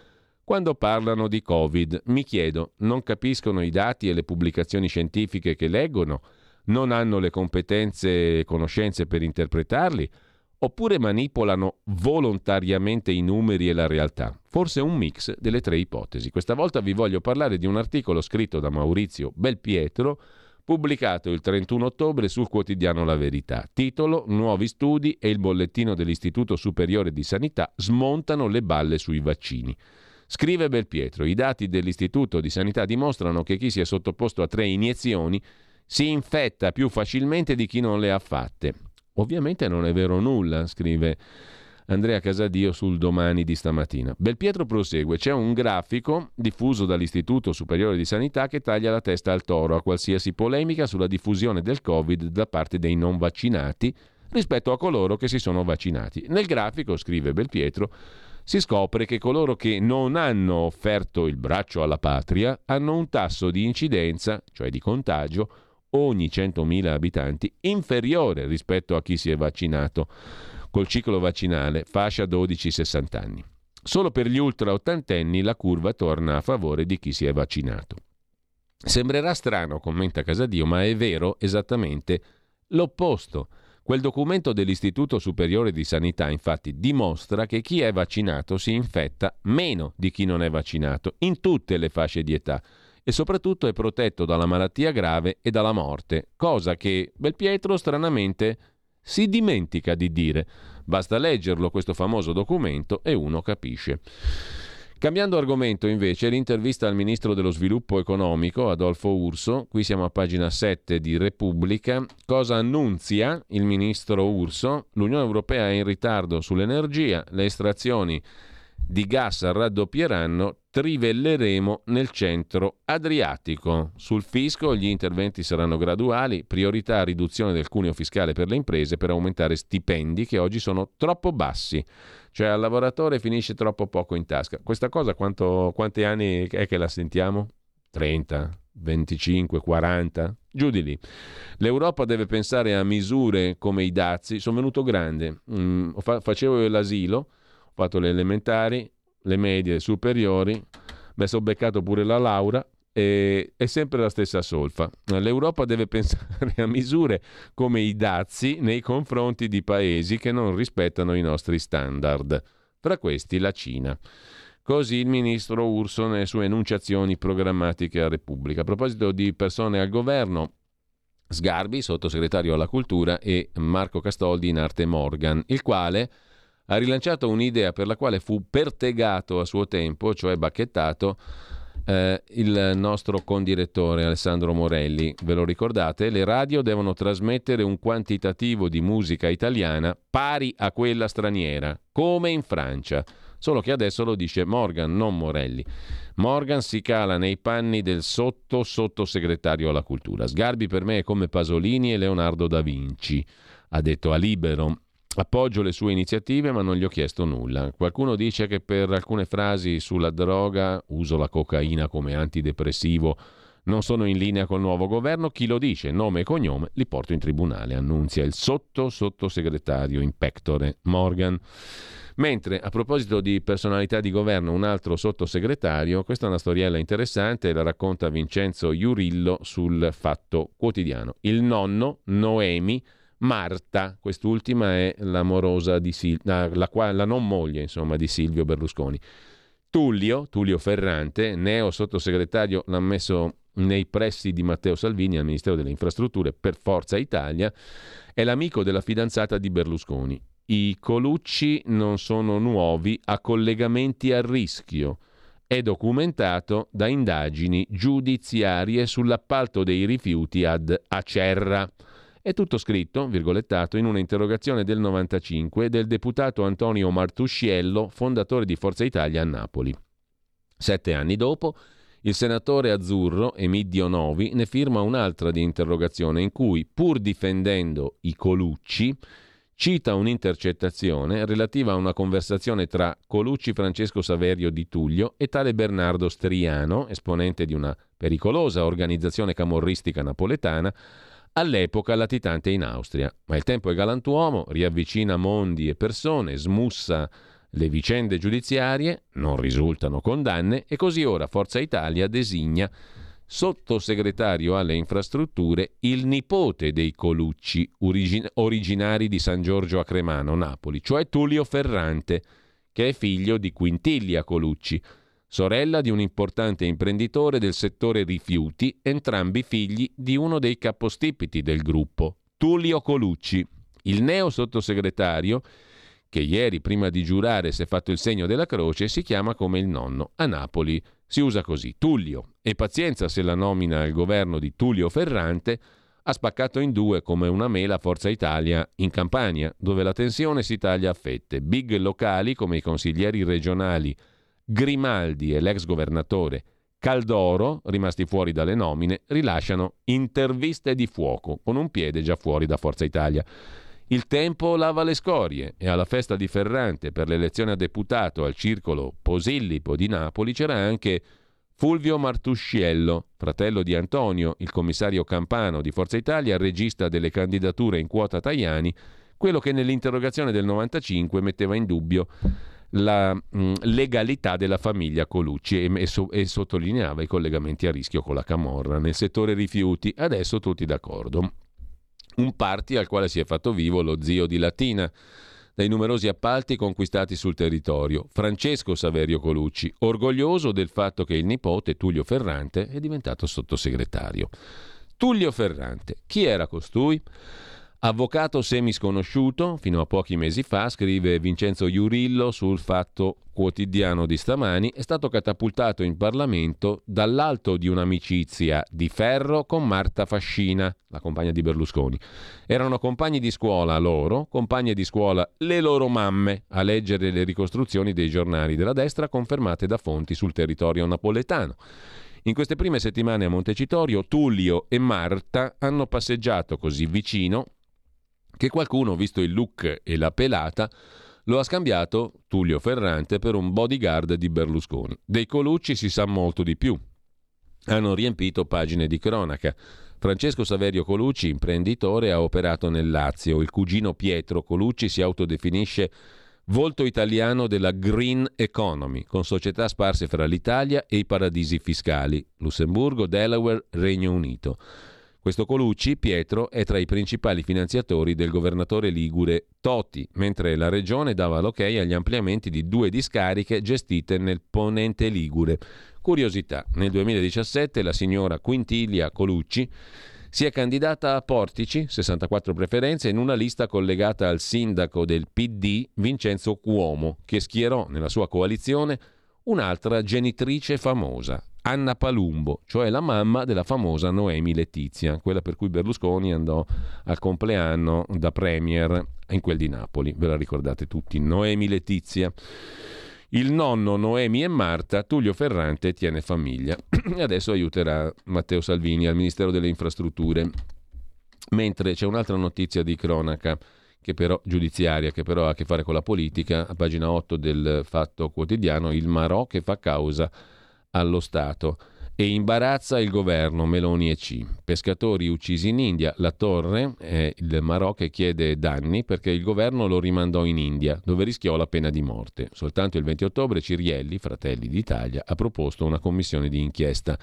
quando parlano di Covid, mi chiedo, non capiscono i dati e le pubblicazioni scientifiche che leggono? Non hanno le competenze e conoscenze per interpretarli? Oppure manipolano volontariamente i numeri e la realtà? Forse un mix delle tre ipotesi. Questa volta vi voglio parlare di un articolo scritto da Maurizio Belpietro, pubblicato il 31 ottobre sul quotidiano La Verità. Titolo Nuovi studi e il bollettino dell'Istituto Superiore di Sanità smontano le balle sui vaccini. Scrive Belpietro, i dati dell'Istituto di Sanità dimostrano che chi si è sottoposto a tre iniezioni si infetta più facilmente di chi non le ha fatte. Ovviamente non è vero nulla, scrive Andrea Casadio sul domani di stamattina. Belpietro prosegue, c'è un grafico diffuso dall'Istituto Superiore di Sanità che taglia la testa al toro a qualsiasi polemica sulla diffusione del Covid da parte dei non vaccinati rispetto a coloro che si sono vaccinati. Nel grafico, scrive Belpietro, si scopre che coloro che non hanno offerto il braccio alla patria hanno un tasso di incidenza, cioè di contagio, ogni 100.000 abitanti inferiore rispetto a chi si è vaccinato col ciclo vaccinale fascia 12-60 anni. Solo per gli ultra ottantenni la curva torna a favore di chi si è vaccinato. Sembrerà strano, commenta Casadio, ma è vero esattamente l'opposto. Quel documento dell'Istituto Superiore di Sanità infatti dimostra che chi è vaccinato si infetta meno di chi non è vaccinato in tutte le fasce di età e soprattutto è protetto dalla malattia grave e dalla morte, cosa che Belpietro stranamente si dimentica di dire. Basta leggerlo questo famoso documento e uno capisce. Cambiando argomento invece, l'intervista al ministro dello sviluppo economico Adolfo Urso, qui siamo a pagina 7 di Repubblica, cosa annunzia il ministro Urso? L'Unione Europea è in ritardo sull'energia, le estrazioni di gas raddoppieranno, trivelleremo nel centro adriatico. Sul fisco gli interventi saranno graduali, priorità riduzione del cuneo fiscale per le imprese per aumentare stipendi che oggi sono troppo bassi cioè al lavoratore finisce troppo poco in tasca. Questa cosa quanto, quanti anni è che la sentiamo? 30, 25, 40, giù di lì. L'Europa deve pensare a misure come i dazi. Sono venuto grande, mm, facevo l'asilo, ho fatto le elementari, le medie, superiori, mi sono beccato pure la laurea, è sempre la stessa solfa. L'Europa deve pensare a misure come i dazi nei confronti di paesi che non rispettano i nostri standard, tra questi la Cina. Così il ministro Urso nelle sue enunciazioni programmatiche a Repubblica. A proposito di persone al governo, Sgarbi, sottosegretario alla cultura, e Marco Castoldi in arte Morgan, il quale ha rilanciato un'idea per la quale fu pertegato a suo tempo, cioè bacchettato, eh, il nostro condirettore Alessandro Morelli. Ve lo ricordate? Le radio devono trasmettere un quantitativo di musica italiana pari a quella straniera, come in Francia. solo che adesso lo dice Morgan, non Morelli. Morgan si cala nei panni del sotto sottosegretario alla cultura. Sgarbi per me è come Pasolini e Leonardo da Vinci, ha detto a Libero. Appoggio le sue iniziative ma non gli ho chiesto nulla. Qualcuno dice che per alcune frasi sulla droga, uso la cocaina come antidepressivo, non sono in linea col nuovo governo. Chi lo dice, nome e cognome, li porto in tribunale, annunzia il sotto sottosegretario in pectore Morgan. Mentre a proposito di personalità di governo, un altro sottosegretario, questa è una storiella interessante, la racconta Vincenzo Iurillo sul Fatto Quotidiano. Il nonno, Noemi, Marta, quest'ultima è l'amorosa di Sil- la, la, la non moglie insomma, di Silvio Berlusconi. Tullio, Tullio Ferrante, neo sottosegretario, l'ha messo nei pressi di Matteo Salvini al Ministero delle Infrastrutture per Forza Italia, è l'amico della fidanzata di Berlusconi. I Colucci non sono nuovi a collegamenti a rischio. È documentato da indagini giudiziarie sull'appalto dei rifiuti ad Acerra. È tutto scritto, virgolettato, in un'interrogazione del 95 del deputato Antonio Martusciello, fondatore di Forza Italia a Napoli. Sette anni dopo, il senatore azzurro Emidio Novi ne firma un'altra di interrogazione in cui, pur difendendo i Colucci, cita un'intercettazione relativa a una conversazione tra Colucci Francesco Saverio di Tullio e tale Bernardo Striano, esponente di una pericolosa organizzazione camorristica napoletana, all'epoca latitante in Austria. Ma il tempo è galantuomo, riavvicina mondi e persone, smussa le vicende giudiziarie, non risultano condanne e così ora Forza Italia designa sottosegretario alle infrastrutture il nipote dei Colucci, origin- originari di San Giorgio a Cremano, Napoli, cioè Tullio Ferrante, che è figlio di Quintilia Colucci, sorella di un importante imprenditore del settore rifiuti, entrambi figli di uno dei capostipiti del gruppo, Tullio Colucci. Il neo sottosegretario, che ieri prima di giurare si è fatto il segno della croce, si chiama come il nonno. A Napoli si usa così, Tullio. E pazienza se la nomina al governo di Tullio Ferrante ha spaccato in due come una mela Forza Italia in Campania, dove la tensione si taglia a fette. Big locali come i consiglieri regionali Grimaldi e l'ex governatore Caldoro, rimasti fuori dalle nomine, rilasciano interviste di fuoco, con un piede già fuori da Forza Italia. Il tempo lava le scorie e alla festa di Ferrante per l'elezione a deputato al circolo Posillipo di Napoli c'era anche Fulvio Martusciello, fratello di Antonio, il commissario campano di Forza Italia, regista delle candidature in quota Tajani, quello che nell'interrogazione del 95 metteva in dubbio la mm, legalità della famiglia Colucci e, so, e, sottolineava i collegamenti a rischio con la Camorra nel settore rifiuti. Adesso tutti d'accordo. Un party al quale si è fatto vivo lo zio di Latina dai numerosi appalti conquistati sul territorio, Francesco Saverio Colucci, orgoglioso del fatto che il nipote Tullio Ferrante è diventato sottosegretario. Tullio Ferrante, chi era costui? Avvocato semisconosciuto, fino a pochi mesi fa, scrive Vincenzo Iurillo sul Fatto Quotidiano di stamani, è stato catapultato in Parlamento dall'alto di un'amicizia di ferro con Marta Fascina, la compagna di Berlusconi. Erano compagni di scuola loro, compagne di scuola le loro mamme, a leggere le ricostruzioni dei giornali della destra confermate da fonti sul territorio napoletano. In queste prime settimane a Montecitorio, Tullio e Marta hanno passeggiato così vicino che qualcuno, visto il look e la pelata, lo ha scambiato, Tullio Ferrante, per un bodyguard di Berlusconi. Dei Colucci si sa molto di più. Hanno riempito pagine di cronaca. Francesco Saverio Colucci, imprenditore, ha operato nel Lazio. Il cugino Pietro Colucci si autodefinisce volto italiano della green economy, con società sparse fra l'Italia e i paradisi fiscali, Lussemburgo, Delaware, Regno Unito. Questo Colucci, Pietro, è tra i principali finanziatori del governatore ligure Toti, mentre la regione dava l'ok agli ampliamenti di due discariche gestite nel ponente ligure. Curiosità, nel 2017 la signora Quintilia Colucci si è candidata a Portici, 64 preferenze, in una lista collegata al sindaco del PD Vincenzo Cuomo, che schierò nella sua coalizione un'altra genitrice famosa, Anna Palumbo, cioè la mamma della famosa Noemi Letizia, quella per cui Berlusconi andò al compleanno da premier in quel di Napoli, ve la ricordate tutti, Noemi Letizia. Il nonno Noemi e Marta, Tullio Ferrante tiene famiglia. adesso aiuterà Matteo Salvini al Ministero delle Infrastrutture. Mentre c'è un'altra notizia di cronaca che però, giudiziaria che però ha a che fare con la politica, a pagina 8 del Fatto Quotidiano, il Marò che fa causa allo Stato e imbarazza il governo Meloni e C. Pescatori uccisi in India, la torre, eh, il Marocco chiede danni perché il governo lo rimandò in India, dove rischiò la pena di morte. Soltanto il 20 ottobre Cirielli, Fratelli d'Italia, ha proposto una commissione di inchiesta.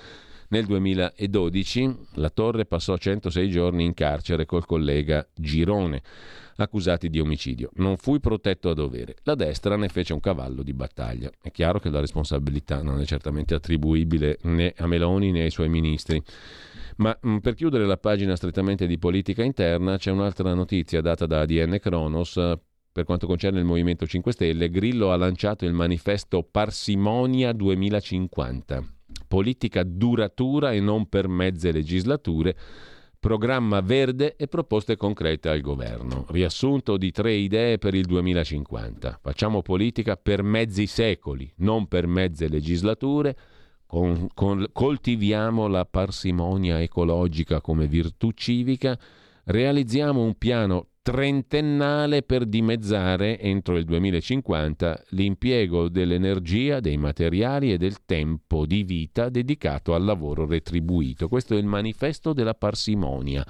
Nel 2012 la torre passò 106 giorni in carcere col collega Girone accusati di omicidio. Non fui protetto a dovere. La destra ne fece un cavallo di battaglia. È chiaro che la responsabilità non è certamente attribuibile né a Meloni né ai suoi ministri. Ma mm, per chiudere la pagina strettamente di politica interna c'è un'altra notizia data da ADN Kronos per quanto concerne il Movimento 5 Stelle, Grillo ha lanciato il manifesto Parsimonia 2050, politica duratura e non per mezze legislature programma verde e proposte concrete al governo. Riassunto di tre idee per il 2050. Facciamo politica per mezzi secoli, non per mezze legislature. Con, con, coltiviamo la parsimonia ecologica come virtù civica. Realizziamo un piano trentennale per dimezzare entro il 2050 l'impiego dell'energia, dei materiali e del tempo di vita dedicato al lavoro retribuito. Questo è il manifesto della parsimonia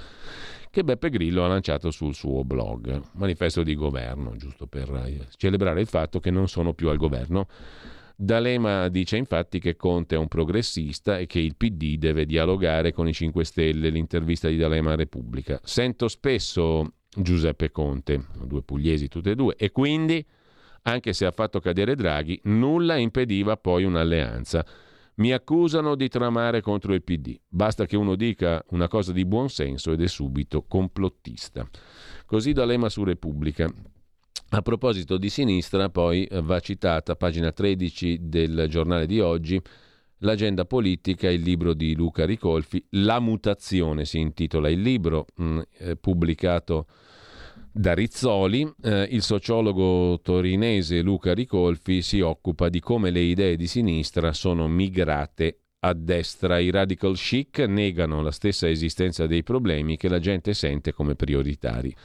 che Beppe Grillo ha lanciato sul suo blog, manifesto di governo, giusto per eh, celebrare il fatto che non sono più al governo. D'Alema dice infatti che Conte è un progressista e che il PD deve dialogare con i 5 Stelle, l'intervista di D'Alema a Repubblica. Sento spesso Giuseppe Conte, due pugliesi tutte e due, e quindi, anche se ha fatto cadere Draghi, nulla impediva poi un'alleanza. Mi accusano di tramare contro il PD. Basta che uno dica una cosa di buon senso ed è subito complottista. Così D'Alema su Repubblica. A proposito di sinistra, poi va citata, pagina 13 del giornale di oggi, L'agenda politica, il libro di Luca Ricolfi, La mutazione si intitola il libro, mh, mm, pubblicato da Rizzoli. Eh, il sociologo torinese Luca Ricolfi si occupa di come le idee di sinistra sono migrate a destra. I radical chic negano la stessa esistenza dei problemi che la gente sente come prioritari.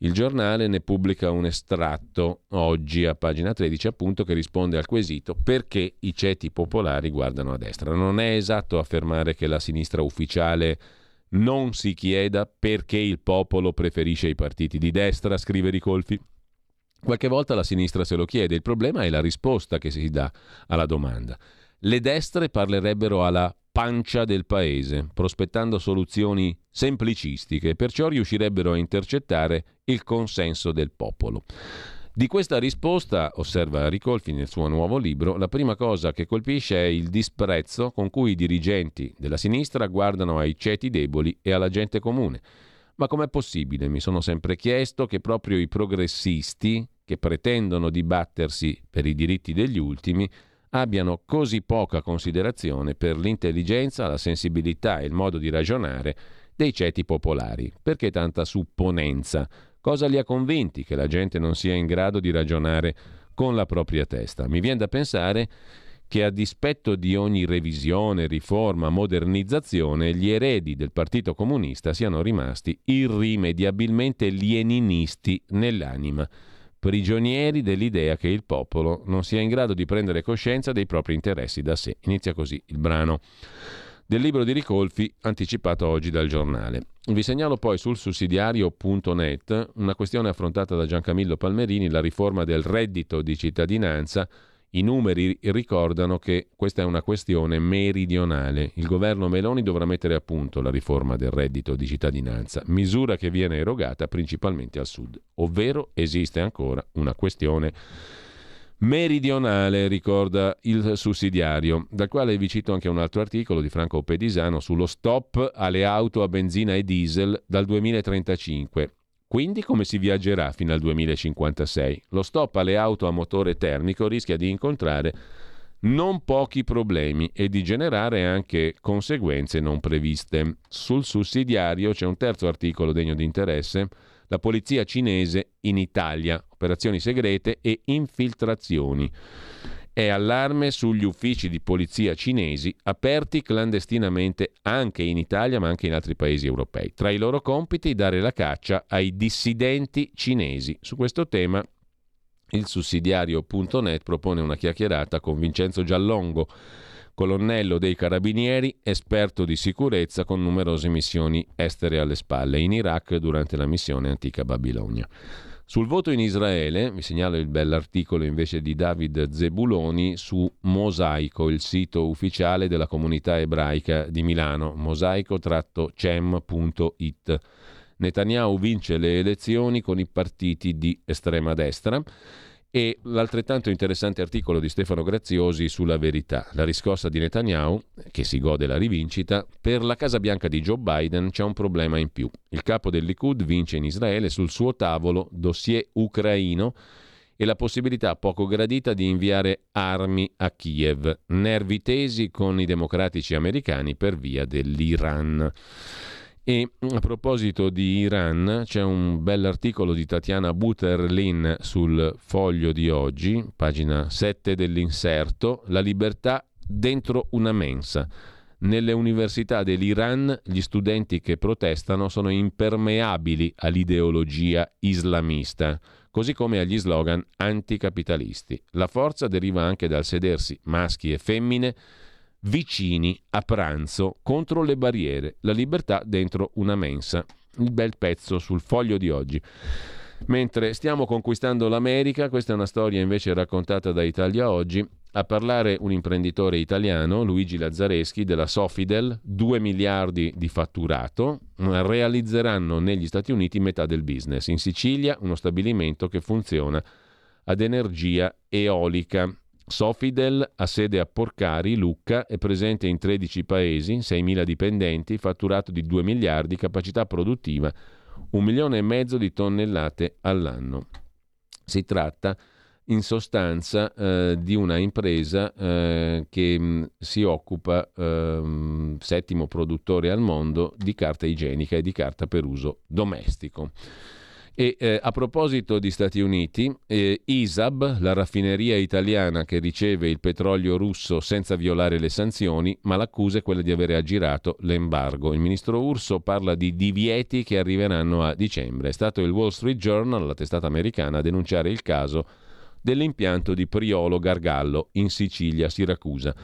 Il giornale ne pubblica un estratto oggi a pagina 13 appunto che risponde al quesito perché i ceti popolari guardano a destra. Non è esatto affermare che la sinistra ufficiale non si chieda perché il popolo preferisce i partiti di destra, scrive Ricolfi. Qualche volta la sinistra se lo chiede, il problema è la risposta che si dà alla domanda. Le destre parlerebbero alla pancia del paese, prospettando soluzioni semplicistiche, perciò riuscirebbero a intercettare il consenso del popolo. Di questa risposta, osserva Ricolfi nel suo nuovo libro, la prima cosa che colpisce è il disprezzo con cui i dirigenti della sinistra guardano ai ceti deboli e alla gente comune. Ma com'è possibile, mi sono sempre chiesto, che proprio i progressisti, che pretendono di battersi per i diritti degli ultimi, abbiano così poca considerazione per l'intelligenza, la sensibilità e il modo di ragionare dei ceti popolari. Perché tanta supponenza? Cosa li ha convinti che la gente non sia in grado di ragionare con la propria testa? Mi viene da pensare che a dispetto di ogni revisione, riforma, modernizzazione, gli eredi del Partito Comunista siano rimasti irrimediabilmente lieninisti nell'anima prigionieri dell'idea che il popolo non sia in grado di prendere coscienza dei propri interessi da sé. Inizia così il brano del libro di Ricolfi anticipato oggi dal giornale. Vi segnalo poi sul sussidiario.net una questione affrontata da Giancamillo Palmerini, la riforma del reddito di cittadinanza i numeri ricordano che questa è una questione meridionale. Il governo Meloni dovrà mettere a punto la riforma del reddito di cittadinanza, misura che viene erogata principalmente al sud, ovvero esiste ancora una questione meridionale, ricorda il sussidiario, dal quale vi cito anche un altro articolo di Franco Pedisano sullo stop alle auto a benzina e diesel dal 2035. Quindi come si viaggerà fino al 2056? Lo stop alle auto a motore termico rischia di incontrare non pochi problemi e di generare anche conseguenze non previste. Sul sussidiario c'è un terzo articolo degno di interesse, la polizia cinese in Italia, operazioni segrete e infiltrazioni. È allarme sugli uffici di polizia cinesi aperti clandestinamente anche in Italia ma anche in altri paesi europei. Tra i loro compiti dare la caccia ai dissidenti cinesi. Su questo tema il sussidiario.net propone una chiacchierata con Vincenzo Giallongo, colonnello dei carabinieri, esperto di sicurezza con numerose missioni estere alle spalle, in Iraq durante la missione Antica Babilonia. Sul voto in Israele, vi segnalo il bell'articolo invece di David Zebuloni su Mosaico, il sito ufficiale della comunità ebraica di Milano, mosaico-cem.it. Netanyahu vince le elezioni con i partiti di estrema destra e l'altrettanto interessante articolo di Stefano Graziosi sulla verità, la riscossa di Netanyahu, che si gode la rivincita, per la Casa Bianca di Joe Biden c'è un problema in più. Il capo del Likud vince in Israele sul suo tavolo dossier ucraino e la possibilità poco gradita di inviare armi a Kiev, nervi tesi con i democratici americani per via dell'Iran. E a proposito di Iran, c'è un bell'articolo di Tatiana Buterlin sul foglio di oggi, pagina 7 dell'inserto, La libertà dentro una mensa. Nelle università dell'Iran gli studenti che protestano sono impermeabili all'ideologia islamista, così come agli slogan anticapitalisti. La forza deriva anche dal sedersi maschi e femmine vicini a pranzo contro le barriere, la libertà dentro una mensa. Il bel pezzo sul foglio di oggi. Mentre stiamo conquistando l'America, questa è una storia invece raccontata da Italia Oggi, a parlare un imprenditore italiano, Luigi Lazzareschi, della Sofidel, 2 miliardi di fatturato, realizzeranno negli Stati Uniti metà del business. In Sicilia uno stabilimento che funziona ad energia eolica. Sofidel ha sede a Porcari, Lucca, è presente in 13 paesi, 6.000 dipendenti, fatturato di 2 miliardi, capacità produttiva 1 milione e mezzo di tonnellate all'anno. Si tratta in sostanza eh, di una impresa eh, che mh, si occupa, eh, settimo produttore al mondo, di carta igienica e di carta per uso domestico. E eh, a proposito di Stati Uniti, eh, ISAB, la raffineria italiana che riceve il petrolio russo senza violare le sanzioni, ma l'accusa è quella di avere aggirato l'embargo. Il ministro Urso parla di divieti che arriveranno a dicembre. È stato il Wall Street Journal, la testata americana, a denunciare il caso dell'impianto di Priolo Gargallo in Sicilia, Siracusa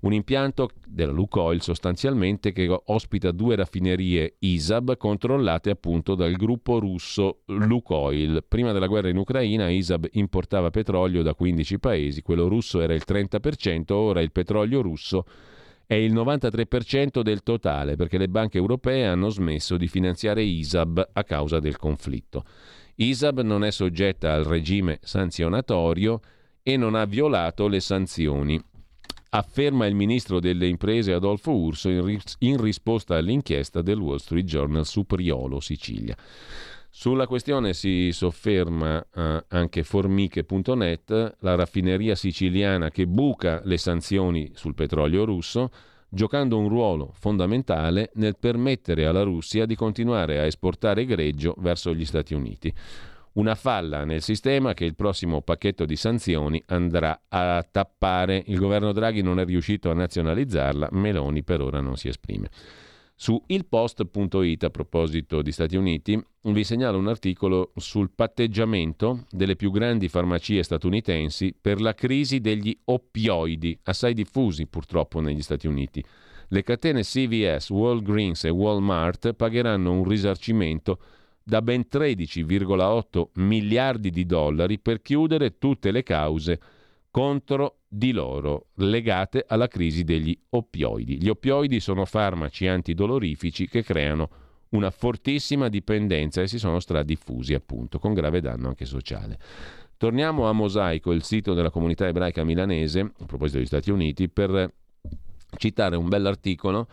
un impianto della Lukoil sostanzialmente che ospita due raffinerie ISAB controllate appunto dal gruppo russo Lukoil. Prima della guerra in Ucraina ISAB importava petrolio da 15 paesi, quello russo era il 30%, ora il petrolio russo è il 93% del totale perché le banche europee hanno smesso di finanziare ISAB a causa del conflitto. ISAB non è soggetta al regime sanzionatorio e non ha violato le sanzioni afferma il ministro delle imprese Adolfo Urso in, ris- in risposta all'inchiesta del Wall Street Journal su Priolo, Sicilia. Sulla questione si sofferma eh, anche formiche.net, la raffineria siciliana che buca le sanzioni sul petrolio russo, giocando un ruolo fondamentale nel permettere alla Russia di continuare a esportare greggio verso gli Stati Uniti una falla nel sistema che il prossimo pacchetto di sanzioni andrà a tappare. Il governo Draghi non è riuscito a nazionalizzarla, Meloni per ora non si esprime. Su ilpost.it, a proposito di Stati Uniti, vi segnalo un articolo sul patteggiamento delle più grandi farmacie statunitensi per la crisi degli oppioidi, assai diffusi purtroppo negli Stati Uniti. Le catene CVS, Walgreens e Walmart pagheranno un risarcimento da ben 13,8 miliardi di dollari per chiudere tutte le cause contro di loro legate alla crisi degli oppioidi. Gli oppioidi sono farmaci antidolorifici che creano una fortissima dipendenza e si sono stradiffusi appunto con grave danno anche sociale. Torniamo a Mosaico, il sito della comunità ebraica milanese, a proposito degli Stati Uniti, per citare un bell'articolo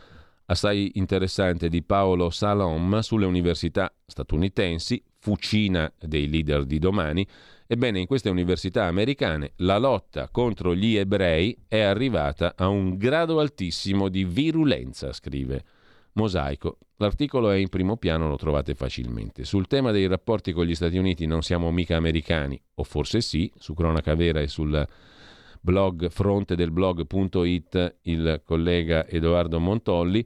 assai interessante di Paolo Salom sulle università statunitensi, fucina dei leader di domani. Ebbene, in queste università americane la lotta contro gli ebrei è arrivata a un grado altissimo di virulenza, scrive Mosaico. L'articolo è in primo piano, lo trovate facilmente. Sul tema dei rapporti con gli Stati Uniti non siamo mica americani, o forse sì, su cronaca vera e sul blog fronte del blog.it il collega Edoardo Montolli.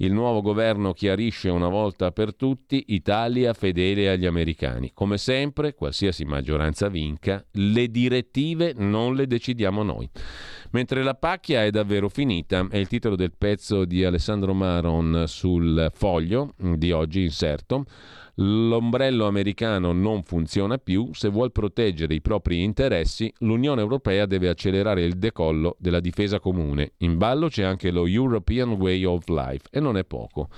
Il nuovo governo chiarisce una volta per tutti Italia fedele agli americani. Come sempre, qualsiasi maggioranza vinca, le direttive non le decidiamo noi. Mentre la pacchia è davvero finita, è il titolo del pezzo di Alessandro Maron sul foglio di oggi inserto. L'ombrello americano non funziona più, se vuol proteggere i propri interessi l'Unione Europea deve accelerare il decollo della difesa comune. In ballo c'è anche lo European Way of Life e non è poco.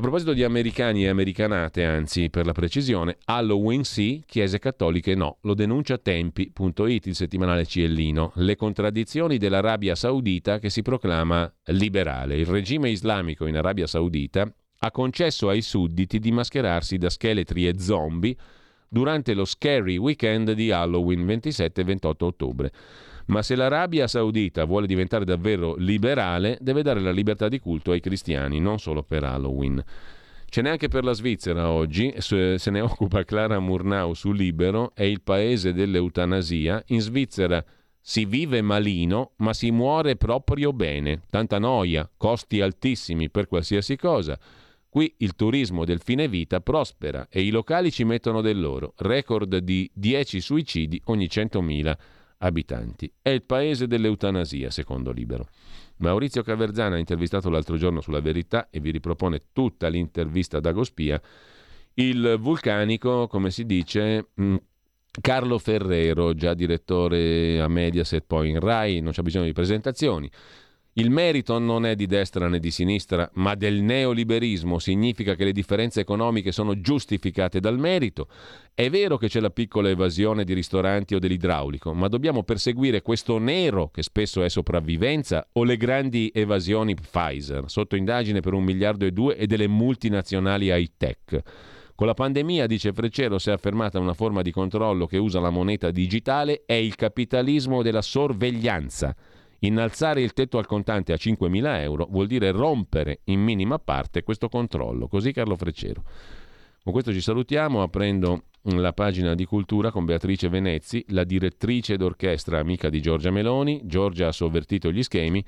A proposito di americani e americanate, anzi per la precisione, Halloween sì, chiese cattoliche no. Lo denuncia Tempi.it, il settimanale ciellino. Le contraddizioni dell'Arabia Saudita che si proclama liberale. Il regime islamico in Arabia Saudita ha concesso ai sudditi di mascherarsi da scheletri e zombie durante lo scary weekend di Halloween 27 e 28 ottobre. Ma se l'Arabia Saudita vuole diventare davvero liberale, deve dare la libertà di culto ai cristiani, non solo per Halloween. Ce n'è anche per la Svizzera oggi, se ne occupa Clara Murnau su Libero, è il paese dell'eutanasia. In Svizzera si vive malino, ma si muore proprio bene. Tanta noia, costi altissimi per qualsiasi cosa. Qui il turismo del fine vita prospera e i locali ci mettono del loro. Record di 10 suicidi ogni 100.000 abitanti. È il paese dell'eutanasia, secondo Libero. Maurizio Caverzana ha intervistato l'altro giorno sulla verità e vi ripropone tutta l'intervista da Gospia. Il vulcanico, come si dice, mm, Carlo Ferrero, già direttore a Mediaset, poi in Rai, non c'è bisogno di presentazioni. Il merito non è di destra né di sinistra, ma del neoliberismo. Significa che le differenze economiche sono giustificate dal merito. È vero che c'è la piccola evasione di ristoranti o dell'idraulico, ma dobbiamo perseguire questo nero, che spesso è sopravvivenza, o le grandi evasioni Pfizer, sotto indagine per un miliardo e due, e delle multinazionali high tech. Con la pandemia, dice Freccero, si è affermata una forma di controllo che usa la moneta digitale, è il capitalismo della sorveglianza. Innalzare il tetto al contante a 5.000 euro vuol dire rompere in minima parte questo controllo. Così Carlo Freccero. Con questo ci salutiamo aprendo la pagina di cultura con Beatrice Venezzi, la direttrice d'orchestra amica di Giorgia Meloni. Giorgia ha sovvertito gli schemi.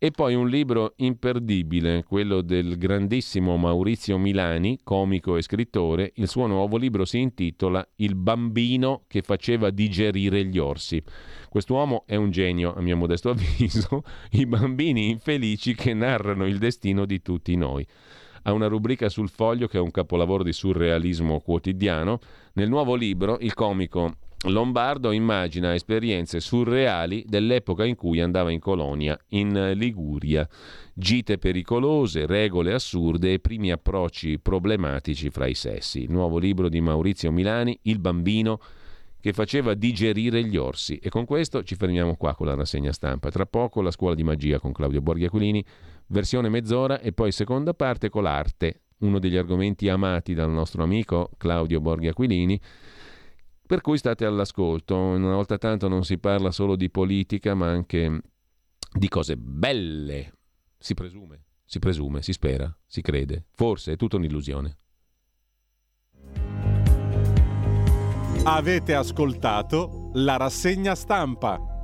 E poi un libro imperdibile, quello del grandissimo Maurizio Milani, comico e scrittore. Il suo nuovo libro si intitola Il bambino che faceva digerire gli orsi. Quest'uomo è un genio, a mio modesto avviso, i bambini infelici che narrano il destino di tutti noi. Ha una rubrica sul foglio che è un capolavoro di surrealismo quotidiano. Nel nuovo libro il comico Lombardo immagina esperienze surreali dell'epoca in cui andava in colonia in Liguria. Gite pericolose, regole assurde e primi approcci problematici fra i sessi. Il nuovo libro di Maurizio Milani, Il bambino che faceva digerire gli orsi. E con questo ci fermiamo qua con la rassegna stampa. Tra poco la scuola di magia con Claudio Borghi Aquilini, versione mezz'ora e poi seconda parte con l'arte, uno degli argomenti amati dal nostro amico Claudio Borghi Aquilini. Per cui state all'ascolto, una volta tanto non si parla solo di politica, ma anche di cose belle. Si presume, si presume, si spera, si crede. Forse è tutta un'illusione. Avete ascoltato la rassegna stampa.